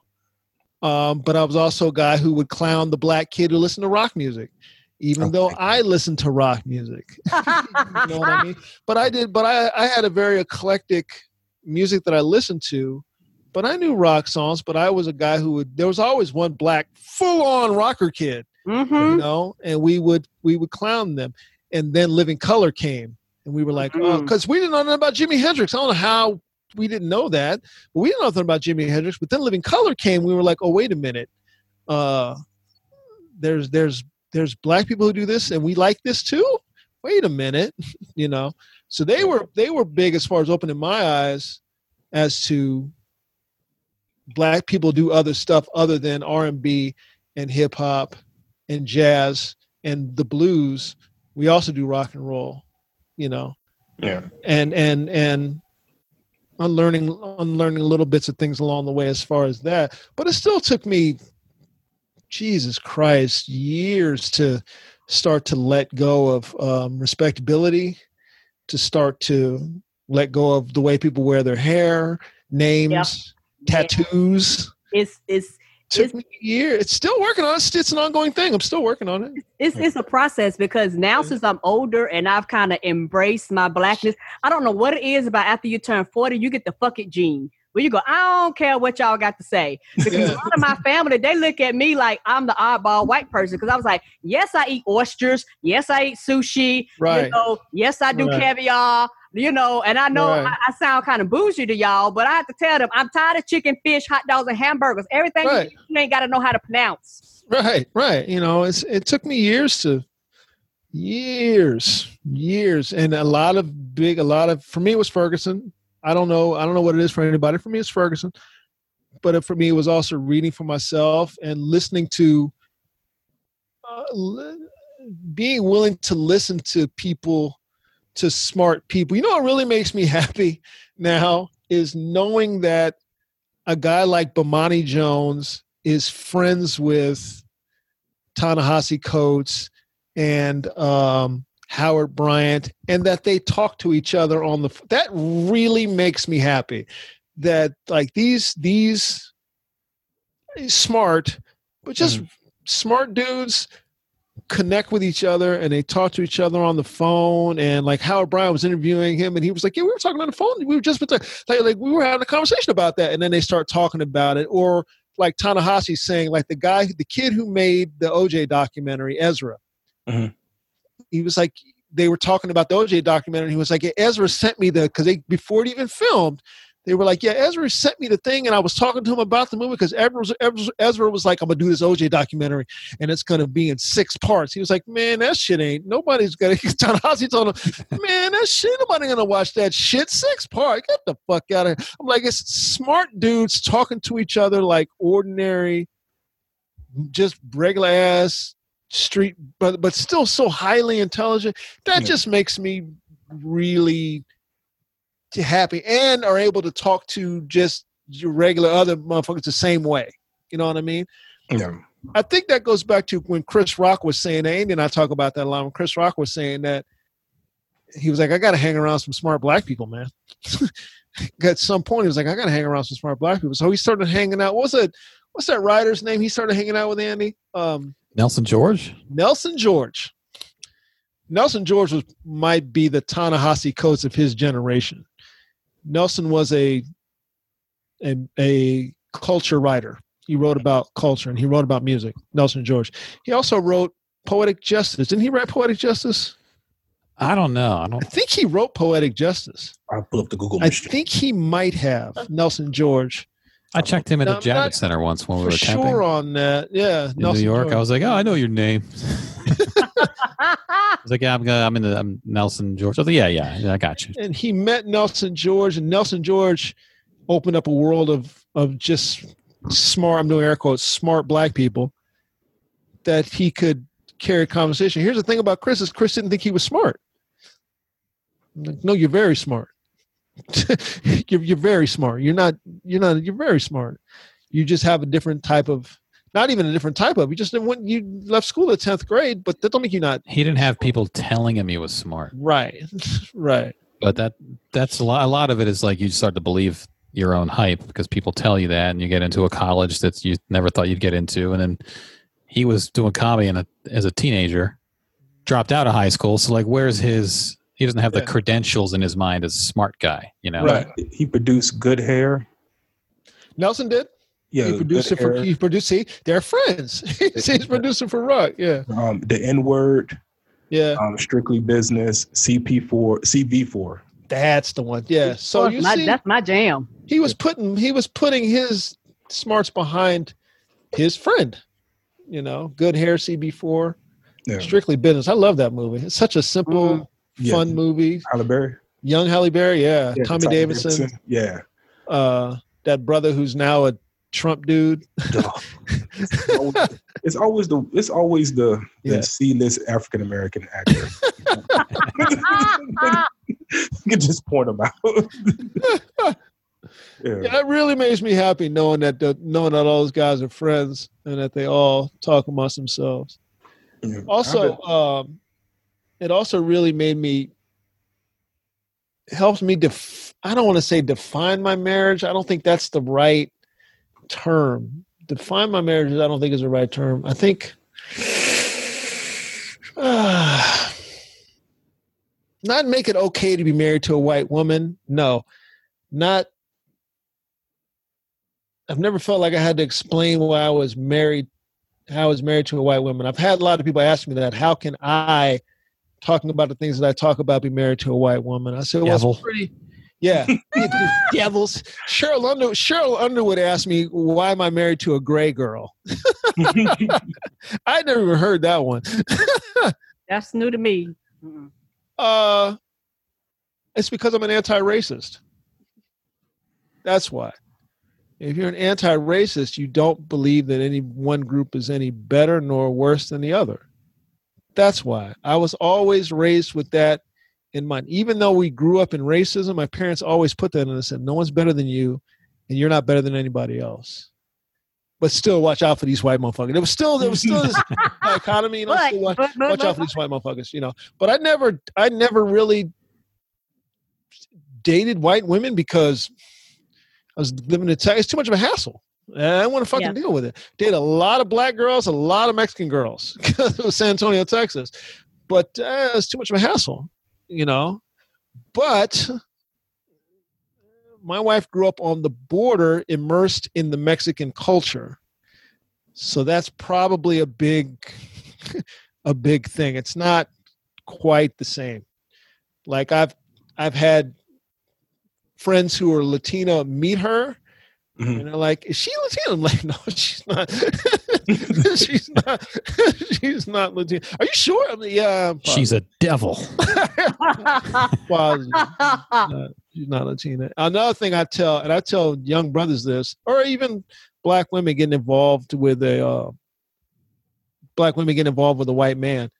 Um, but I was also a guy who would clown the black kid who listened to rock music, even though I listened to rock music <laughs> you know what I mean? But I did, but I, I had a very eclectic music that I listened to. But I knew rock songs, but I was a guy who would there was always one black full on rocker kid, you hmm know, and we would we would clown them. And then Living Colour came and we were like, oh, Mhm. because we didn't know nothing about Jimi Hendrix. I don't know how we didn't know that, but we didn't know nothing about Jimi Hendrix. But then Living Colour came, we were like, oh, wait a minute. Uh there's there's there's black people who do this and we like this too wait a minute <laughs> you know so they were they were big as far as opening my eyes as to black people do other stuff other than r&b and hip-hop and jazz and the blues we also do rock and roll you know Yeah. and and and unlearning unlearning little bits of things along the way as far as that. But it still took me jesus christ years to start to let go of um, respectability to start to let go of the way people wear their hair names Yeah. tattoos. It's it's took me a year it's still working on it It's- an ongoing thing i'm still working on it it's it's a process because now since I'm older and I've kind of embraced my blackness, I don't know what it is about after you turn 40, you get the fuck it gene. Where you go, I don't care what y'all got to say. <laughs> Because Yeah. a lot of my family, they look at me like I'm the oddball white person. Because I was like, yes, I eat oysters. Yes, I eat sushi. Right. You know, yes, I do Right. caviar. You know, and I know Right. I, I sound kind of bougie to y'all, but I have to tell them I'm tired of chicken, fish, hot dogs, and hamburgers. Everything you Right. eat, you ain't got to know how to pronounce. Right, right. You know, it's it took me years to years, years, and a lot of big, a lot of for me it was Ferguson. I don't know, I don't know what it is for anybody. For me, it's Ferguson, but it- for me, it was also reading for myself and listening to, uh, li- being willing to listen to people, to smart people. You know what really makes me <laughs> happy now is knowing that a guy like Bomani Jones is friends with Ta-Nehisi Coates and um, Howard Bryant, and that they talk to each other on the. That really makes me happy. That like these these smart, but just smart dudes connect with each other and they talk to each other on the phone and like Howard Bryant was interviewing him and he was like yeah we were talking on the phone. We were just like, like we were having a conversation about that. And then they start talking about it or like Ta-Nehisi saying like the guy the kid who made the OJ documentary Ezra. Mhm. he was like they were talking about the OJ documentary and he was like Ezra sent me the because they before it even filmed they were like, yeah, Ezra sent me the thing, and I was talking to him about the movie because Ezra, was- Ezra, Ezra was like, I'm gonna do this OJ documentary, and it's gonna be in six parts. He was like, man, that shit ain't nobody's gonna. <laughs> Ta-Nehisi told him, man, that shit nobody gonna watch that shit. Six part, get the fuck out of here. I'm like, it's smart dudes talking to each other like ordinary, just regular ass street, but but still so highly intelligent. That Yeah. just makes me really happy and are able to talk to just your regular other motherfuckers the same way. You know what I mean? Yeah. I think that goes back to when Chris Rock was saying that. Andy and I talk about that a lot. When Chris Rock was saying that, he was like, "I got to hang around some smart black people, man." <laughs> At some point, he was like, "I got to hang around some smart black people." So he started hanging out. What's that? What's that writer's name? He started hanging out with Andy. Um, Nelson George. Nelson George. Nelson George was might be the Ta-Nehisi Coates of his generation. Nelson was a, a a culture writer. He wrote about culture and he wrote about music. Nelson George. He also wrote Poetic Justice. Didn't he write Poetic Justice? I don't know. I I don't. I think he wrote Poetic Justice. I'll pull up the Google I machine. think he might have Nelson George I checked him at the Javits Center once when we for were camping sure on that. Yeah, in New York. I was like, oh, I know your name. <laughs> I was like, yeah, I'm gonna, I'm in the I'm Nelson George. I was like, yeah, yeah, yeah, I got you. and he met Nelson George, and Nelson George opened up a world of of just smart. I'm doing air quotes smart black people that he could carry a conversation. Here's the thing about Chris: is Chris didn't think he was smart. Like, no, you're very smart. <laughs> you're you're very smart. You're not. You're not. You're very smart. You just have a different type of. Not even a different type of. You just didn't want. You left school at tenth grade, but that don't make you not He didn't have people telling him he was smart. right. <laughs> right. But that that's a lot. A lot of it is like you start to believe your own hype because people tell you that, and you get into a college that you never thought you'd get into. And then he was doing comedy in a, as a teenager, dropped out of high school. So like, where's his? He doesn't have the Yeah. credentials in his mind as a smart guy. You know, Right. He produced Good Hair. Nelson did. Yeah, he produced it for. Hair. He produced. See, they're friends. <laughs> he's, he's producing for Rock. Yeah. um, the N Word, Yeah. um, Strictly Business, CP4, CV4. That's the one. Yeah. So That's you my, see, that's my jam. he was putting he was putting his smarts behind his friend. You know, good hair CB4, Yeah, strictly business. I love that movie. It's such a simple, Yeah. fun movie. Halle Berry. Young Halle Berry, yeah. Yeah, Tommy Davidson, Yeah. uh, that brother who's now a Trump dude. it's, <laughs> always, it's always the it's always the, the Yeah. C list African American actor. <laughs> you can just point them out. <laughs> yeah. Yeah, it really makes me happy knowing that the, knowing that all those guys are friends and that they all talk amongst themselves. Yeah. also um it also really made me helps me def i don't want to say define my marriage i don't think that's the right term define my marriage i don't think is the right term i think <sighs> not make it okay to be married to a white woman no not i've never felt like i had to explain why i was married how I was married to a white woman. I've had a lot of people ask me that. How can I, talking about the things that I talk about, be married to a white woman? I said, well, Devil. it's pretty. Yeah, <laughs> devils. Sheryl Underwood. Sheryl Underwood asked me, "Why am I married to a gray girl?" <laughs> I never even heard that one. <laughs> That's new to me. Uh, it's because I'm an anti-racist. That's why. If you're an anti-racist, you don't believe that any one group is any better nor worse than the other. That's why. I was always raised with that in mind. Even though we grew up in racism, my parents always put that in and said, "No one's better than you, and you're not better than anybody else." But still, watch out for these white motherfuckers. There was still there was still this <laughs> dichotomy. You know, But, still watch, but, but, watch but- out for these white motherfuckers, you know. But I never, I never really dated white women because I was living in Texas. It's too much of a hassle. And I didn't want to fucking Yeah. deal with it. Dated a lot of black girls, a lot of Mexican girls <laughs> because it was San Antonio, Texas. But uh, it's too much of a hassle, you know. But my wife grew up on the border, immersed in the Mexican culture. So that's probably a big, <laughs> a big thing. It's not quite the same. Like I've, I've had friends who are Latino meet her, Mhm. and they're like, "Is she Latino?" <laughs> I'm like, "No, she's not. <laughs> she's not. <laughs> she's not Latino." Are you sure? I'm like, yeah, I'm she's a devil. positive. Uh, she's not Latina. Another thing I tell, and I tell young brothers this, or even black women getting involved with a uh, black women getting involved with a white man.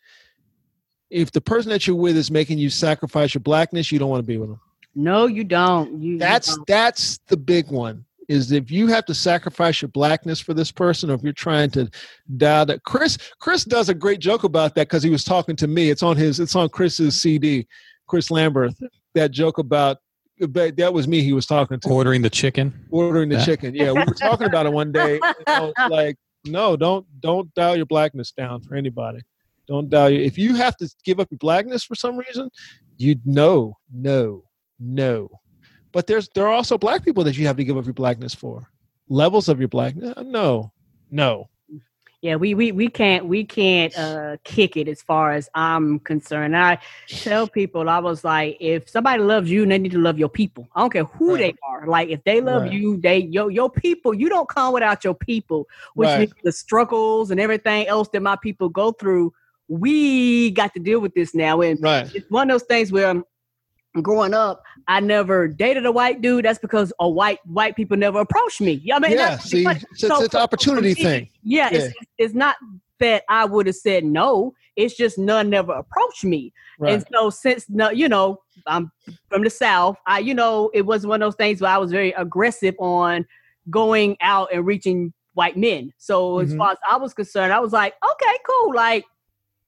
If the person that you're with is making you sacrifice your blackness, you don't want to be with them. no, you don't. You, you That's don't. that's the big one. Is if you have to sacrifice your blackness for this person, or if you're trying to dial that. Chris Chris does a great joke about that because he was talking to me. It's on his. It's on Chris's CD. Chris Lambert. That joke about but that was me. He was talking to Ordering the chicken. ordering the Yeah. chicken. Yeah, we were talking about it one day. you <laughs> know, like, no, don't don't dial your blackness down for anybody. Don't dial your. If you have to give up your blackness for some reason, you no, no, no. But there's there are also black people that you have to give up your blackness for. Levels of your blackness. No, no. yeah, we, we we can't we can't uh kick it as far as I'm concerned. I tell people I was like, if somebody loves you, they need to love your people. I don't care who Right. they are. Like if they love Right. you, they your your people. You don't come without your people, which Right. means the struggles and everything else that my people go through. We got to deal with this now, and Right. it's one of those things where growing up, I never dated a white dude. That's because a white white people never approached me. Yeah, I mean, yeah, see, it's, so it's an opportunity me, thing. Yeah, Yeah. It's, it's not that I would have said no. It's just none never approached me. Right. And so since no, you know, I'm from the South, I, you know, it was one of those things where I was very aggressive on going out and reaching white men. So as Mhm. far as I was concerned, I was like, okay, cool. Like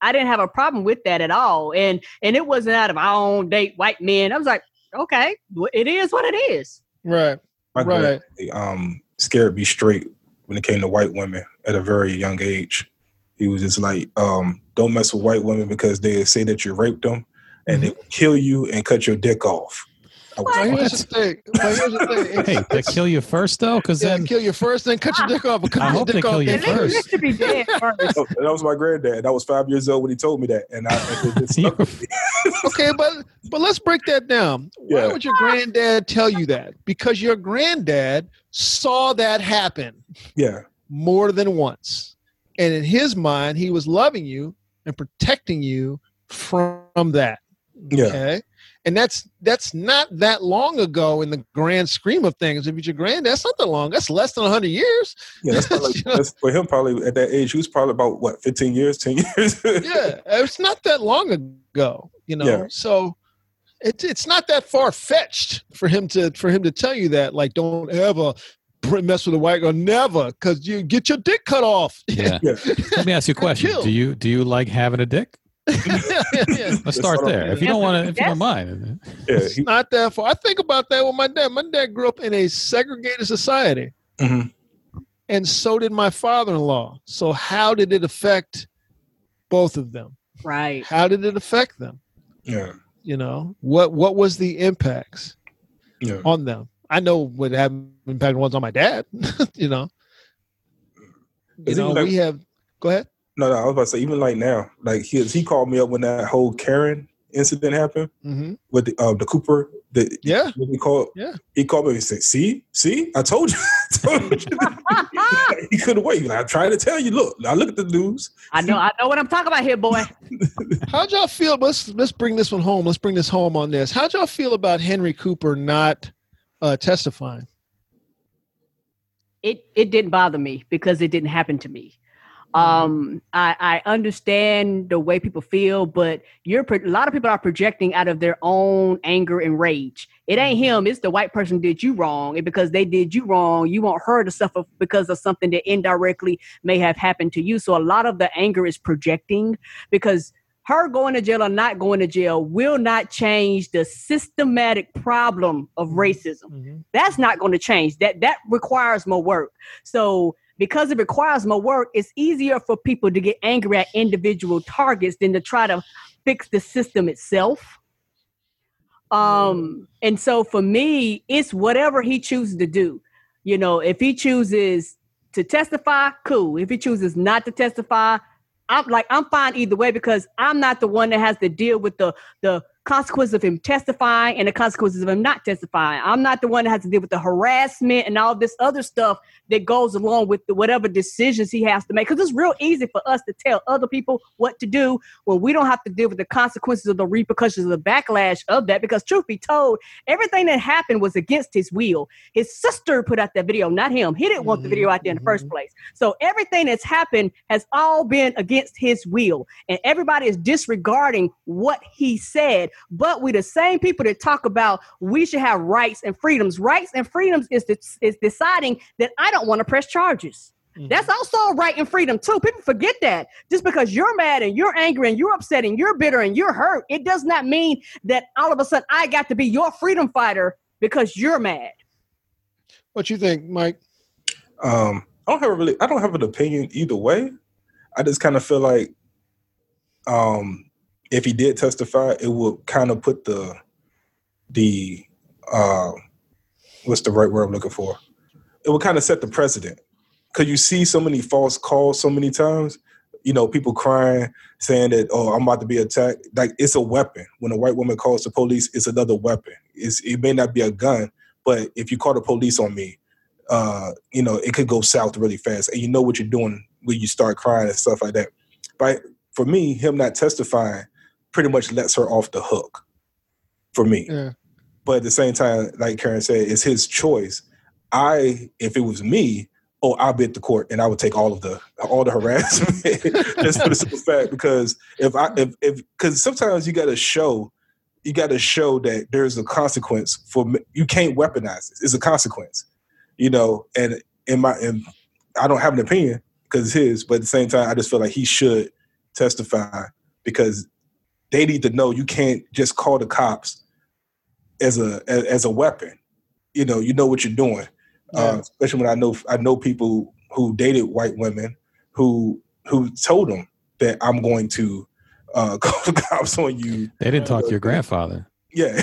I didn't have a problem with that at all. And and it wasn't out of I don't date white men. I was like, okay, it is what it is. right. My Right. dad um, scared me straight when it came to white women at a very young age. He was just like, um, "Don't mess with white women because they say that you raped them, and they will kill you and cut your dick off." I was Well, like, here's the thing. Well, here's <laughs> the thing. Hey, they kill you first though, because yeah, then kill you first, then cut your ah. dick off. Cut I your hope they kill off you then first. you should be dead <laughs> first. That was my granddad. I was five years old when he told me that, and I and it just <laughs> stuck with me. okay, but but let's break that down. Why Yeah. would your granddad tell you that? Because your granddad saw that happen Yeah, more than once, and in his mind, he was loving you and protecting you from that. yeah, Okay. And that's that's not that long ago in the grand scheme of things. If it's your granddad, that's not that long. That's less than hundred years. yeah. That's probably <laughs> You know? that's for him. Probably at that age, he was probably about what, fifteen years, ten years. <laughs> yeah, it's not that long ago, you know. Yeah. So it's it's not that far fetched for him to for him to tell you that like don't ever mess with a white girl, never, because you get your dick cut off. yeah. <laughs> Yeah. Let me ask you a question. Do you do you like having a dick? Yeah, yeah. Let's start start there. off If you don't want to, if you don't mind. yeah, It's not that far. I think about that with my dad. My dad grew up in a segregated society, Mhm. and so did my father-in-law. So how did it affect both of them? Right. How did it affect them? yeah, You know what? What was the impacts? yeah. on them. I know what had impact ones on my dad. <laughs> you know, you know, like- we have. Go ahead. No, no, I was about to say even like now, like he he called me up when that whole Karen incident happened hmm with the uh, the Cooper. The Yeah, he called. Yeah. he called me and said, "See, see, I told you." <laughs> I told you. <laughs> he couldn't wait. He's Like, I tried to tell you. Look, I look at the news. I know I know what I'm talking about here, boy. <laughs> how'd y'all feel? Let's let's bring this one home. Let's bring this home on this. How'd y'all feel about Henry Cooper not uh, testifying? it it didn't bother me because it didn't happen to me. Mm-hmm. Um, I, I understand the way people feel, but you're a lot of people are projecting out of their own anger and rage. It ain't mm-hmm. him; it's the white person did you wrong, and because they did you wrong, you want her to suffer because of something that indirectly may have happened to you. So a lot of the anger is projecting because her going to jail or not going to jail will not change the systematic problem of mm-hmm. racism. That's not going to change. That that requires more work. So because it requires more work it's easier for people to get angry at individual targets than to try to fix the system itself. Um and so for me it's whatever he chooses to do. You know if he chooses to testify cool. If he chooses not to testify i'm like i'm fine either way because i'm not the one that has to deal with the the consequences of him testifying and the consequences of him not testifying. I'm not the one that has to deal with the harassment and all this other stuff that goes along with the, whatever decisions he has to make. Because it's real easy for us to tell other people what to do when we don't have to deal with the consequences of the repercussions of the backlash of that. Because truth be told, everything that happened was against his will. His sister put out that video, not him. He didn't want the video out there in the mm-hmm. first place. So everything that's happened has all been against his will. And everybody is disregarding what he said. But we the same people that talk about we should have rights and freedoms. Rights and freedoms is, is deciding that I don't want to press charges. That's also a right and freedom too. People forget that. Just because you're mad and you're angry and you're upset and you're bitter and you're hurt, it does not mean that all of a sudden I got to be your freedom fighter because you're mad. What you think, Mike? Um, I don't have a really. I don't have an opinion either way. I just kind of feel like, um, if he did testify, it would kind of put the, the, uh, what's the right word I'm looking for? It would kind of set the precedent because you see so many false calls so many times. You know, people crying, saying that, "Oh, I'm about to be attacked." Like it's a weapon. When a white woman calls the police, it's another weapon. It's, it may not be a gun, but if you call the police on me, uh, you know, it could go south really fast. And you know what you're doing when you start crying and stuff like that. But for me, him not testifying pretty much lets her off the hook. for me. Yeah. But at the same time, like Karen said, it's his choice. I, if it was me, oh, I'll be at the court and I would take all of the all the <laughs> harassment <laughs> just for the simple fact because if I if if because sometimes you got to show you got to show that there's a consequence for you can't weaponize this. It's a consequence, you know. And in my and I don't have an opinion because it's his, but at the same time, I just feel like he should testify because they need to know you can't just call the cops as a as, as a weapon. You know, you know what you're doing. Uh, especially when I know I know people who dated white women who who told them that I'm going to uh, <laughs> call the cops on you. They didn't talk to your grandfather. Yeah. <laughs>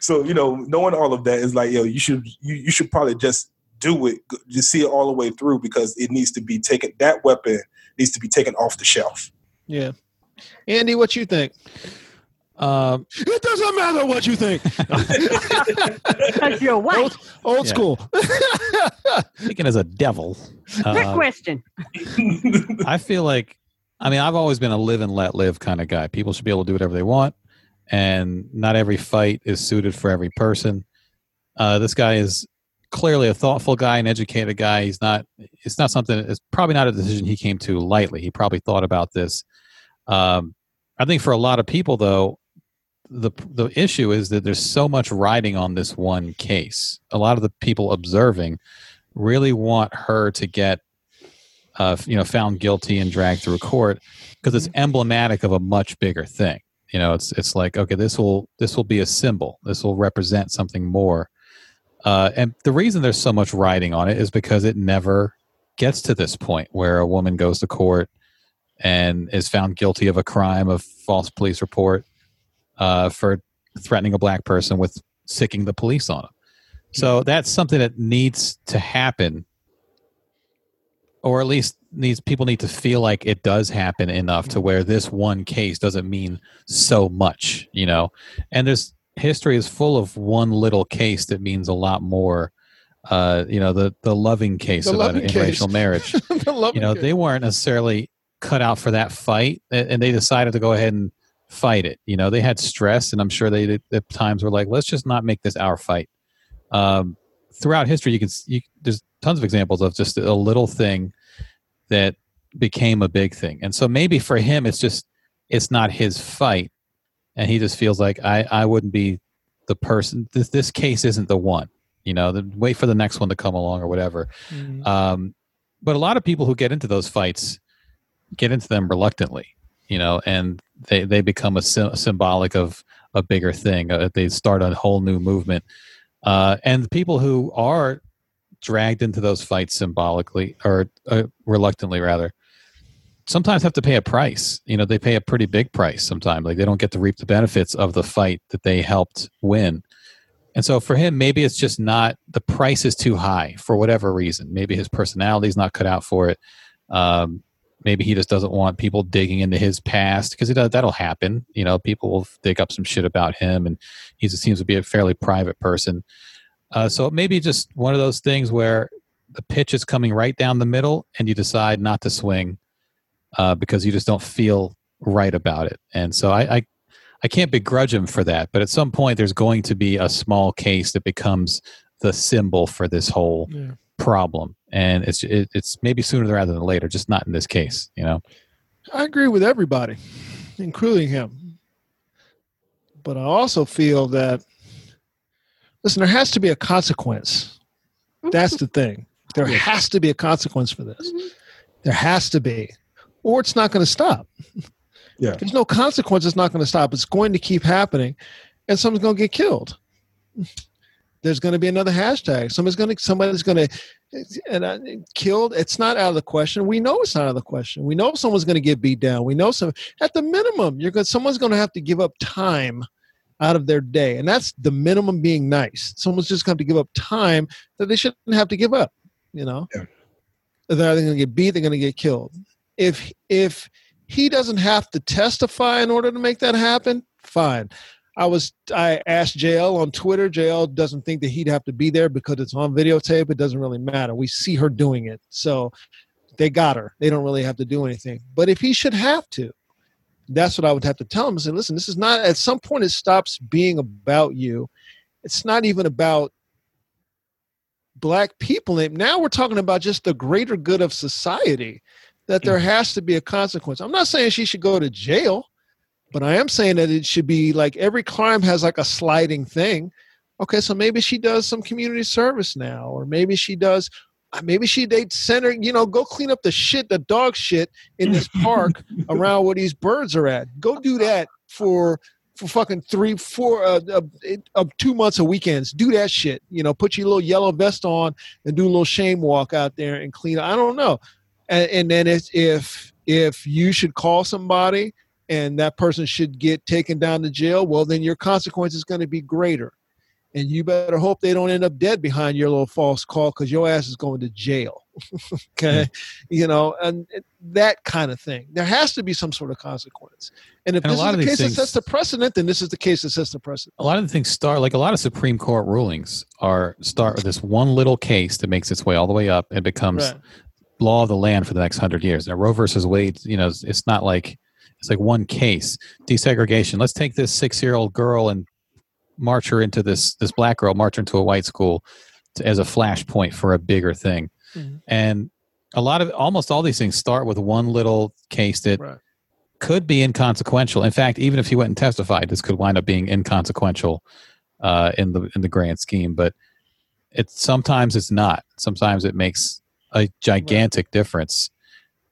so you know, knowing all of that is like, yo, you should you, you should probably just do it, just see it all the way through because it needs to be taken. That weapon needs to be taken off the shelf. Yeah. Andy, what you think? Um, It doesn't matter what you think. <laughs> Because you're white. old old Yeah. school. <laughs> speaking as a devil, Good uh, question. I feel like, I mean, I've always been a live and let live kind of guy. People should be able to do whatever they want, and not every fight is suited for every person. Uh, this guy is clearly a thoughtful guy, an educated guy. He's not. It's not something. It's probably not a decision he came to lightly. He probably thought about this. Um, I think for a lot of people, though, the the issue is that there's so much riding on this one case. A lot of the people observing really want her to get uh, you know found guilty and dragged through court because it's emblematic of a much bigger thing. You know it's it's like okay this will this will be a symbol. This will represent something more. Uh, and the reason there's so much riding on it is because it never gets to this point where a woman goes to court and is found guilty of a crime of false police report uh, for threatening a black person with sicking the police on him so that's something that needs to happen or at least needs people need to feel like it does happen enough to where this one case doesn't mean so much you know and there's history is full of one little case that means a lot more uh you know the the loving case The of Loving an case. interracial marriage <laughs> you know it. they weren't necessarily cut out for that fight and they decided to go ahead and fight it. You know they had stress and i'm sure they at times were like let's just not make this our fight. Um throughout history you can you, there's tons of examples of just a little thing that became a big thing. And so maybe for him it's just it's not his fight and he just feels like i i wouldn't be the person this this case isn't the one. You know the, wait for the next one to come along or whatever. Mm. um, but a lot of people who get into those fights get into them reluctantly, you know, and they, they become a, sy- symbolic of a bigger thing. Uh, they start a whole new movement. Uh, and people who are dragged into those fights symbolically or uh, reluctantly, rather, sometimes have to pay a price. You know, they pay a pretty big price sometimes. Like they don't get to reap the benefits of the fight that they helped win. And so for him, maybe it's just not the price is too high for whatever reason. Maybe his personality is not cut out for it. Um, maybe he just doesn't want people digging into his past because that'll happen. You know, people will dig up some shit about him, and he just seems to be a fairly private person. Uh, so maybe just one of those things where the pitch is coming right down the middle, and you decide not to swing uh, because you just don't feel right about it. And so I, I I can't begrudge him for that, but at some point there's going to be a small case that becomes the symbol for this whole Yeah. problem, and it's it, it's maybe sooner rather than later, just not in this case, you know. I agree with everybody, including him. But I also feel that, listen, there has to be a consequence. Mm-hmm. That's the thing. There has to be a consequence for this. Mm-hmm. There has to be, or it's not going to stop. Yeah. If there's no consequence, it's not going to stop. It's going to keep happening, and someone's going to get killed. There's going to be another hashtag. Somebody's going to somebody's going to and killed. It's not out of the question. We know it's not out of the question. We know someone's going to get beat down. We know some. At the minimum, you're going. Someone's going to have to give up time out of their day, and that's the minimum. Being nice. Someone's just going to to give up time that they shouldn't have to give up. You know, Yeah. they're either going to get beat. They're going to get killed. If if he doesn't have to testify in order to make that happen, fine. I was I asked JL on Twitter. JL doesn't think that he'd have to be there because it's on videotape. It doesn't really matter. We see her doing it. So they got her. They don't really have to do anything. But if he should have to, That's what I would have to tell him. and say, listen, this is not. At some point, it stops being about you. It's not even about black people. And now we're talking about just the greater good of society. That there mm. has to be a consequence. I'm not saying she should go to jail, but I am saying that it should be like every crime has like a sliding thing. Okay, so maybe she does some community service now, or maybe she does uh, maybe she they send her you know go clean up the shit the dog shit in this park <laughs> around where these birds are at. Go do that for for fucking three four uh, uh, uh, two months of weekends. Do that shit you know put your little yellow vest on and do a little shame walk out there and clean i don't know. And, and then if if if you should call somebody and that person should get taken down to jail well then your consequence is going to be greater and you better hope they don't end up dead behind your little false call because your ass is going to jail. <laughs> okay, hmm. you know, and that kind of thing. There has to be some sort of consequence. And if And a this lot is of the case things- that sets the precedent, then this is the case that sets the precedent. a lot of the things start like a lot of Supreme Court rulings are start with this one little case that makes its way all the way up and becomes Right. law of the land for the next hundred years. Now Roe versus Wade, you know, it's not like it's like one case desegregation. Let's take this six-year-old girl and march her into this this black girl, march her into a white school to, as a flashpoint for a bigger thing. Mhm. And a lot of almost all these things start with one little case that Right. could be inconsequential. In fact, even if he went and testified, this could wind up being inconsequential uh, in the in the grand scheme. But it's sometimes it's not. Sometimes it makes a gigantic difference.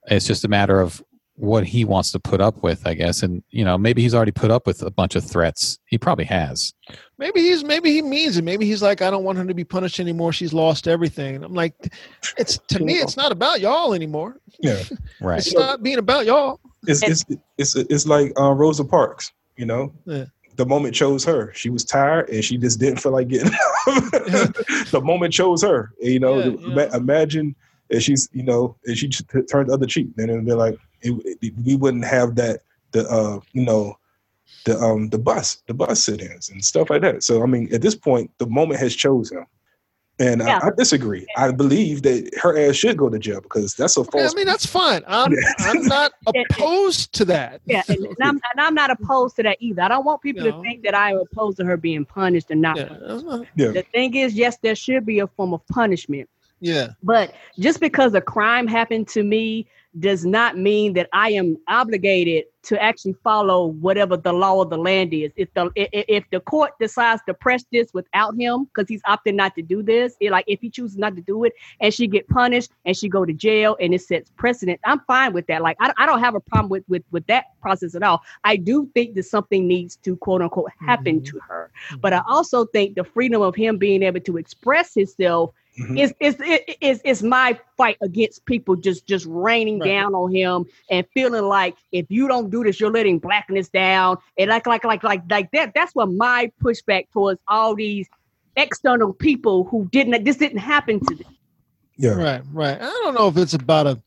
It's just a matter of what he wants to put up with, I guess. And you know, maybe he's already put up with a bunch of threats. He probably has. Maybe he's maybe he means it. Maybe he's like, I don't want her to be punished anymore. She's lost everything. And I'm like, it's to me, it's not about y'all anymore. Yeah, <laughs> Right. It's not being about y'all. it's it's it's it's like uh, Rosa Parks. You know, Yeah. the moment chose her. She was tired and she just didn't feel like getting. <laughs> the moment chose her. You know, Yeah, ima- yeah. imagine if she's you know and she t- turned the other cheek, then it'd be like it, it- we wouldn't have that the uh you know the um the bus the bus sit-ins and stuff like that. So I mean, at this point, the moment has chosen. And Yeah. I, I disagree. I believe that her ass should go to jail because that's a Yeah. I mean, that's fine. I'm Yeah. I'm not <laughs> opposed to that. Yeah, and, and I'm and I'm not opposed to that either. I don't want people No. to think that I am opposed to her being punished and not. Yeah, punished. not- yeah, The thing is, yes, there should be a form of punishment, yeah. but just because a crime happened to me does not mean that I am obligated to actually follow whatever the law of the land is. If the if the court decides to press this without him because he's opted not to do this, it, like if he chooses not to do it and she get punished and she go to jail and it sets precedent, I'm fine with that. Like I, I don't have a problem with with with that process at all. I do think that something needs to quote unquote happen Mhm. to her, but I also think the freedom of him being able to express himself Mhm. is is i- is is my fight against people just just raining Right. down on him and feeling like if you don't do this, you're letting blackness down and like like like like like that. That's what my pushback towards all these external people who didn't this didn't happen to them. yeah. Right, right. I don't know if it's about a.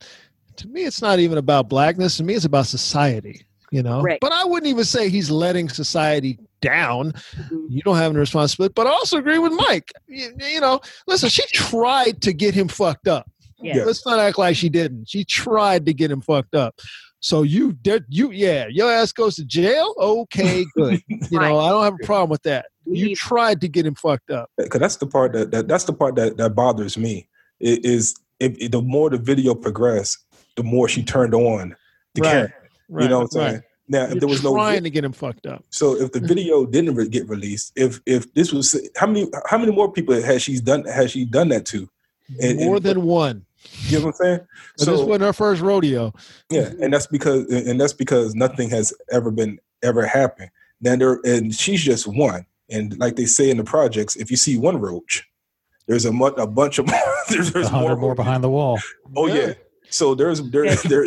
To me, it's not even about blackness. To me, it's about society. You know. Correct. But I wouldn't even say he's letting society down. Mhm. You don't have any responsibility. But I also agree with Mike. You, you know, listen, she tried to get him fucked up. Yeah. Yeah. Let's not act like she didn't. She tried to get him fucked up. So you, did you, yeah, your ass goes to jail. Okay, good. <laughs> You know, I don't have a problem with that. You tried to get him fucked up. because that's the part that, that that's the part that that bothers me i- is if, if the more the video progressed the more she turned on the Right, camera Right, you know what i'm saying right. Now if You're there was no trying vi- to get him fucked up. so if the Mhm. video didn't re- get released if if this was how many how many more people has she done has she done that to And- More and- than one. you know what i'm saying But this wasn't her first rodeo. yeah and that's because and that's because nothing has ever been ever happened then there and she's just one and like they say in the projects if you see one roach there's a, mu- a bunch of <laughs> there's, A there's more, more behind the wall. Oh yeah. Yeah. So there's there there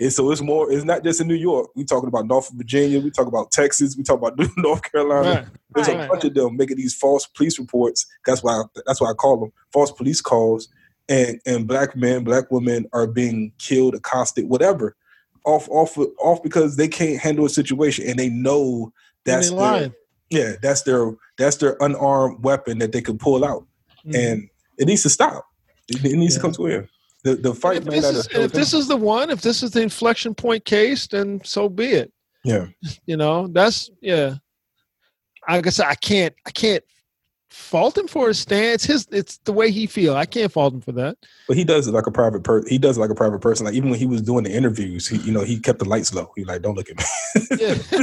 and so it's more it's not just in New York. We talking about North Virginia, we talk about Texas, we talk about <laughs> North Carolina. Right. There's a Right. bunch of them making these false police reports. That's why that's why I call them false police calls. And and black men, black women are being killed, accosted, whatever, off off off because they can't handle a situation and they know that's And their, yeah that's their that's their unarmed weapon that they can pull out Mhm. and it needs to stop. It, it needs Yeah. to come to an end. The the fight if may this, not is, if this is the one, if this is the inflection point case, then so be it. Yeah. You know, that's yeah. I guess I can't I can't fault him for his stance. His it's the way he feel. I can't fault him for that. But he does it like a private person. He does it like a private person. Like even when he was doing the interviews, he you know he kept the lights low. He like, don't look at me. Yeah. <laughs>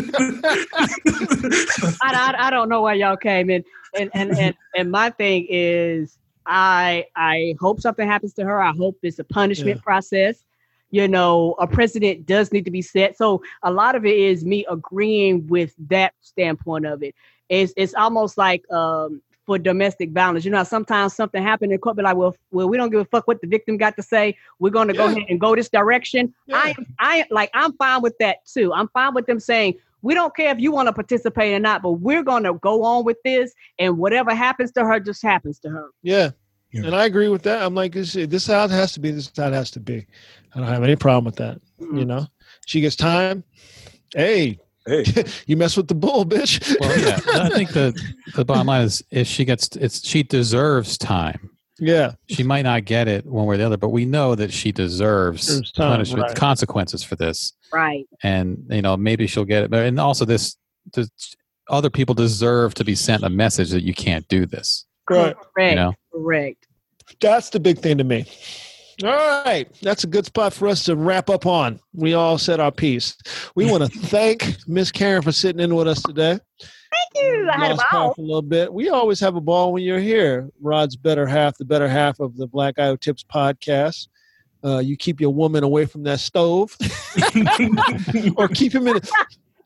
I, I, I don't know why y'all came in, and and and and my thing is, I I hope something happens to her. I hope it's a punishment Yeah. process. You know, a precedent does need to be set. So a lot of it is me agreeing with that standpoint of it. It's it's almost like um for domestic violence. You know, sometimes something happened in court, be like, well, well, we don't give a fuck what the victim got to say. We're going to go ahead and go this direction. Yeah. I I like, I'm fine with that too. I'm fine with them saying, we don't care if you want to participate or not, but we're going to go on with this, and whatever happens to her just happens to her. Yeah. Yeah. And I agree with that. I'm like, this, this is how it has to be. This is how it has to be. I don't have any problem with that. Mm-hmm. You know, she gets time. Hey, hey, <laughs> you mess with the bull, bitch. Well, yeah, <laughs> I think the the bottom line is if she gets it's she deserves time. Yeah. She might not get it one way or the other, but we know that she deserves Deserves time, punishment, right. consequences for this, Right. and you know maybe she'll get it. But and also this, the other people deserve to be sent a message that you can't do this. Right. Correct. You know, Correct. That's the big thing to me. All right. That's a good spot for us to wrap up on. We all said our piece. We want to thank Miss Karen for sitting in with us today. You. I had a ball. a little bit. We always have a ball when you're here. Rod's better half, the better half of the Black Eye Tips podcast. Uh, you keep your woman away from that stove, <laughs> or keep him in.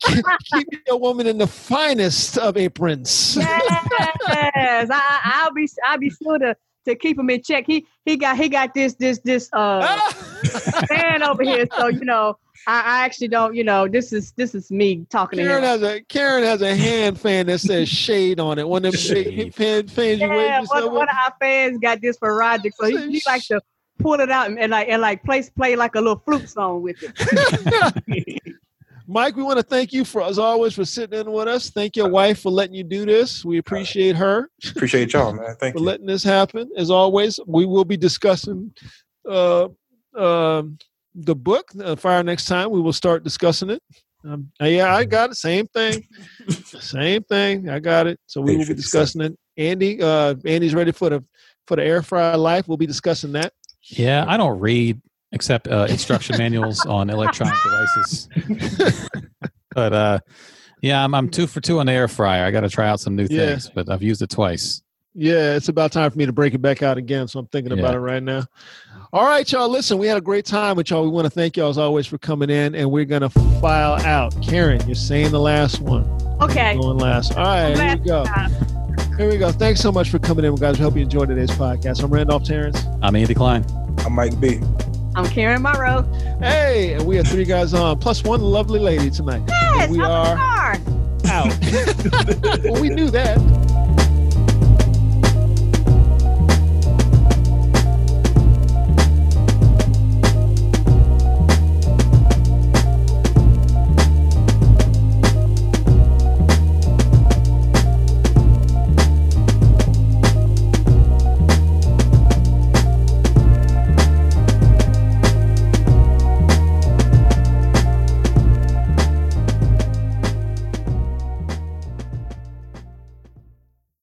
<laughs> keep your woman in the finest of aprons. Yes, I, I'll be I'll be sure to to keep him in check. He he got he got this this this uh <laughs> fan over here, so you know I, I actually don't you know this is this is me talking Karen to him. has a Karen has a hand fan that says shade on it. One of them big Shade. fan, fans you Yeah, yourself one, one of our fans got this for Roger, so he, he likes to pull it out and, and like and like play play like a little flute song with it. <laughs> <laughs> Mike, we want to thank you for as always for sitting in with us. Thank your wife for letting you do this. We appreciate her appreciate y'all, man. Thank for you. letting this happen. As always, we will be discussing uh, um the book. Uh, Fire next time, we will start discussing it. Um, uh, yeah, I got it. Same thing. <laughs> Same thing. I got it. So we will be discussing it. Andy, uh, Andy's ready for the for the air fryer life. We'll be discussing that. yeah, I don't read except uh, instruction <laughs> manuals on electronic devices. <laughs> but uh, yeah, I'm I'm two for two on the air fryer. I got to try out some new Yeah. things, but I've used it twice. Yeah, it's about time for me to break it back out again. So I'm thinking about it right now. All right, y'all. Listen, we had a great time with y'all. We want to thank y'all as always for coming in, and we're gonna file out. Karen, you're saying the last one. Okay. Going last. All right, here we go. Here we go. Thanks so much for coming in, guys. We hope you enjoyed today's podcast. I'm Randolph Terrence. I'm Andy Klein. I'm Mike B. I'm Karen Morrow. Hey, and we are three guys on, plus one lovely lady tonight. Yes, we I'm are out. <laughs> well, we knew that.